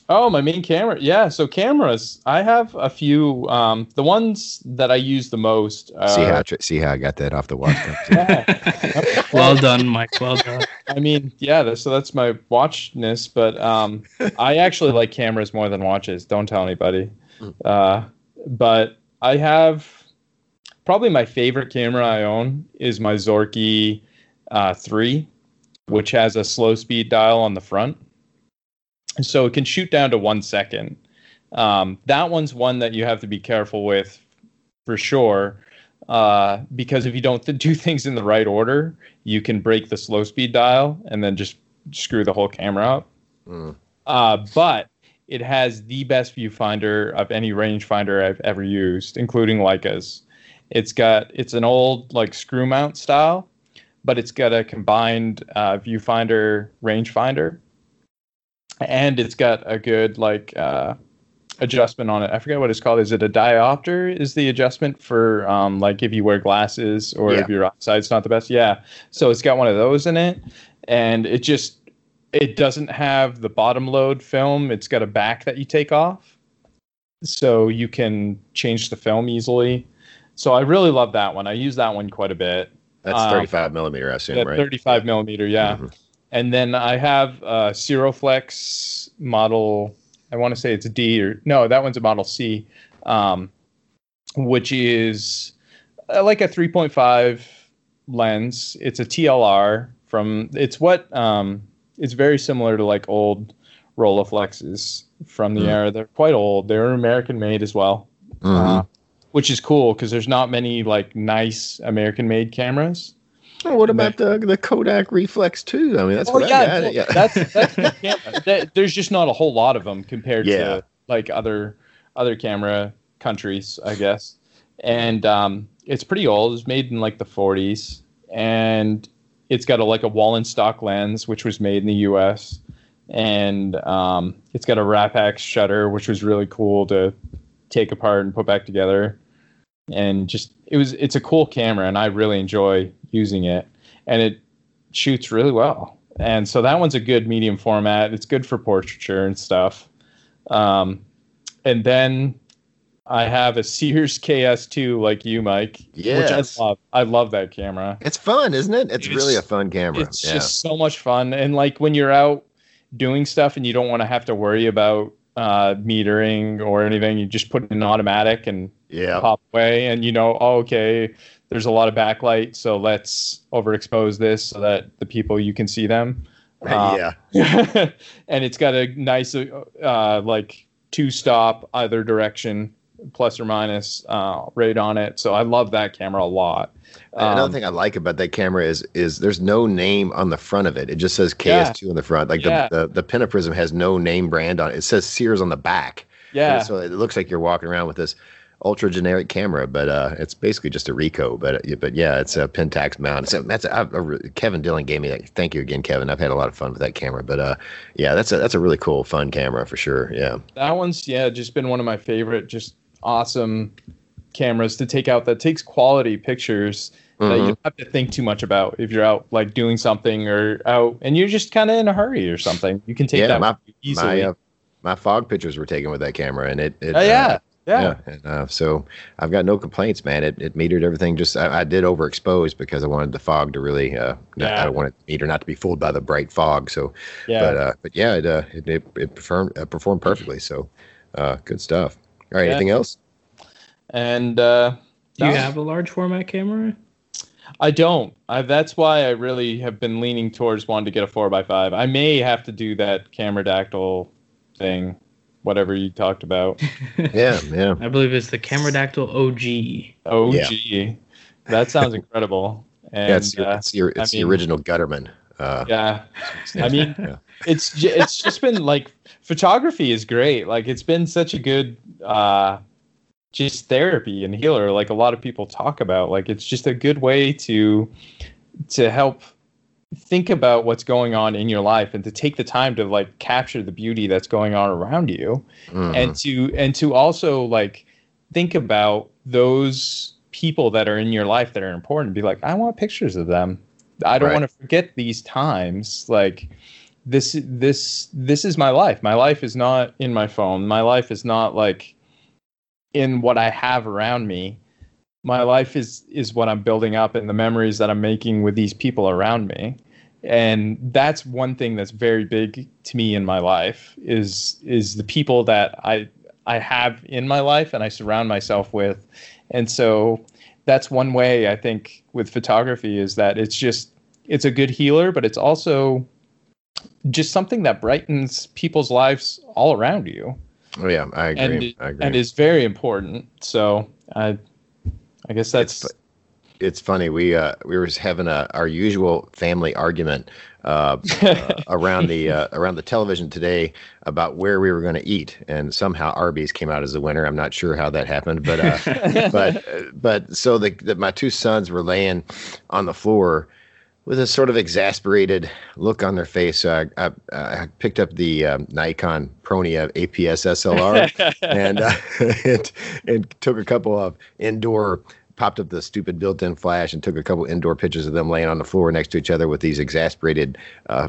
Oh, my main camera. Yeah, so cameras. I have a few. Um, the ones that I use the most. Uh, see how I see how I got that off the watch. yeah. well done, Mike. Well done. I mean, yeah. That's, so that's my watchness. But um, I actually like cameras more than watches. Don't tell anybody. Mm. Uh, but I have probably my favorite camera I own is my Zorky uh, three, which has a slow speed dial on the front. So it can shoot down to one second. Um, that one's one that you have to be careful with for sure. uh, because if you don't th- do things in the right order, you can break the slow speed dial and then just screw the whole camera up. Mm. Uh, but it has the best viewfinder of any rangefinder I've ever used, including Leica's. It's got it's an old like screw mount style, but it's got a combined uh, viewfinder rangefinder, and it's got a good like uh, adjustment on it. I forget what it's called. Is it a diopter? Is the adjustment for um, like if you wear glasses or Yeah. if your eyesight's not the best? Yeah. So it's got one of those in it, and it just it doesn't have the bottom load film. It's got a back that you take off, so you can change the film easily. So I really love that one. I use that one quite a bit. That's Um, 35 millimeter, I assume, right? 35 millimeter, yeah. Mhm. And then I have a Ciroflex model. I want to say it's a D or no, that one's a Model C, um, which is uh, like a 3.5 lens. It's a TLR from. It's what. Um, it's very similar to like old Rolleiflexes from the Hmm. era. They're quite old. They're American made as well, Mhm. uh, which is cool because there's not many like nice American made cameras. Oh, what about the the Kodak Reflex too? I mean, that's what I got. yeah. that's that's good camera. That- there's just not a whole lot of them compared Yeah. to like other other camera countries, I guess. And um, it's pretty old. It's made in like the 40s, and it's got a like a Wollensak lens, which was made in the U.S. And um, it's got a Rapax shutter, which was really cool to take apart and put back together. And just it was it's a cool camera, and I really enjoy using it. And it shoots really well. And so that one's a good medium format. It's good for portraiture and stuff. Um, and then I have a Sears KS2 like you, Mike, Yes. which I love. I love that camera. It's fun, isn't it? It's, It's- really a fun camera. It's yeah. just so much fun. And like when you're out doing stuff and you don't want to have to worry about uh, metering or anything, you just put it in automatic and yeah. pop away and you know oh, okay there's a lot of backlight so let's overexpose this so that the people you can see them Um, yeah. and it's got a nice uh, like two stop either direction plus or minus uh, rate on it so i love that camera a lot Another Um, thing I like about that camera is is there's no name on the front of it. It just says KS2 on the front. Like Yeah. the, the the Pentaprism has no name brand on it. It says Sears on the back. yeah So it looks like you're walking around with this ultra generic camera, but uh, it's basically just a Ricoh. But but yeah, it's a Pentax mount. So that's a, really- Kevin Dillon gave me that. Thank you again, Kevin. I've had a lot of fun with that camera. But uh, yeah, that's a that's a really cool, fun camera for sure. Yeah. that one's yeah just been one of my favorite just awesome cameras to take out that takes quality pictures that you Mhm. don't have to think too much about if you're out like doing something or out and you're just kind of in a hurry or something you can take Yeah, that my- easily My uh, my fog pictures were taken with that camera, and it. it oh uh, yeah yeah, yeah. And, uh, so I've got no complaints, man. It, it metered everything. Just I, I did overexpose because I wanted the fog to really. Uh, Yeah. I don't want the meter not to be fooled by the bright fog. So, yeah. but uh, but yeah, it uh, it it, it performed uh, performed perfectly. So, uh, good stuff. All right, Yeah. anything else? and uh Do you have a large format camera? i don't I, that's why i really have been leaning towards wanting to get a 4x5 i may have to do that camera dactyl thing whatever you talked about Yeah, yeah. I believe it's the Cameradactyl OG. oh Yeah. that sounds incredible and yeah it's, your, uh, it's your it's I the original Gutterman. Uh, yeah I mean, Yeah. It's it's just been like photography is great. Like it's been such a good uh just therapy and healer like a lot of people talk about. Like it's just a good way to to help think about what's going on in your life and to take the time to like capture the beauty that's going on around you mhm. and to and to also like think about those people that are in your life that are important be like i want pictures of them i don't Right. want to forget these times like this this this is my life. My life is not in my phone. My life is not like in what i have around me. My life is is what i'm building up and the memories that i'm making with these people around me. And that's one thing that's very big to me in my life is is the people that i i have in my life and i surround myself with. And so that's one way i think with photography is that it's just it's a good healer but it's also just something that brightens people's lives all around you oh yeah, I agree. and I agree. and is very important so i I guess that's It's, it's funny. We uh, we were having a our usual family argument uh, uh, around the uh, around the television today about where we were going to eat, and somehow Arby's came out as the winner. I'm not sure how that happened, but uh, but uh, but so the, the my two sons were laying on the floor with a sort of exasperated look on their face. So I, I, picked up the um, Nikon Pronea APS SLR and, uh, and and took a couple of indoor popped up the stupid built-in flash and took a couple indoor pictures of them laying on the floor next to each other with these exasperated uh,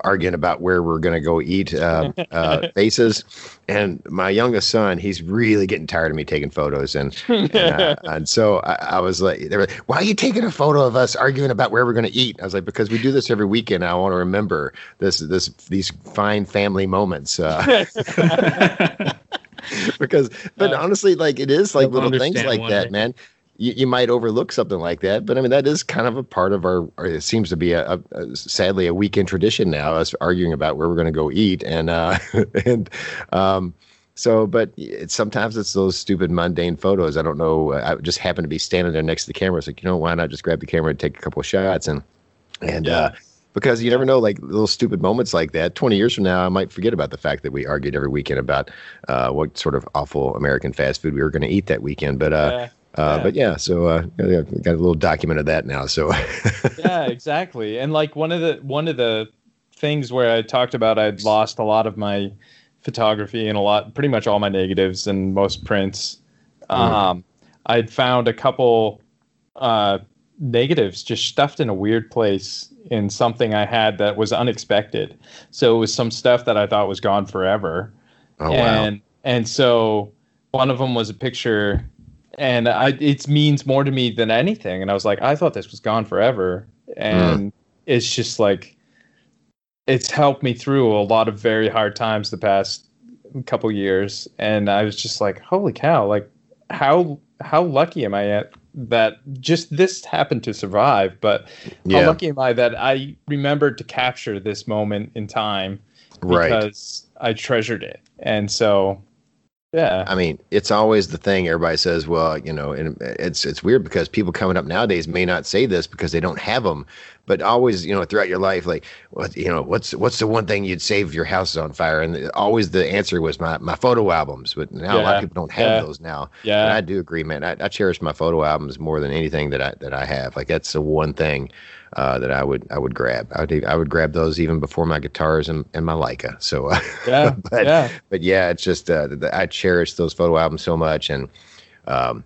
arguing about where we're going to go eat uh, uh, faces. And my youngest son he's really getting tired of me taking photos. And and, uh, and so I, I was like they were like, why are you taking a photo of us arguing about where we're going to eat? I was like because we do this every weekend. I want to remember this this these fine family moments uh, because but Uh, honestly like it is like little things like that man you, you might overlook something like that but i mean that is kind of a part of our or it seems to be a, a, a sadly a weekend tradition now us arguing about where we're going to go eat and uh and um so but it's sometimes it's those stupid mundane photos. I don't know i just happen to be standing there next to the camera. It's like you know why not just grab the camera and take a couple of shots? And and uh because you never know like little stupid moments like that. 20 years from now i might forget about the fact that we argued every weekend about uh, what sort of awful american fast food we were going to eat that weekend but uh, yeah, uh, Yeah. but yeah so uh, got a little document of that now so yeah, exactly. And like one of the one of the things where I talked about I'd lost a lot of my photography and a lot pretty much all my negatives and most prints. Um I'd found a couple uh negatives just stuffed in a weird place in something I had that was unexpected. So it was some stuff that I thought was gone forever oh wow and and so one of them was a picture and I, it means more to me than anything. And i was like i thought this was gone forever. And it's just like it's helped me through a lot of very hard times the past couple years. And i was just like holy cow like how how lucky am i at that just this happened to survive? But how lucky am i that i remembered to capture this moment in time right. because I treasured it. And so, yeah, I mean, it's always the thing. Everybody says, "Well, you know," and it's it's weird because people coming up nowadays may not say this because they don't have them, but always, you know, throughout your life, like, what, you know, what's what's the one thing you'd save if your house is on fire? And always the answer was my my photo albums. But now a lot of people don't have yeah. those now. And yeah, I do agree, man. I, I cherish my photo albums more than anything that I that I have. Like that's the one thing uh, that I would I would grab. I would I would grab those even before my guitars and, and my Leica. So, uh, yeah, but yeah, but yeah, it's just uh, th- I cherish those photo albums so much, and um,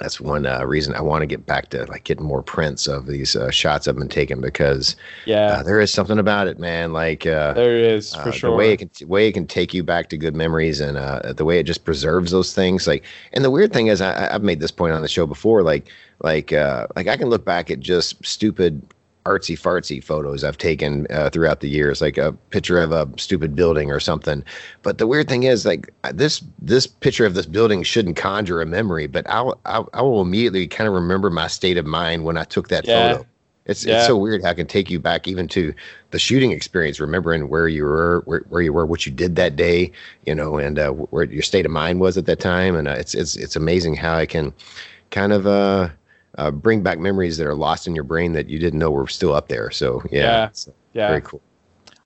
that's one uh, reason I want to get back to like getting more prints of these uh, shots I've been taking because yeah. uh, there is something about it, man. Like uh, there is for uh, sure. the way it can way it can take you back to good memories, and uh, the way it just preserves those things. Like, and the weird thing is, I, I've made this point on the show before. Like, like, uh, like I can look back at just stupid artsy fartsy photos I've taken uh, throughout the years, like a picture of a stupid building or something. But the weird thing is, like this this picture of this building shouldn't conjure a memory, but I'll, I'll I will immediately kind of remember my state of mind when I took that Yeah. photo. It's Yeah. it's so weird how it can take you back even to the shooting experience, remembering where you were, where, where you were, what you did that day, you know, and uh, where your state of mind was at that time. And uh, it's it's it's amazing how I can kind of uh, uh, bring back memories that are lost in your brain that you didn't know were still up there. So yeah, Yeah. it's yeah, very cool.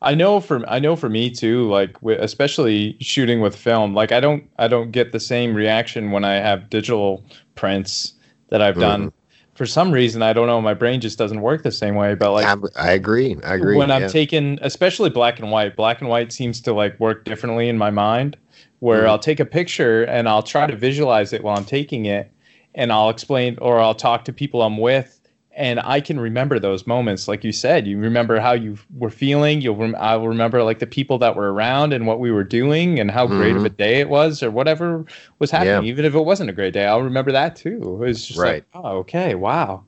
I know for I know for me too. Like especially shooting with film, like I don't I don't get the same reaction when I have digital prints that I've done. For some reason, I don't know. My brain just doesn't work the same way. But like I, I agree. I agree. when I'm taking, especially black and white, black and white seems to like work differently in my mind. Where Mhm. I'll take a picture and I'll try to visualize it while I'm taking it, and I'll explain or I'll talk to people I'm with, and I can remember those moments. Like you said, you remember how you were feeling. You'll rem- I'll remember like the people that were around and what we were doing and how great of a day it was or whatever was happening. Yeah. Even if it wasn't a great day, I'll remember that too. it's just Right. like, oh, okay, wow.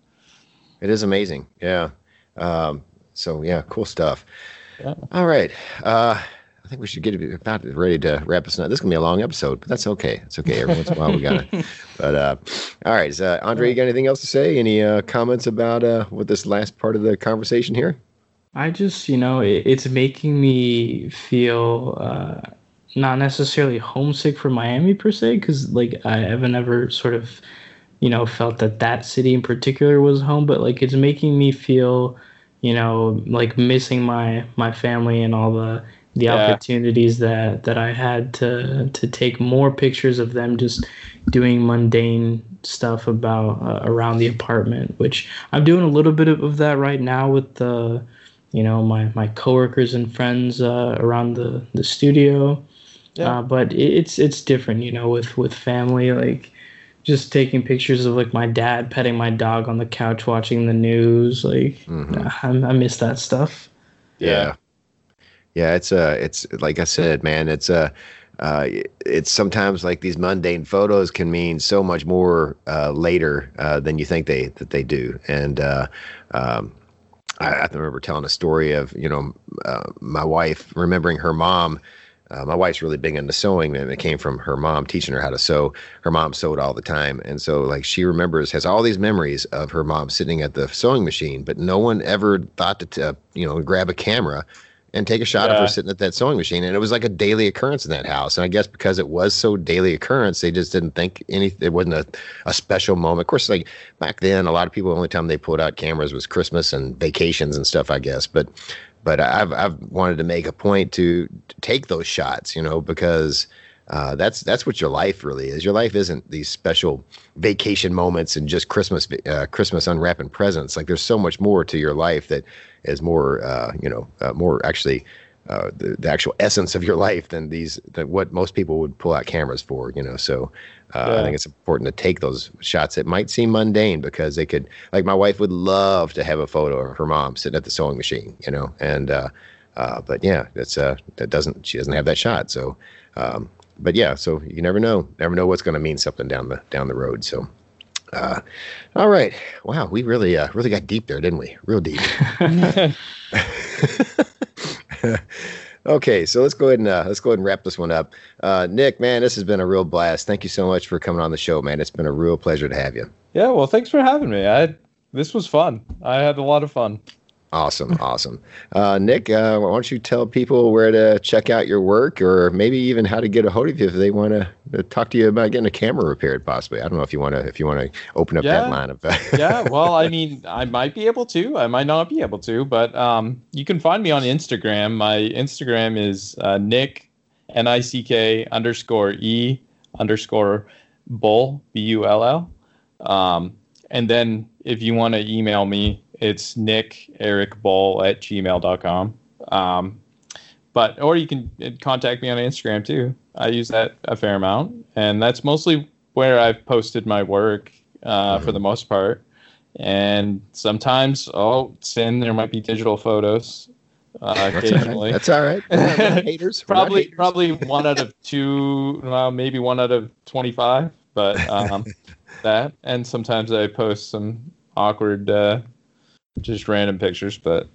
It is amazing. Yeah. Um, so yeah, cool stuff. Yeah. All right. Uh, I think we should get about ready to wrap this up. This is gonna be a long episode, but that's okay. It's okay. Every once in a while we got it. But uh, all right. So, uh, Andre, you got anything else to say? Any uh, comments about uh, what this last part of the conversation here? I just, you know, it, it's making me feel uh, not necessarily homesick for Miami per se, because like I haven't ever sort of you know, felt that that city in particular was home, but like it's making me feel, you know, like missing my my family and all the the Yeah. opportunities that that I had to to take more pictures of them just doing mundane stuff about uh, around the apartment, which I'm doing a little bit of, of that right now with the you know my my coworkers and friends uh, around the the studio. Yeah. Uh, but it, it's it's different, you know, with with family like just taking pictures of like my dad petting my dog on the couch watching the news like Mhm. I, I miss that stuff Yeah. Yeah, it's uh it's like I said, man, it's uh uh it's sometimes like these mundane photos can mean so much more uh later uh than you think they that they do. And uh um I, I remember telling a story of, you know, my wife remembering her mom my wife's really big into sewing and it came from her mom teaching her how to sew her mom sewed all the time and so like she remembers has all these memories of her mom sitting at the sewing machine but no one ever thought to uh, you know grab a camera and take a shot of Yeah. her sitting at that sewing machine. And it was like a daily occurrence in that house. And i guess because it was so daily occurrence they just didn't think any it wasn't a, a special moment. Of course like back then a lot of people the only time they pulled out cameras was christmas and vacations and stuff i guess. But but I've I've wanted to make a point to take those shots, you know, because uh, that's that's what your life really is. Your life isn't these special vacation moments and just Christmas uh, Christmas unwrapping presents. Like there's so much more to your life that is more, uh, you know, uh, more actually. Uh, the, the actual essence of your life than these than what most people would pull out cameras for you know so uh, I think it's important to take those shots It might seem mundane because they could, like, my wife would love to have a photo of her mom sitting at the sewing machine, you know, and, uh, uh, but yeah, that's, uh, that doesn't, she doesn't have that shot. So, um, but yeah, so you never know, never know what's going to mean something down the, down the road. So, uh, all right. Wow. We really, uh, really got deep there, didn't we? Real deep. Okay, so let's go ahead and uh, let's go ahead and wrap this one up. Uh, Nick, man, this has been a real blast. Thank you so much for coming on the show, man. It's been a real pleasure to have you. Yeah, well, thanks for having me. I this was fun. I had a lot of fun. Awesome, awesome. Uh, Nick, uh, why don't you tell people where to check out your work, or maybe even how to get a hold of you if they want to talk to you about getting a camera repaired, possibly. I don't know if you want to if you want to open up that line of. yeah, well, I mean, I might be able to. I might not be able to, but um, you can find me on Instagram. My Instagram is uh, Nick N I C K underscore E underscore Bull B U L L. Um, and then if you want to email me, it's Nick Eric Bull at gmail.com. Um, but or you can contact me on Instagram too. I use that a fair amount, and that's mostly where I've posted my work uh, for the most part. And sometimes, I'll send there might be digital photos uh, That's all right. occasionally. That's all right. We're not- we're not haters. Probably, haters. probably one out of two, well, maybe one out of twenty-five. But um, that, and sometimes I post some awkward, uh, just random pictures. But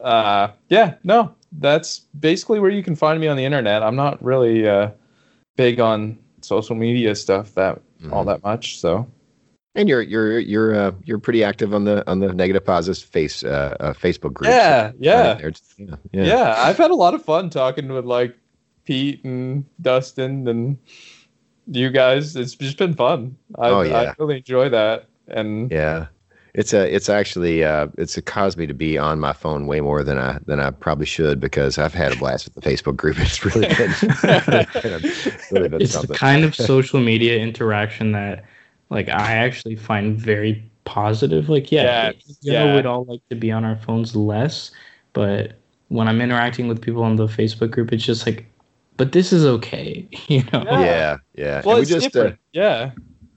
uh, yeah, no, that's basically where you can find me on the internet. I'm not really uh, big on social media stuff that all Mhm. that much. So And you're you're you're uh, you're pretty active on the on the negative positives face uh, uh, Facebook group. yeah, yeah, yeah, yeah, yeah, I've had a lot of fun talking with like Pete and Dustin and you guys. It's just been fun. I, Oh, yeah. I really enjoy that. And Yeah. It's a it's actually uh it's caused me to be on my phone way more than I than I probably should because I've had a blast with the Facebook group. It's really been, really been it's something. the kind of social media interaction that like i actually find very positive like yeah Yes, you know yeah. we'd all like to be on our phones less but when i'm interacting with people on the facebook group it's just like but this is okay you know Yeah. yeah, yeah. well, and we it's just uh, different. yeah.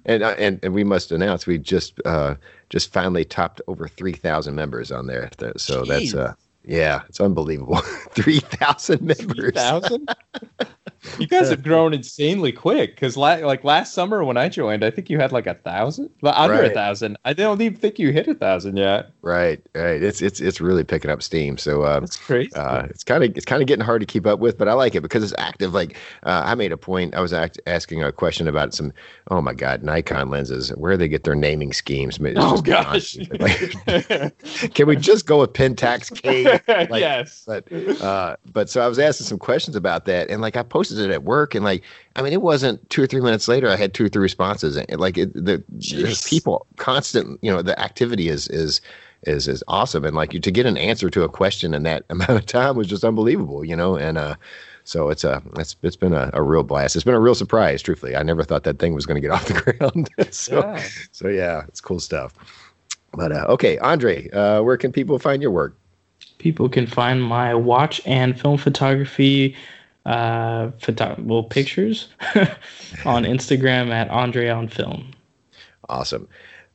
and, uh, and and we must announce we just uh just finally topped over 3000 members on there. Th- So that's Jeez. uh yeah, it's unbelievable. 3000 members. thousand. you guys have grown insanely quick because la- like last summer when I joined, I think you had like a thousand, under a thousand. I don't even think you hit a thousand yet. Right, right. It's it's it's really picking up steam. So uh That's crazy. uh, it's kind of it's kind of getting hard to keep up with, but I like it because it's active. Like uh, I made a point. I was act- asking a question about some. Oh my God, Nikon lenses. Where they get their naming schemes? It's oh just gosh. Like, can we just go with Pentax K? Like, yes. But uh, but so I was asking some questions about that, and like I posted posted it at work, and like, I mean, it wasn't two or three minutes later. I had two or three responses, and like, it, the there's people constant. You know, the activity is is is is awesome, and like you to get an answer to a question in that amount of time was just unbelievable. You know, and uh, so it's a it's it's been a, a real blast. It's been a real surprise. Truthfully, I never thought that thing was going to get off the ground. so Yeah. so yeah, it's cool stuff. But uh, okay, Andre, uh, where can people find your work? People can find my watch and film photography, uh, photo- well, pictures on Instagram at Andre on Film. Awesome.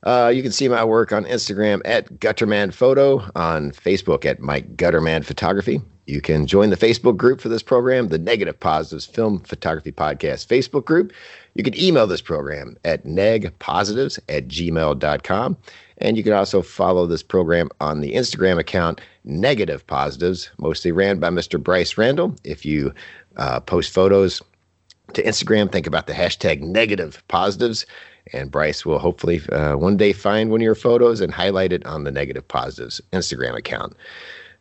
Uh, you can see my work on Instagram at Gutterman Photo, on Facebook at Mike Gutterman Photography. You can join the Facebook group for this program, the Negative Positives Film Photography Podcast Facebook group. You can email this program at negpositives at gmail.com. And you can also follow this program on the Instagram account, Negative Positives, mostly ran by Mr. Bryce Randall. If you uh, post photos to Instagram, think about the hashtag negative positives, and Bryce will hopefully uh, one day find one of your photos and highlight it on the negative positives Instagram account.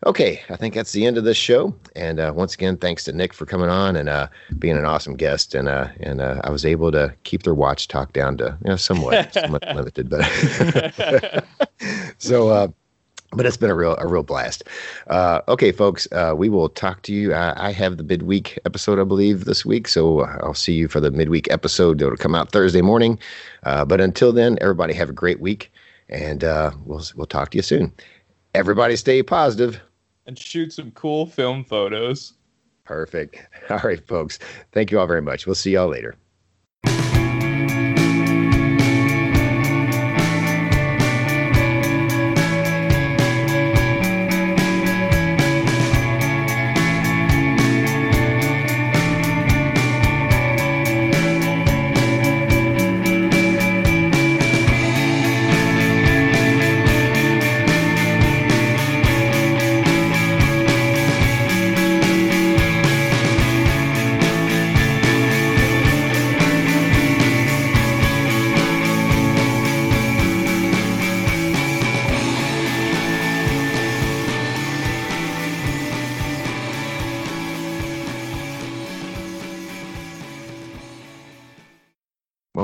Okay, I think that's the end of this show. And uh, once again, thanks to Nick for coming on and uh, being an awesome guest. And uh, and uh, I was able to keep their watch talk down to you know somewhat, somewhat limited, but so. But it's been a real a real blast. Uh, okay, folks, uh, we will talk to you. I, I have the midweek episode, I believe, this week, so I'll see you for the midweek episode. It'll come out Thursday morning. Uh, but until then, everybody have a great week, and uh, we'll we'll talk to you soon. Everybody, stay and shoot some cool film photos. Perfect. All right, folks. Thank you all very much. We'll see y'all later.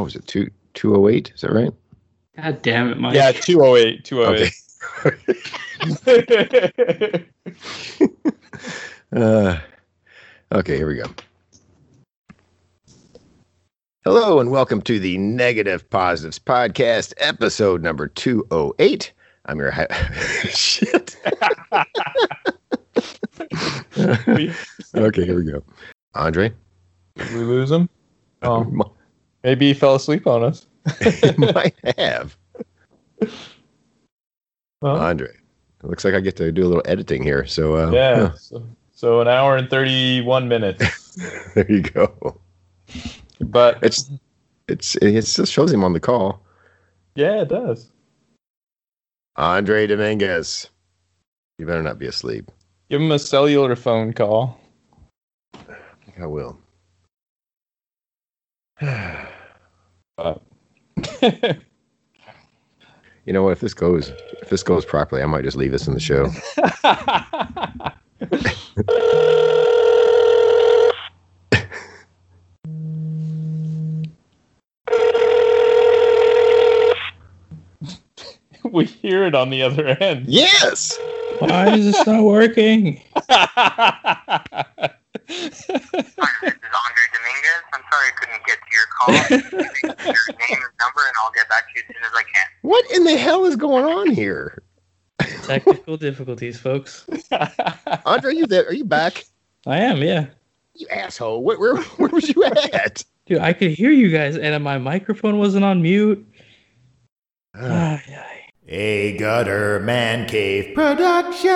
Was it? Two two oh eight? Is that right? God damn it, Mike. Yeah, 208, 208. Uh, okay, here we go. Hello and welcome to the Negative Positives Podcast, episode number 208. I'm your hi- shit. okay, here we go. Andre, did we lose him? Oh, might maybe he fell asleep on us. Might have. Well, Andre. It looks like I get to do a little editing here. So, uh, yeah. So, so an hour and 31 minutes. there you go. But It's it's it still shows him on the call. yeah, it does. Andre Dominguez. You better not be asleep. Give him a cellular phone call. I think I will. But You know what? If this goes, if this goes properly, I might just leave this in the show. we hear it on the other end. Yes. Why is this not working? Hi, this is Andre Dominguez. I'm sorry I couldn't get to your call. your name and number, and I'll get back to you as soon as I can. What in the hell is going on here? Technical difficulties, folks. Andre, are you there? Are you back? I am, yeah. You asshole. Where where, where was you at? Dude, I could hear you guys, and my microphone wasn't on mute. Ah. Ay, ay. A Gutter Man Cave production.